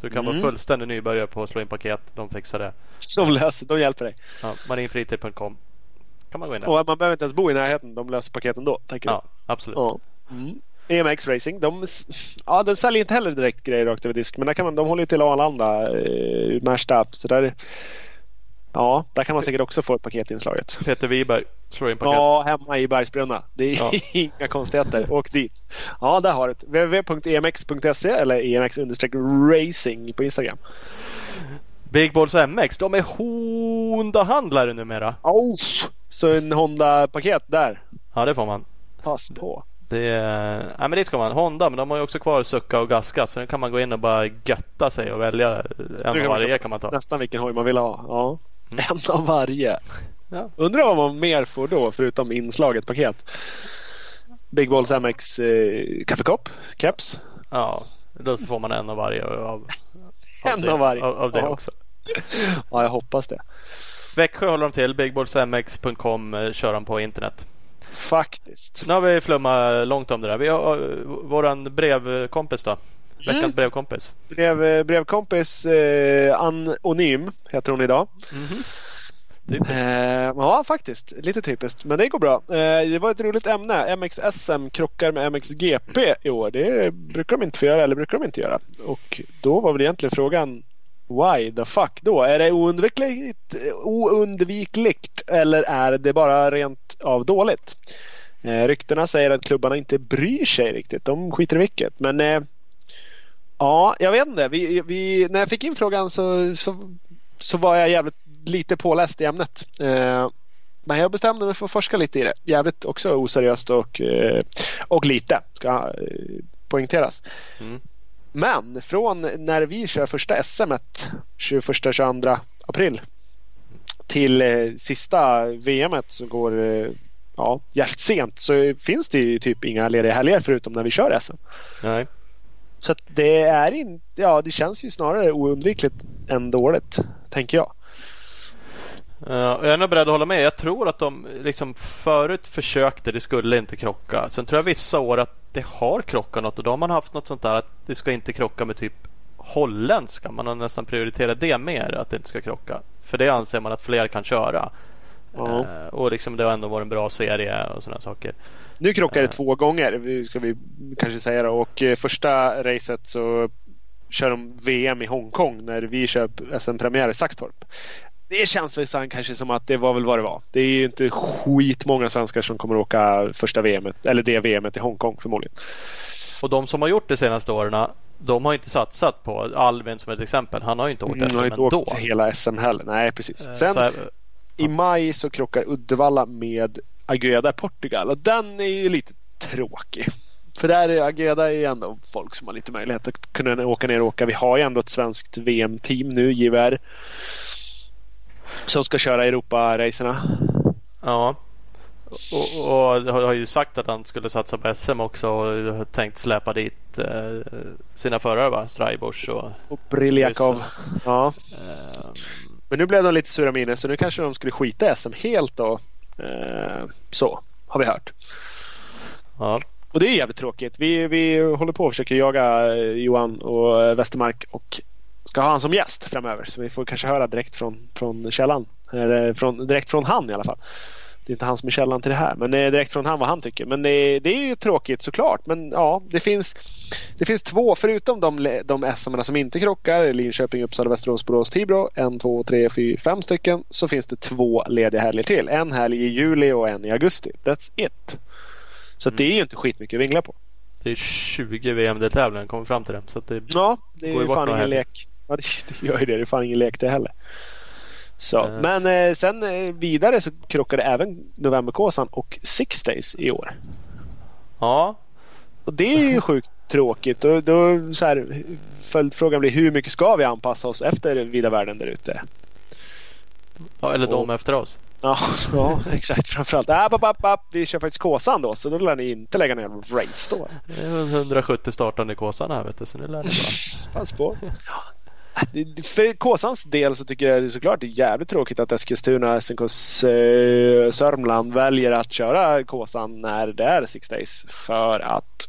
Så du kan Mm. vara fullständig nybörjare på att slå in paket. De fixar det. De löser, de hjälper dig. Ja, marinfritid.com kan man gå in där. Och man behöver inte ens bo i närheten. De löser paketen då. Tänker Ja, absolut. du? Ja. Mm. EMX Racing. De, ja, den säljer inte heller direkt grejer rakt över disk. Men där kan man, de håller ju till Arlanda, eh, Märsta. Så där, ja, där kan man säkert också få ett paket inslaget. Peter Wiberg slår in paket. Ja, hemma i Bergsbrunna. Det är Ja. inga konstigheter. Åk dit. Ja, där har du det. www.emx.se eller emx-racing på Instagram. Big Balls MX, de är Honda-handlare numera. Oh, så en Honda-paket där. Ja, det får man. Pass på. Det, är, nej, men det ska man. Honda, men de har ju också kvar Sucka och Gaska. Så nu kan man gå in och bara götta sig och välja. En av varje kan man ta. Nästan vilken hoj man vill ha. Ja. En av varje. Mm. Ja. Undrar vad man mer får då förutom inslaget paket. Big Balls MX eh, kaffekopp, keps. Ja, då får man en av varje. Av, av En det, av varje. Av, av det Ja. också. Ja, jag hoppas det. Växjö håller de till. Bigballsmx.com eh, kör de på internet. Faktiskt. Nu har vi flummat långt om det där. Vi har uh, våran brevkompis då. Veckans Mm. brevkompis. Brev, eh, brevkompis eh, Anonym heter hon idag. Typiskt. Eh, ja, faktiskt. Lite typiskt. Men det går bra. Eh, det var ett roligt ämne. MXSM krockar med MXGP i år. Det brukar de inte få göra, eller brukar de inte göra. Och då var väl egentligen frågan Why the fuck då? Är det oundvikligt, oundvikligt eller är det bara rent av dåligt? Eh, ryktena säger att klubbarna inte bryr sig riktigt. De skiter i vilket. Men eh, ja, jag vet inte. Vi, vi, när jag fick in frågan så, så, så var jag jävligt lite påläst i ämnet. Eh, men jag bestämde mig för att forska lite i det. Jävligt också oseriöst och, eh, och lite ska eh, poängteras. Mm. Men från när vi kör första SM 21-22 april till eh, sista VM som går ja, jävligt sent så finns det ju typ inga lediga helger förutom när vi kör SM. Nej. Så det är inte, ja det känns ju snarare oundvikligt än dåligt, tänker jag. Uh, jag är nog beredd att hålla med. Jag tror att de liksom förut försökte. Det skulle inte krocka. Sen tror jag vissa år att det har krockat något. Och då har man haft något sånt där att det ska inte krocka med typ holländska. Man har nästan prioriterat det mer. Att det inte ska krocka. För det anser man att fler kan köra. Ja. Eh, och liksom det har ändå varit en bra serie och sådana saker. Nu krockar det Eh. två gånger, ska vi kanske säga det. Och eh, första racet så kör de VM i Hongkong när vi kör SM-premiär i Saxtorp. Det känns väl sen kanske som att det var väl vad det var. Det är ju inte skitmånga svenskar som kommer åka första VMet, eller det VMet i Hongkong förmodligen. Och de som har gjort det senaste åren. de har inte satsat på Alvin som ett exempel. Han har ju inte åkt Mm, SM har inte ändå. åkt hela SM heller. Nej, precis. Eh, Sen här- i maj så krockar Uddevalla med Agueda i Portugal och den är ju lite tråkig. För där är Agueda är ändå folk som har lite möjlighet att kunna åka ner och åka. Vi har ju ändå ett svenskt VM-team nu, JVR. Som ska köra Europa-racerna. Ja. Och, och har har ju sagt att han skulle satsa på SM också och har tänkt släpa dit eh, sina förare va? Strajbors och Och Briljakov. Ja. eh, Men nu blev de lite sura miner så nu kanske de skulle skita SM helt då. Så har vi hört. ja. Och det är jävligt tråkigt. Vi, vi håller på och försöker jaga eh, Johan och eh, Westermark och ska ha han som gäst framöver. Så vi får kanske höra direkt från, från källan. Eller från, direkt från han i alla fall. Det är inte han som är källan till det här. Men eh, direkt från han vad han tycker. Men det, det är ju tråkigt såklart. Men ja, det finns, det finns två förutom de, de SM som inte krockar. Linköping, Uppsala, Västerås, Borås, Tibro. En, två, tre, fyra, fem stycken. Så finns det två lediga helger till. En helg i juli och en i augusti. That's it. Så att det är ju inte skitmycket att vingla på. Det är 20 VM-deltävlingar kommer fram till det. Så det Ja, det är ju fan ingen lek. Ja, det, det gör ju det. Det är fan ingen lek det heller. Så, Eh. Men eh, sen eh, vidare så krockade även Novemberkåsan och Six Days i år. Ja, Och det är ju sjukt tråkigt. Och då så här, följdfrågan blir hur mycket ska vi anpassa oss efter vida världen där ute? ja eller de Och- efter oss. Ja, ja exakt. Framförallt. App, app, app, app. Vi kör faktiskt Kåsan då. Så då lär ni inte lägga ner race då. Det är 170 startande kåsan här vet du. Så nu lär det bara. Pass på. För Kåsans del så tycker jag det är såklart det är jävligt tråkigt att Eskilstuna SNK eh, Sörmland väljer att köra Kåsan när det är Six Days. För att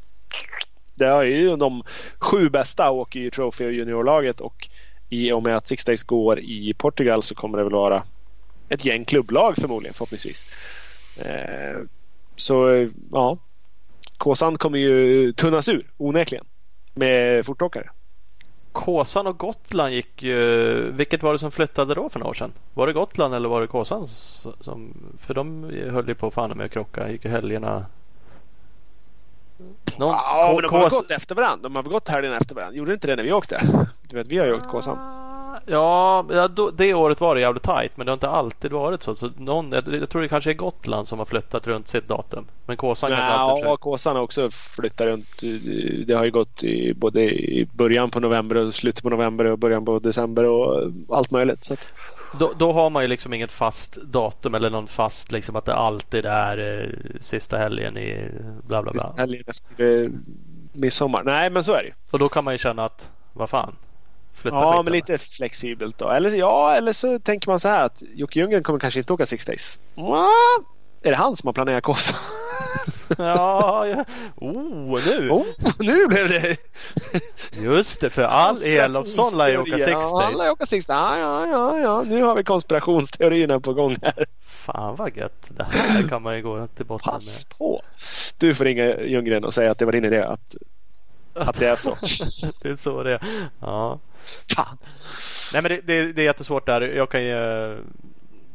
det är ju de sju bästa åker i Trophy och juniorlaget och i och med att Six Days går i Portugal så kommer det väl vara ett gäng klubblag förmodligen förhoppningsvis. Eh, så ja, Kåsan kommer ju tunnas ur onekligen med fortåkare. Kåsan och Gotland gick ju... Vilket var det som flyttade då för några år sedan? Var det Gotland eller var det Kåsan? Som, för de höll ju på fan med att krocka. Gick ju helgerna... Någon, Ja, men de har gått efter varandra. De har gått helgerna efter varandra. Gjorde inte det när vi åkte? Du vet, vi har ju åkt Kåsan. Ja, det året var det jävligt tajt men det har inte alltid varit så. så någon, jag, tror det kanske är Gotland som har flyttat runt sitt datum. Men Kåsan kanske alltid Ja. Kåsan har också flyttat runt. Det har ju gått i både i början på november och slutet på november och början på december och allt möjligt. Så att, Då, då har man ju liksom inget fast datum eller någon fast liksom att det alltid är eh, sista helgen i bla bla bla. helgen efter eh, midsommar. Nej, men så är det. Och då kan man ju känna att vad fan. Flytta Ja, skiten. men lite flexibelt då. Eller, ja, eller så tänker man så här att Jocke Ljunggren kommer kanske inte åka Six Days. Mwah! Är det han som har planerat Kåsan? Ja, ja. Oh, nu! Oh, nu blev det... Just det, för all Elofsson lär ju åka Six Ja, han lär Days. åka Six Days. Ja, ja, ja, ja. Nu har vi konspirationsteorierna på gång här. Fan vad gött. Det här kan man ju gå till botten Pass med. på. Du får ringa Ljunggren och säga att det var din idé att, att det är så. Det är så det är. Ja. Fan. Nej men det, det, det är jättesvårt där. Jag kan ju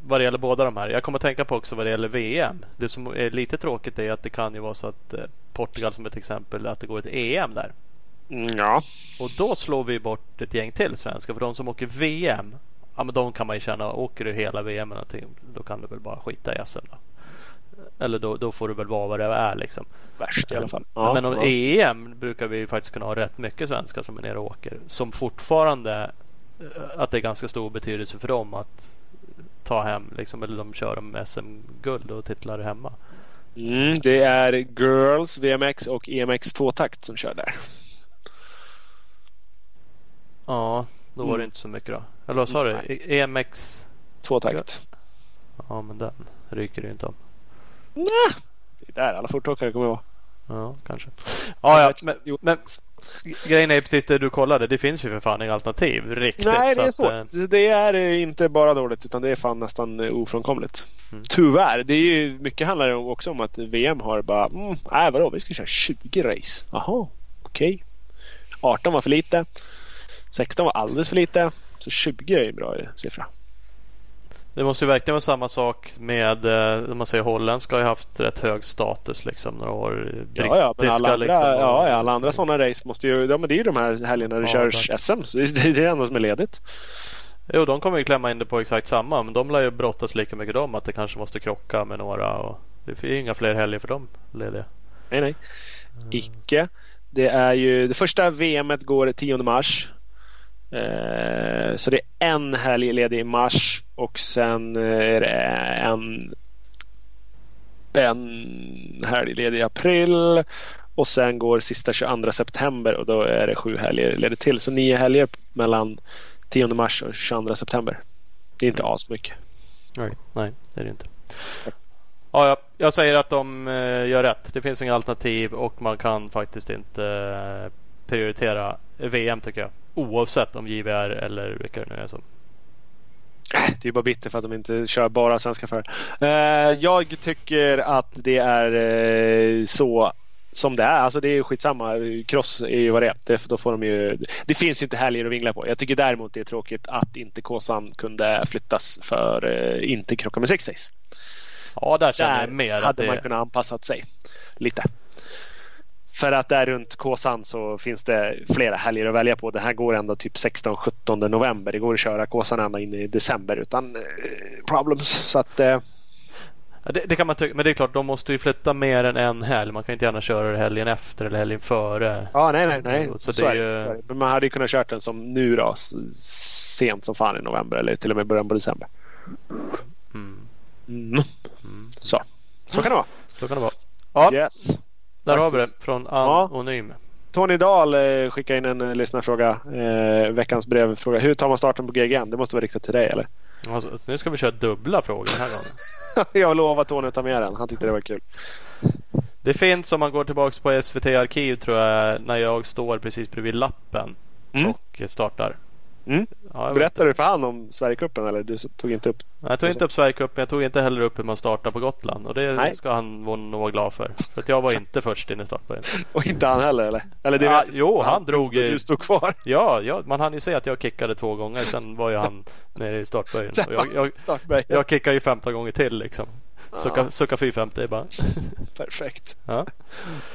vad det gäller båda de här. Jag kommer att tänka på också vad det gäller VM. Det som är lite tråkigt är att det kan ju vara så att eh, Portugal som ett exempel att det går ett EM där. Mm, Ja. Och då slår vi bort ett gäng till svenskar. För de som åker VM. Ja men de kan man ju känna. Åker du hela VM eller någonting. Då kan du väl bara skita i SM då. Eller då, då får du väl vara vad det är liksom. Värst i alla fall. Ja, men om ja. EM brukar vi faktiskt kunna ha rätt mycket svenskar som är nere och åker. Som fortfarande eh, att det är ganska stor betydelse för dem att ta hem liksom, eller de kör om SM-guld och titlar hemma. Mm, det är Girls, VMX och EMX tvåtakt som kör där. Ja, då var det Mm. inte så mycket då. Eller vad sa du? Nej. E- EMX? Tvåtakt. Ja, men den ryker det ju inte om. Nej. Det är där alla fortåkare kommer att vara. Ja, kanske. Ja, ja, men, men grejen är precis det du kollade. Det finns ju för fan inga alternativ riktigt. Nej, det är att, så. eh, Det är inte bara dåligt utan det är fan nästan eh, ofrånkomligt. Mm. Tyvärr. Det är ju, mycket handlar det också om att VM har bara, mm, nej vadå, vi ska köra 20 race. Jaha, okej. 18 var för lite. 16 var alldeles för lite. Så 20 är ju en bra siffra. Det måste ju verkligen vara samma sak med, eh, man säger holländska har ju haft rätt hög status liksom några år. Ja, ja, men alla andra, liksom, ja, ja, alla andra sådana race måste ju, ja men det är ju de här helgerna det Ja, körs tack. SM. Så det är det enda som är ledigt. Jo, de kommer ju klämma in det på exakt samma. Men de lär ju brottas lika mycket de att det kanske måste krocka med några. Och det är inga fler helger för dem lediga. Nej, nej. Icke. Det är ju det första VMet går 10 mars. Eh, så det är en helg ledig i mars och sen är det en, en helg ledig i april. Och sen går sista 22 september och då är det sju helger ledigt till. Så nio helger mellan 10 mars och 22 september. Det är inte asmycket. Nej, nej det är det inte. Ja, ja, jag säger att de eh, gör rätt. Det finns inga alternativ och man kan faktiskt inte eh, prioritera VM tycker jag. Oavsett om JVR eller vilka det nu är som. Det är bara bitter för att de inte kör bara svenska för. Eh, jag tycker att det är eh, så som det är. Alltså det är skitsamma. Cross är ju vad det är. Det, då får de ju, det finns ju inte helger att vingla på. Jag tycker däremot det är tråkigt att inte Kåsan kunde flyttas för eh, inte krocka med Six Days. Ja, där känner Där jag mer att hade det man kunnat anpassat sig lite. För att där runt Kåsan så finns det flera helger att välja på. Den här går ändå typ 16-17 november. Det går att köra Kåsan ända in i december utan eh, problems. Så att eh, Ja, det, det kan man tycka. Men det är klart, de måste ju flytta mer än en helg. Man kan inte gärna köra det helgen efter eller helgen före. Ja, nej, nej, nej. Så Så det är det. ju- det. Men man hade ju kunnat kört den som nu då. Sent som fan i november eller till och med början på december. Mm. Mm. Så. Så kan det vara. Så kan det vara. Ja, Yes. Där har vi det. Från Ja. Anonym. Tony Dahl eh, skickade in en eh, lyssnarfråga. Eh, veckans brevfråga. Hur tar man starten på GGN? Det måste vara riktat till dig eller? Alltså, nu ska vi köra dubbla frågor den här gången. Jag lovar Tony att ta med den. Han tyckte det var kul. Det finns om man går tillbaks på SVT Arkiv tror jag när jag står precis bredvid lappen Mm. och startar. Mm. Ja, Berättade du för han om Sverigecupen eller du tog inte upp? jag tog inte upp Sverigecupen. Jag tog inte heller upp hur man startar på Gotland. Och det Nej. ska han vara nog vara glad för. För att jag var inte först in i startböjen. Och inte han heller eller? Eller det Ja, vet jo, han drog ju- Du stod kvar. Ja, ja, man hann ju se att jag kickade två gånger. Sen var ju han nere i startböjen. Och jag, jag, jag kickade ju 15 gånger till liksom. Sucka, sucka 450 bara. Perfekt. Ja.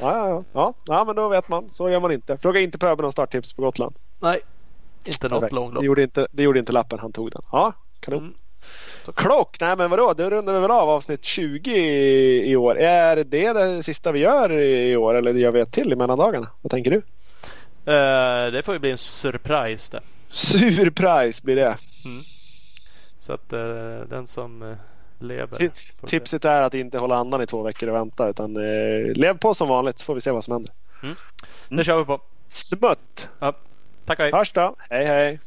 Ja, ja, ja. ja, ja, men då vet man. Så gör man inte. Fråga inte Pöben om starttips på Gotland. Nej, inte något långlopp. Det gjorde, inte, det gjorde inte lappen. Han tog den. Ja, kanon. Mm. Klock! Nej men vadå, då rundar vi väl av avsnitt 20 i, i år. Är det det sista vi gör i år eller gör vi ett till i mellandagarna? Vad tänker du? Eh, det får ju bli en surprise det. Surprise blir det. Så att eh, den som eh, lever. Se. Tipset är att inte hålla andan i två veckor och vänta utan lev på som vanligt så får vi se vad som händer. Det kör vi på. Smutt! Tack och hej. Hörs då! Hej hej!